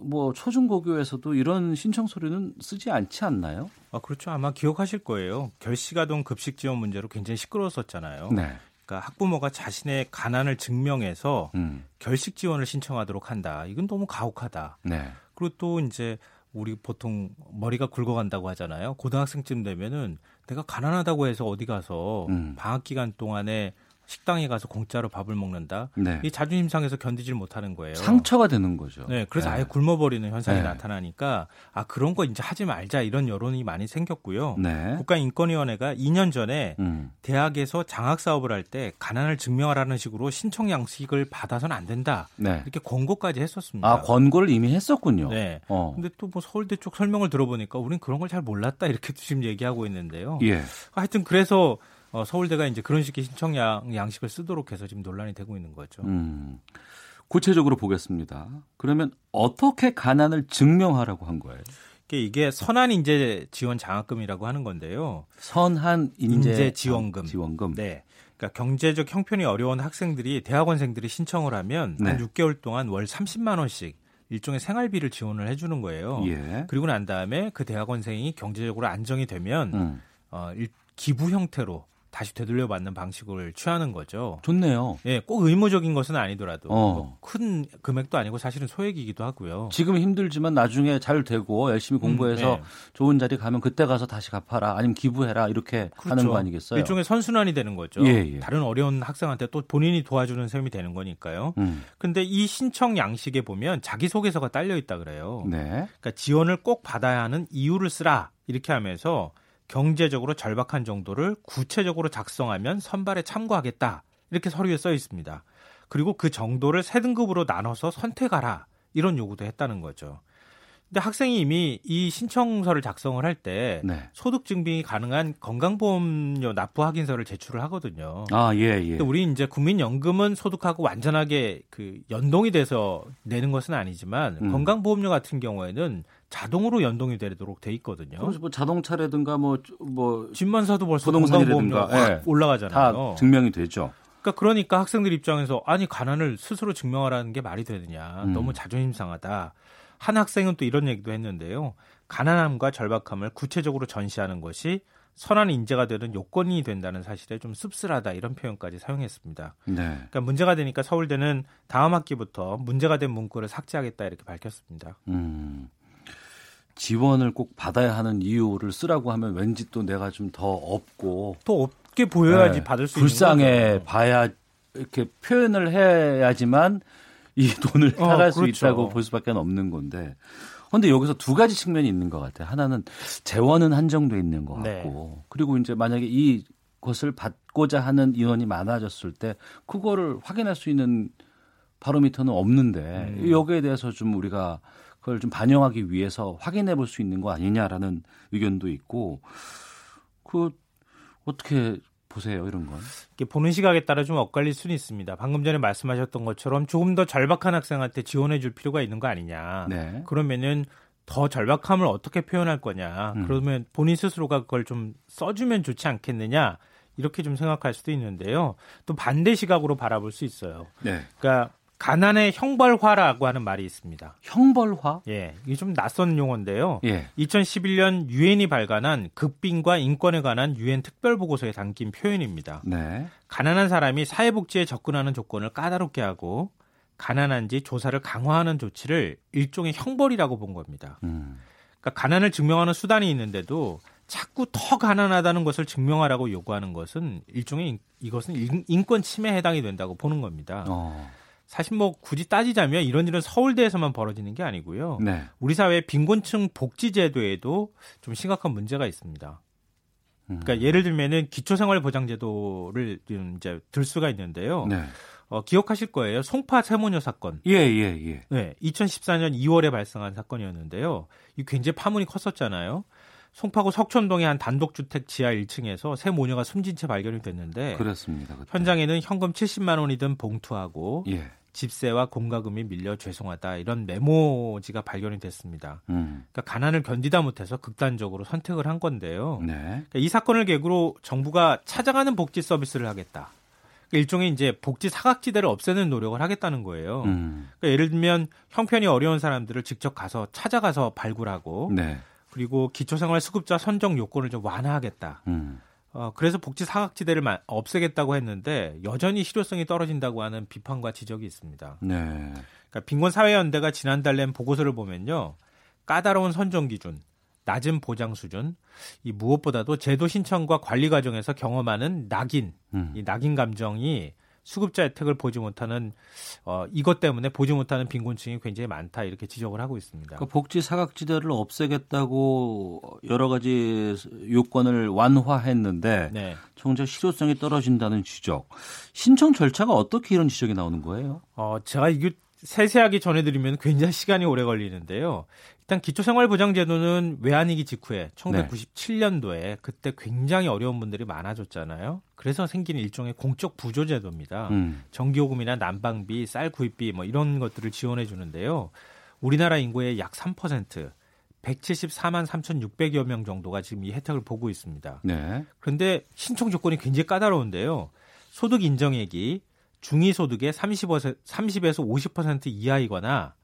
Speaker 2: 뭐 초중고교에서도 이런 신청 서류는 쓰지 않지 않나요?
Speaker 14: 아, 그렇죠. 아마 기억하실 거예요. 결시가동 급식 지원 문제로 굉장히 시끄러웠었잖아요.
Speaker 2: 네.
Speaker 14: 그러니까 학부모가 자신의 가난을 증명해서
Speaker 2: 음.
Speaker 14: 결식 지원을 신청하도록 한다. 이건 너무 가혹하다.
Speaker 2: 네.
Speaker 14: 그리고 또 이제 우리 보통 머리가 굵어간다고 하잖아요. 고등학생쯤 되면은 내가 가난하다고 해서 어디 가서
Speaker 2: 음.
Speaker 14: 방학 기간 동안에 식당에 가서 공짜로 밥을 먹는다.
Speaker 2: 네.
Speaker 14: 이 자존심 상해서 견디질 못하는 거예요.
Speaker 2: 상처가 되는 거죠.
Speaker 14: 네, 그래서
Speaker 2: 네.
Speaker 14: 아예 굶어버리는 현상이
Speaker 2: 네.
Speaker 14: 나타나니까 아 그런 거 이제 하지 말자 이런 여론이 많이 생겼고요.
Speaker 2: 네.
Speaker 14: 국가인권위원회가 2년 전에
Speaker 2: 음.
Speaker 14: 대학에서 장학 사업을 할 때 가난을 증명하라는 식으로 신청 양식을 받아서는 안 된다.
Speaker 2: 네.
Speaker 14: 이렇게 권고까지 했었습니다.
Speaker 2: 아, 권고를 이미 했었군요.
Speaker 14: 네.
Speaker 2: 어.
Speaker 14: 근데 또 뭐 서울대 쪽 설명을 들어보니까 우린 그런 걸 잘 몰랐다 이렇게 지금 얘기하고 있는데요.
Speaker 2: 예.
Speaker 14: 하여튼 그래서 어, 서울대가 이제 그런 식의 신청 양, 양식을 쓰도록 해서 지금 논란이 되고 있는 거죠.
Speaker 2: 음. 구체적으로 보겠습니다. 그러면 어떻게 가난을 증명하라고 한 거예요?
Speaker 14: 이게, 이게 선한 인재 지원 장학금이라고 하는 건데요.
Speaker 2: 선한 인재,
Speaker 14: 인재 지원금.
Speaker 2: 지원금.
Speaker 14: 네. 그러니까 경제적 형편이 어려운 학생들이 대학원생들이 신청을 하면 한
Speaker 2: 네.
Speaker 14: 6개월 동안 월 30만 원씩 일종의 생활비를 지원을 해주는 거예요.
Speaker 2: 예.
Speaker 14: 그리고 난 다음에 그 대학원생이 경제적으로 안정이 되면
Speaker 2: 음.
Speaker 14: 어, 일- 기부 형태로 다시 되돌려 받는 방식을 취하는 거죠.
Speaker 2: 좋네요.
Speaker 14: 예, 꼭 의무적인 것은 아니더라도
Speaker 2: 어.
Speaker 14: 뭐 큰 금액도 아니고 사실은 소액이기도 하고요.
Speaker 2: 지금 힘들지만 나중에 잘 되고 열심히 공부해서
Speaker 14: 네.
Speaker 2: 좋은 자리 가면 그때 가서 다시 갚아라 아니면 기부해라 이렇게 하는 거 아니겠어요?
Speaker 14: 그렇죠. 일종의 선순환이 되는 거죠.
Speaker 2: 예, 예.
Speaker 14: 다른 어려운 학생한테 또 본인이 도와주는 셈이 되는 거니까요.
Speaker 2: 음.
Speaker 14: 근데 이 신청 양식에 보면 자기소개서가 딸려 있다 그래요.
Speaker 2: 네.
Speaker 14: 그러니까 지원을 꼭 받아야 하는 이유를 쓰라 이렇게 하면서 경제적으로 절박한 정도를 구체적으로 작성하면 선발에 참고하겠다 이렇게 서류에 써 있습니다. 그리고 그 정도를 세 등급으로 나눠서 선택하라 이런 요구도 했다는 거죠. 근데 학생이 이미 이 신청서를 작성을 할때
Speaker 2: 네.
Speaker 14: 소득 증빙이 가능한 건강보험료 납부 확인서를 제출을 하거든요.
Speaker 2: 아, 예, 예.
Speaker 14: 근데 우리 이제 국민연금은 소득하고 완전하게 그 연동이 돼서 내는 것은 아니지만
Speaker 2: 음.
Speaker 14: 건강보험료 같은 경우에는 자동으로 연동이 되도록 돼 있거든요.
Speaker 2: 그래서 뭐 자동차라든가 뭐, 뭐
Speaker 14: 집만 사도 벌써
Speaker 2: 부동산이라든가.
Speaker 14: 확 올라가잖아요.
Speaker 2: 다 증명이 되죠.
Speaker 14: 그러니까 그러니까 학생들 입장에서 아니 가난을 스스로 증명하라는 게 말이 되느냐
Speaker 2: 음.
Speaker 14: 너무 자존심 상하다. 한 학생은 또 이런 얘기도 했는데요. 가난함과 절박함을 구체적으로 전시하는 것이 선한 인재가 되는 요건이 된다는 사실에 좀 씁쓸하다 이런 표현까지 사용했습니다.
Speaker 2: 네.
Speaker 14: 그러니까 문제가 되니까 서울대는 다음 학기부터 문제가 된 문구를 삭제하겠다 이렇게 밝혔습니다.
Speaker 2: 음. 지원을 꼭 받아야 하는 이유를 쓰라고 하면 왠지 또 내가 좀 더 없고
Speaker 14: 또 없게 보여야지
Speaker 2: 네,
Speaker 14: 받을 수
Speaker 2: 불쌍해. 봐야 이렇게 표현을 해야지만 이 돈을
Speaker 14: 어,
Speaker 2: 타갈 수
Speaker 14: 그렇죠.
Speaker 2: 있다고 볼 수밖에 없는 건데. 근데 여기서 두 가지 측면이 있는 것 같아요. 하나는 재원은 한정돼 있는 것
Speaker 14: 네.
Speaker 2: 같고, 그리고 이제 만약에 이 것을 받고자 하는 인원이 많아졌을 때 그거를 확인할 수 있는 바로미터는 없는데
Speaker 14: 음.
Speaker 2: 여기에 대해서 좀 우리가 그걸 좀 반영하기 위해서 확인해 볼 수 있는 거 아니냐라는 의견도 있고 그 어떻게 보세요 이런 건?
Speaker 14: 보는 시각에 따라 좀 엇갈릴 수는 있습니다. 방금 전에 말씀하셨던 것처럼 조금 더 절박한 학생한테 지원해 줄 필요가 있는 거 아니냐.
Speaker 2: 네.
Speaker 14: 그러면은 더 절박함을 어떻게 표현할 거냐.
Speaker 2: 음.
Speaker 14: 그러면 본인 스스로가 그걸 좀 써주면 좋지 않겠느냐. 이렇게 좀 생각할 수도 있는데요. 또 반대 시각으로 바라볼 수 있어요.
Speaker 2: 네.
Speaker 14: 그러니까 가난의 형벌화라고 하는 말이 있습니다.
Speaker 2: 형벌화?
Speaker 14: 예, 이게 좀 낯선 용어인데요.
Speaker 2: 예.
Speaker 14: 2011년 유엔이 발간한 극빈과 인권에 관한 유엔 특별 보고서에 담긴 표현입니다.
Speaker 2: 네.
Speaker 14: 가난한 사람이 사회복지에 접근하는 조건을 까다롭게 하고 가난한지 조사를 강화하는 조치를 일종의 형벌이라고 본 겁니다.
Speaker 2: 음.
Speaker 14: 그러니까 가난을 증명하는 수단이 있는데도 자꾸 더 가난하다는 것을 증명하라고 요구하는 것은 일종의 인- 이것은 인- 인권 침해에 해당이 된다고 보는 겁니다.
Speaker 2: 어.
Speaker 14: 사실 뭐 굳이 따지자면 이런 일은 서울대에서만 벌어지는 게 아니고요.
Speaker 2: 네.
Speaker 14: 우리 사회 빈곤층 복지 제도에도 좀 심각한 문제가 있습니다.
Speaker 2: 음.
Speaker 14: 그러니까 예를 들면은 기초생활보장제도를 좀 이제 들 수가 있는데요.
Speaker 2: 네.
Speaker 14: 어, 기억하실 거예요. 송파 세모녀 사건.
Speaker 2: 예, 예, 예.
Speaker 14: 네, 2014년 2월에 발생한 사건이었는데요. 이 굉장히 파문이 컸었잖아요. 송파구 석촌동의 한 단독주택 지하 1층에서 세 모녀가 숨진 채 발견이 됐는데
Speaker 2: 그렇습니다. 그때.
Speaker 14: 현장에는 현금 70만 원이 든 봉투하고
Speaker 2: 예.
Speaker 14: 집세와 공과금이 밀려 죄송하다 이런 메모지가 발견이 됐습니다.
Speaker 2: 음.
Speaker 14: 그러니까 가난을 견디다 못해서 극단적으로 선택을 한 건데요.
Speaker 2: 네.
Speaker 14: 그러니까 이 사건을 계기로 정부가 찾아가는 복지 서비스를 하겠다. 그러니까 일종의 이제 복지 사각지대를 없애는 노력을 하겠다는 거예요.
Speaker 2: 음.
Speaker 14: 그러니까 예를 들면 형편이 어려운 사람들을 직접 가서 찾아가서 발굴하고
Speaker 2: 네.
Speaker 14: 그리고 기초생활 수급자 선정 요건을 좀 완화하겠다.
Speaker 2: 음.
Speaker 14: 어, 그래서 복지 사각지대를 마- 없애겠다고 했는데 여전히 실효성이 떨어진다고 하는 비판과 지적이 있습니다.
Speaker 2: 네.
Speaker 14: 그러니까 빈곤 사회연대가 지난달 낸 보고서를 보면요. 까다로운 선정 기준, 낮은 보장 수준, 이 무엇보다도 제도 신청과 관리 과정에서 경험하는 낙인,
Speaker 2: 음.
Speaker 14: 이 낙인 감정이 수급자 혜택을 보지 못하는 어, 이것 때문에 보지 못하는 빈곤층이 굉장히 많다 이렇게 지적을 하고 있습니다.
Speaker 2: 그 복지 사각지대를 없애겠다고 여러 가지 요건을 완화했는데
Speaker 14: 네.
Speaker 2: 정작 실효성이 떨어진다는 지적. 신청 절차가 어떻게 이런 지적이 나오는 거예요?
Speaker 14: 어, 제가 이게 세세하게 전해드리면 굉장히 시간이 오래 걸리는데요. 일단 기초생활보장제도는 외환위기 직후에 1997년도에 그때 굉장히 어려운 분들이 많아졌잖아요. 그래서 생긴 일종의 공적 부조제도입니다.
Speaker 2: 음.
Speaker 14: 전기요금이나 난방비, 쌀 구입비 뭐 이런 것들을 지원해 주는데요. 우리나라 인구의 약 3%, 174만 3,600여 명 정도가 지금 이 혜택을 보고 있습니다.
Speaker 2: 네.
Speaker 14: 그런데 신청 조건이 굉장히 까다로운데요. 소득 인정액이 중위소득의 30에서 30에서 50% 이하이거나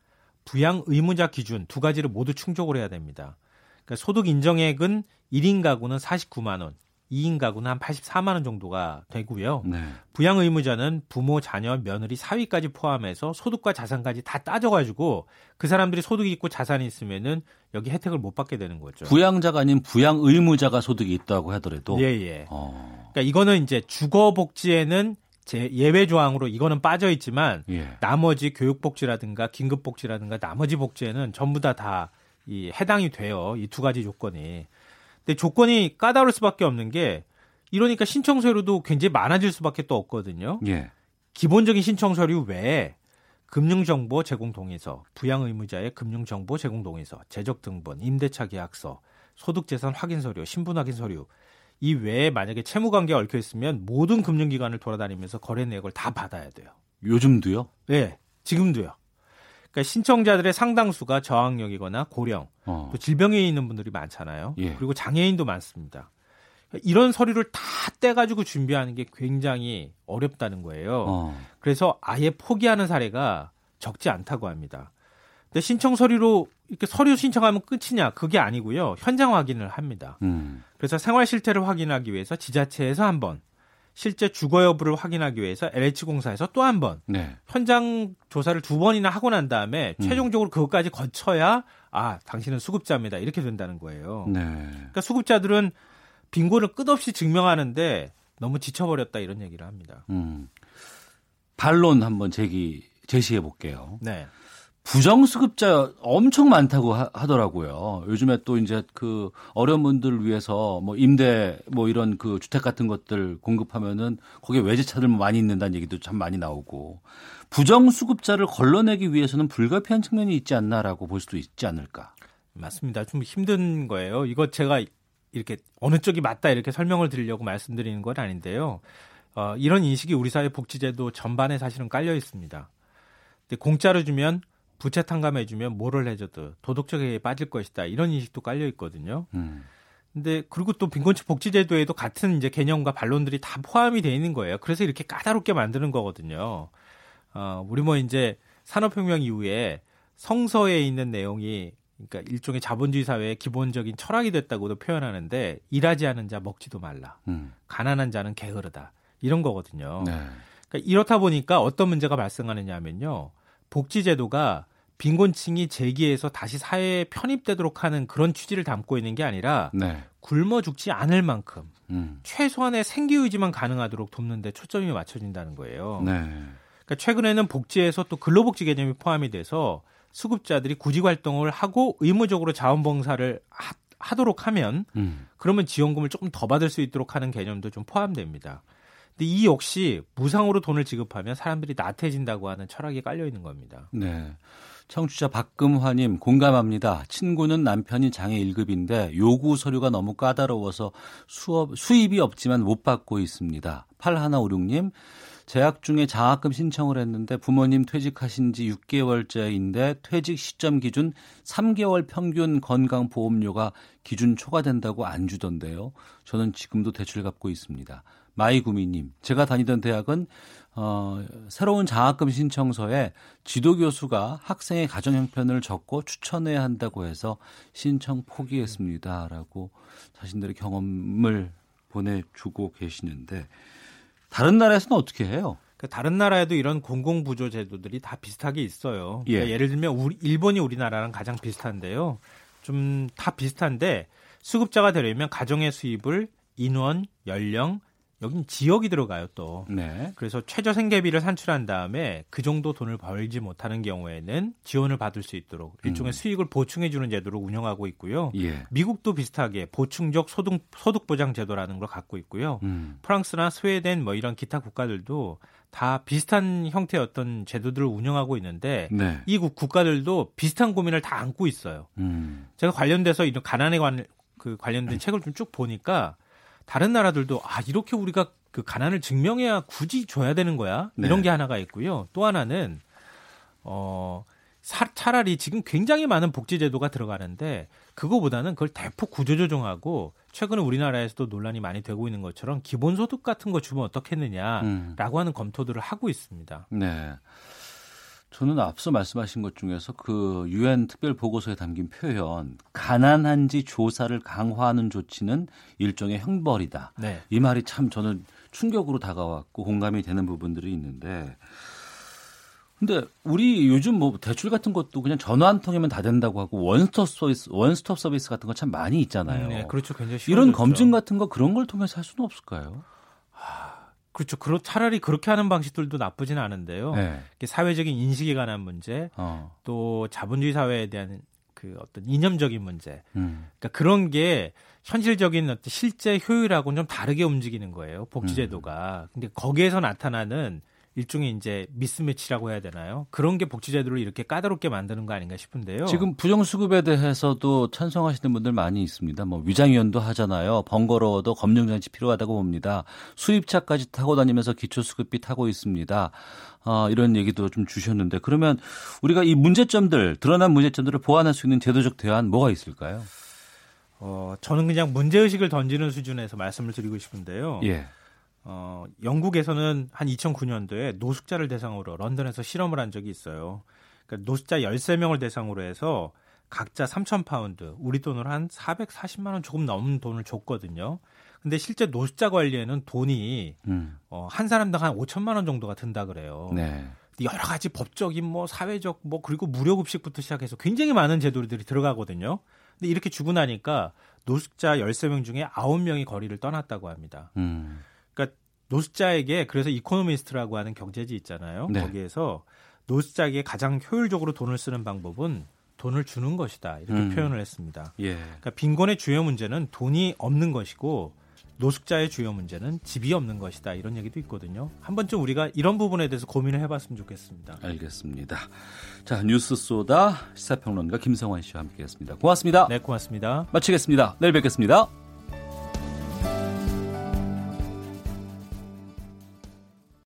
Speaker 14: 부양 의무자 기준 두 가지를 모두 충족을 해야 됩니다. 그러니까 소득 인정액은 1인 가구는 49만 원, 2인 가구는 한 84만 원 정도가 되고요.
Speaker 2: 네.
Speaker 14: 부양 의무자는 부모, 자녀, 며느리, 사위까지 포함해서 소득과 자산까지 다 따져가지고 그 사람들이 소득이 있고 자산이 있으면은 여기 혜택을 못 받게 되는 거죠.
Speaker 2: 부양자가 아닌 부양 의무자가 소득이 있다고 하더라도
Speaker 14: 예, 예.
Speaker 2: 어.
Speaker 14: 그러니까 이거는 이제 주거 복지에는 제 예외 조항으로 이거는 빠져 있지만
Speaker 2: 예.
Speaker 14: 나머지 교육 복지라든가 긴급 복지라든가 나머지 복지에는 전부 다 다 이 해당이 돼요. 이 두 가지 조건이. 근데 조건이 까다로울 수밖에 없는 게 이러니까 신청 서류도 굉장히 많아질 수밖에 또 없거든요.
Speaker 2: 예.
Speaker 14: 기본적인 신청 서류 외에 금융정보 제공 동의서, 부양 의무자의 금융정보 제공 동의서, 재적 등본, 임대차 계약서, 소득재산 확인 서류, 신분 확인 서류 이 외에 만약에 채무 관계가 얽혀 있으면 모든 금융기관을 돌아다니면서 거래 내역을 다 받아야 돼요.
Speaker 2: 요즘도요?
Speaker 14: 네, 지금도요. 그러니까 신청자들의 상당수가 저학력이거나 고령,
Speaker 2: 어.
Speaker 14: 또 질병에 있는 분들이 많잖아요.
Speaker 2: 예.
Speaker 14: 그리고 장애인도 많습니다. 이런 서류를 다 떼가지고 준비하는 게 굉장히 어렵다는 거예요.
Speaker 2: 어.
Speaker 14: 그래서 아예 포기하는 사례가 적지 않다고 합니다. 근데 신청 서류로 이렇게 서류 신청하면 끝이냐? 그게 아니고요. 현장 확인을 합니다.
Speaker 2: 음.
Speaker 14: 그래서 생활 실태를 확인하기 위해서 지자체에서 한 번, 실제 주거 여부를 확인하기 위해서 LH공사에서 또 한 번,
Speaker 2: 네.
Speaker 14: 현장 조사를 두 번이나 하고 난 다음에
Speaker 2: 음.
Speaker 14: 최종적으로 그것까지 거쳐야 아 당신은 수급자입니다 이렇게 된다는 거예요.
Speaker 2: 네.
Speaker 14: 그러니까 수급자들은 빈곤을 끝없이 증명하는데 너무 지쳐버렸다 이런 얘기를 합니다.
Speaker 2: 음. 반론 한번 제기 제시해 볼게요.
Speaker 14: 네.
Speaker 2: 부정수급자 엄청 많다고 하, 하더라고요. 요즘에 또 이제 그 어려운 분들을 위해서 뭐 임대 뭐 이런 그 주택 같은 것들 공급하면은 거기에 외제차들 많이 있는다는 얘기도 참 많이 나오고 부정수급자를 걸러내기 위해서는 불가피한 측면이 있지 않나라고 볼 수도 있지 않을까.
Speaker 14: 맞습니다. 좀 힘든 거예요. 이거 제가 이렇게 어느 쪽이 맞다 이렇게 설명을 드리려고 말씀드리는 건 아닌데요. 어, 이런 인식이 우리 사회 복지제도 전반에 사실은 깔려 있습니다. 근데 공짜로 주면 부채 탕감해주면 뭐를 해줘도 도덕적에 빠질 것이다 이런 인식도 깔려 있거든요.
Speaker 2: 음.
Speaker 14: 근데 그리고 또 빈곤층 복지제도에도 같은 이제 개념과 반론들이 다 포함이 돼 있는 거예요. 그래서 이렇게 까다롭게 만드는 거거든요. 어, 우리 뭐 이제 산업혁명 이후에 성서에 있는 내용이 그러니까 일종의 자본주의 사회의 기본적인 철학이 됐다고도 표현하는데 일하지 않은 자 먹지도 말라.
Speaker 2: 음.
Speaker 14: 가난한 자는 게으르다. 이런 거거든요.
Speaker 2: 네.
Speaker 14: 그러니까 이렇다 보니까 어떤 문제가 발생하느냐 하면요. 복지제도가 빈곤층이 재기해서 다시 사회에 편입되도록 하는 그런 취지를 담고 있는 게 아니라
Speaker 2: 네.
Speaker 14: 굶어 죽지 않을 만큼
Speaker 2: 음.
Speaker 14: 최소한의 생계 유지만 가능하도록 돕는데 초점이 맞춰진다는 거예요.
Speaker 2: 네.
Speaker 14: 그러니까 최근에는 복지에서 또 근로복지 개념이 포함이 돼서 수급자들이 구직 활동을 하고 의무적으로 자원봉사를 하, 도록 하면
Speaker 2: 음.
Speaker 14: 그러면 지원금을 조금 더 받을 수 있도록 하는 개념도 좀 포함됩니다. 근데 이 역시 무상으로 돈을 지급하면 사람들이 나태해진다고 하는 철학이 깔려 있는 겁니다.
Speaker 2: 네. 청취자 박금화님 공감합니다. 친구는 남편이 장애 1급인데 요구 서류가 너무 까다로워서 수업, 수입이 없지만 못 받고 있습니다. 8156님 재학 중에 장학금 신청을 했는데 부모님 퇴직하신 지 6개월째인데 퇴직 시점 기준 3개월 평균 건강보험료가 기준 초과된다고 안 주던데요. 저는 지금도 대출 갚고 있습니다. 마이구미님, 제가 다니던 대학은 어, 새로운 장학금 신청서에 지도 교수가 학생의 가정 형편을 적고 추천해야 한다고 해서 신청 포기했습니다라고 자신들의 경험을 보내주고 계시는데 다른 나라에서는 어떻게 해요?
Speaker 14: 그 다른 나라에도 이런 공공부조 제도들이 다 비슷하게 있어요.
Speaker 2: 예.
Speaker 14: 그러니까 예 를 들면 우리, 일본이 우리나라랑 가장 비슷한데요. 좀 다 비슷한데 수급자가 되려면 가정의 수입을 인원, 연령, 여긴 지역이 들어가요 또.
Speaker 2: 네.
Speaker 14: 그래서 최저 생계비를 산출한 다음에 그 정도 돈을 벌지 못하는 경우에는 지원을 받을 수 있도록 일종의
Speaker 2: 음.
Speaker 14: 수익을 보충해 주는 제도를 운영하고 있고요.
Speaker 2: 예.
Speaker 14: 미국도 비슷하게 보충적 소득 소득 보장 제도라는 걸 갖고 있고요.
Speaker 2: 음.
Speaker 14: 프랑스나 스웨덴 뭐 이런 기타 국가들도 다 비슷한 형태의 어떤 제도들을 운영하고 있는데
Speaker 2: 네.
Speaker 14: 이 국- 국가들도 비슷한 고민을 다 안고 있어요.
Speaker 2: 음.
Speaker 14: 제가 관련돼서 이런 가난에 관, 그 관련된 책을 좀 쭉 보니까 다른 나라들도 아 이렇게 우리가 그 가난을 증명해야 굳이 줘야 되는 거야
Speaker 2: 네.
Speaker 14: 이런 게 하나가 있고요. 또 하나는 어 사- 차라리 지금 굉장히 많은 복지 제도가 들어가는데 그거보다는 그걸 대폭 구조조정하고 최근에 우리나라에서도 논란이 많이 되고 있는 것처럼 기본소득 같은 거 주면 어떻겠느냐라고
Speaker 2: 음.
Speaker 14: 하는 검토들을 하고 있습니다.
Speaker 2: 네. 저는 앞서 말씀하신 것 중에서 그 유엔 특별 보고서에 담긴 표현 가난한지 조사를 강화하는 조치는 일종의 형벌이다.
Speaker 14: 네.
Speaker 2: 이 말이 참 저는 충격으로 다가왔고 공감이 되는 부분들이 있는데 근데 우리 요즘 뭐 대출 같은 것도 그냥 전화 한 통이면 다 된다고 하고 원스톱 서비스 원스톱 서비스 같은 거 참 많이 있잖아요.
Speaker 14: 네, 그렇죠. 굉장히
Speaker 2: 이런. 검증 같은 거 그런 걸 통해서 할 수는 없을까요?
Speaker 14: 그렇죠. 그렇 차라리 그렇게 하는 방식들도 나쁘진 않은데요.
Speaker 2: 네.
Speaker 14: 사회적인 인식에 관한 문제,
Speaker 2: 어.
Speaker 14: 또 자본주의 사회에 대한 그 어떤 이념적인 문제,
Speaker 2: 음.
Speaker 14: 그러니까 그런 게 현실적인 어떤 실제 효율하고는 좀 다르게 움직이는 거예요. 복지제도가. 근데 거기에서 나타나는 일종의 이제 미스매치라고 해야 되나요? 그런 게 복지제도를 이렇게 까다롭게 만드는 거 아닌가 싶은데요.
Speaker 2: 지금 부정수급에 대해서도 찬성하시는 분들 많이 있습니다. 뭐 위장위원도 하잖아요. 번거로워도 검증장치 필요하다고 봅니다. 수입차까지 타고 다니면서 기초수급비 타고 있습니다. 어, 이런 얘기도 좀 주셨는데 그러면 우리가 이 문제점들 드러난 문제점들을 보완할 수 있는 제도적 대안 뭐가 있을까요?
Speaker 14: 어, 저는 그냥 문제의식을 던지는 수준에서 말씀을 드리고 싶은데요.
Speaker 2: 예.
Speaker 14: 어, 영국에서는 한 2009년도에 노숙자를 대상으로 런던에서 실험을 한 적이 있어요. 그러니까 노숙자 13명을 대상으로 해서 각자 3,000파운드, 우리 돈으로 한 440만 원 조금 넘는 돈을 줬거든요. 근데 실제 노숙자 관리에는 돈이
Speaker 2: 음.
Speaker 14: 어, 한 사람당 한 5천만 원 정도가 든다 그래요.
Speaker 2: 네.
Speaker 14: 여러 가지 법적인 뭐 사회적 뭐 그리고 무료 급식부터 시작해서 굉장히 많은 제도들이 들어가거든요. 근데 이렇게 주고 나니까 노숙자 13명 중에 9명이 거리를 떠났다고 합니다.
Speaker 2: 음.
Speaker 14: 노숙자에게 그래서 이코노미스트라고 하는 경제지 있잖아요.
Speaker 2: 네.
Speaker 14: 거기에서 노숙자에게 가장 효율적으로 돈을 쓰는 방법은 돈을 주는 것이다. 이렇게
Speaker 2: 음.
Speaker 14: 표현을 했습니다.
Speaker 2: 예.
Speaker 14: 그러니까 빈곤의 주요 문제는 돈이 없는 것이고 노숙자의 주요 문제는 집이 없는 것이다. 이런 얘기도 있거든요. 한 번쯤 우리가 이런 부분에 대해서 고민을 해봤으면 좋겠습니다.
Speaker 2: 알겠습니다. 자 뉴스 쏘다 시사평론가 김성환 씨와 함께했습니다. 고맙습니다.
Speaker 14: 네, 고맙습니다.
Speaker 2: 마치겠습니다. 내일 뵙겠습니다.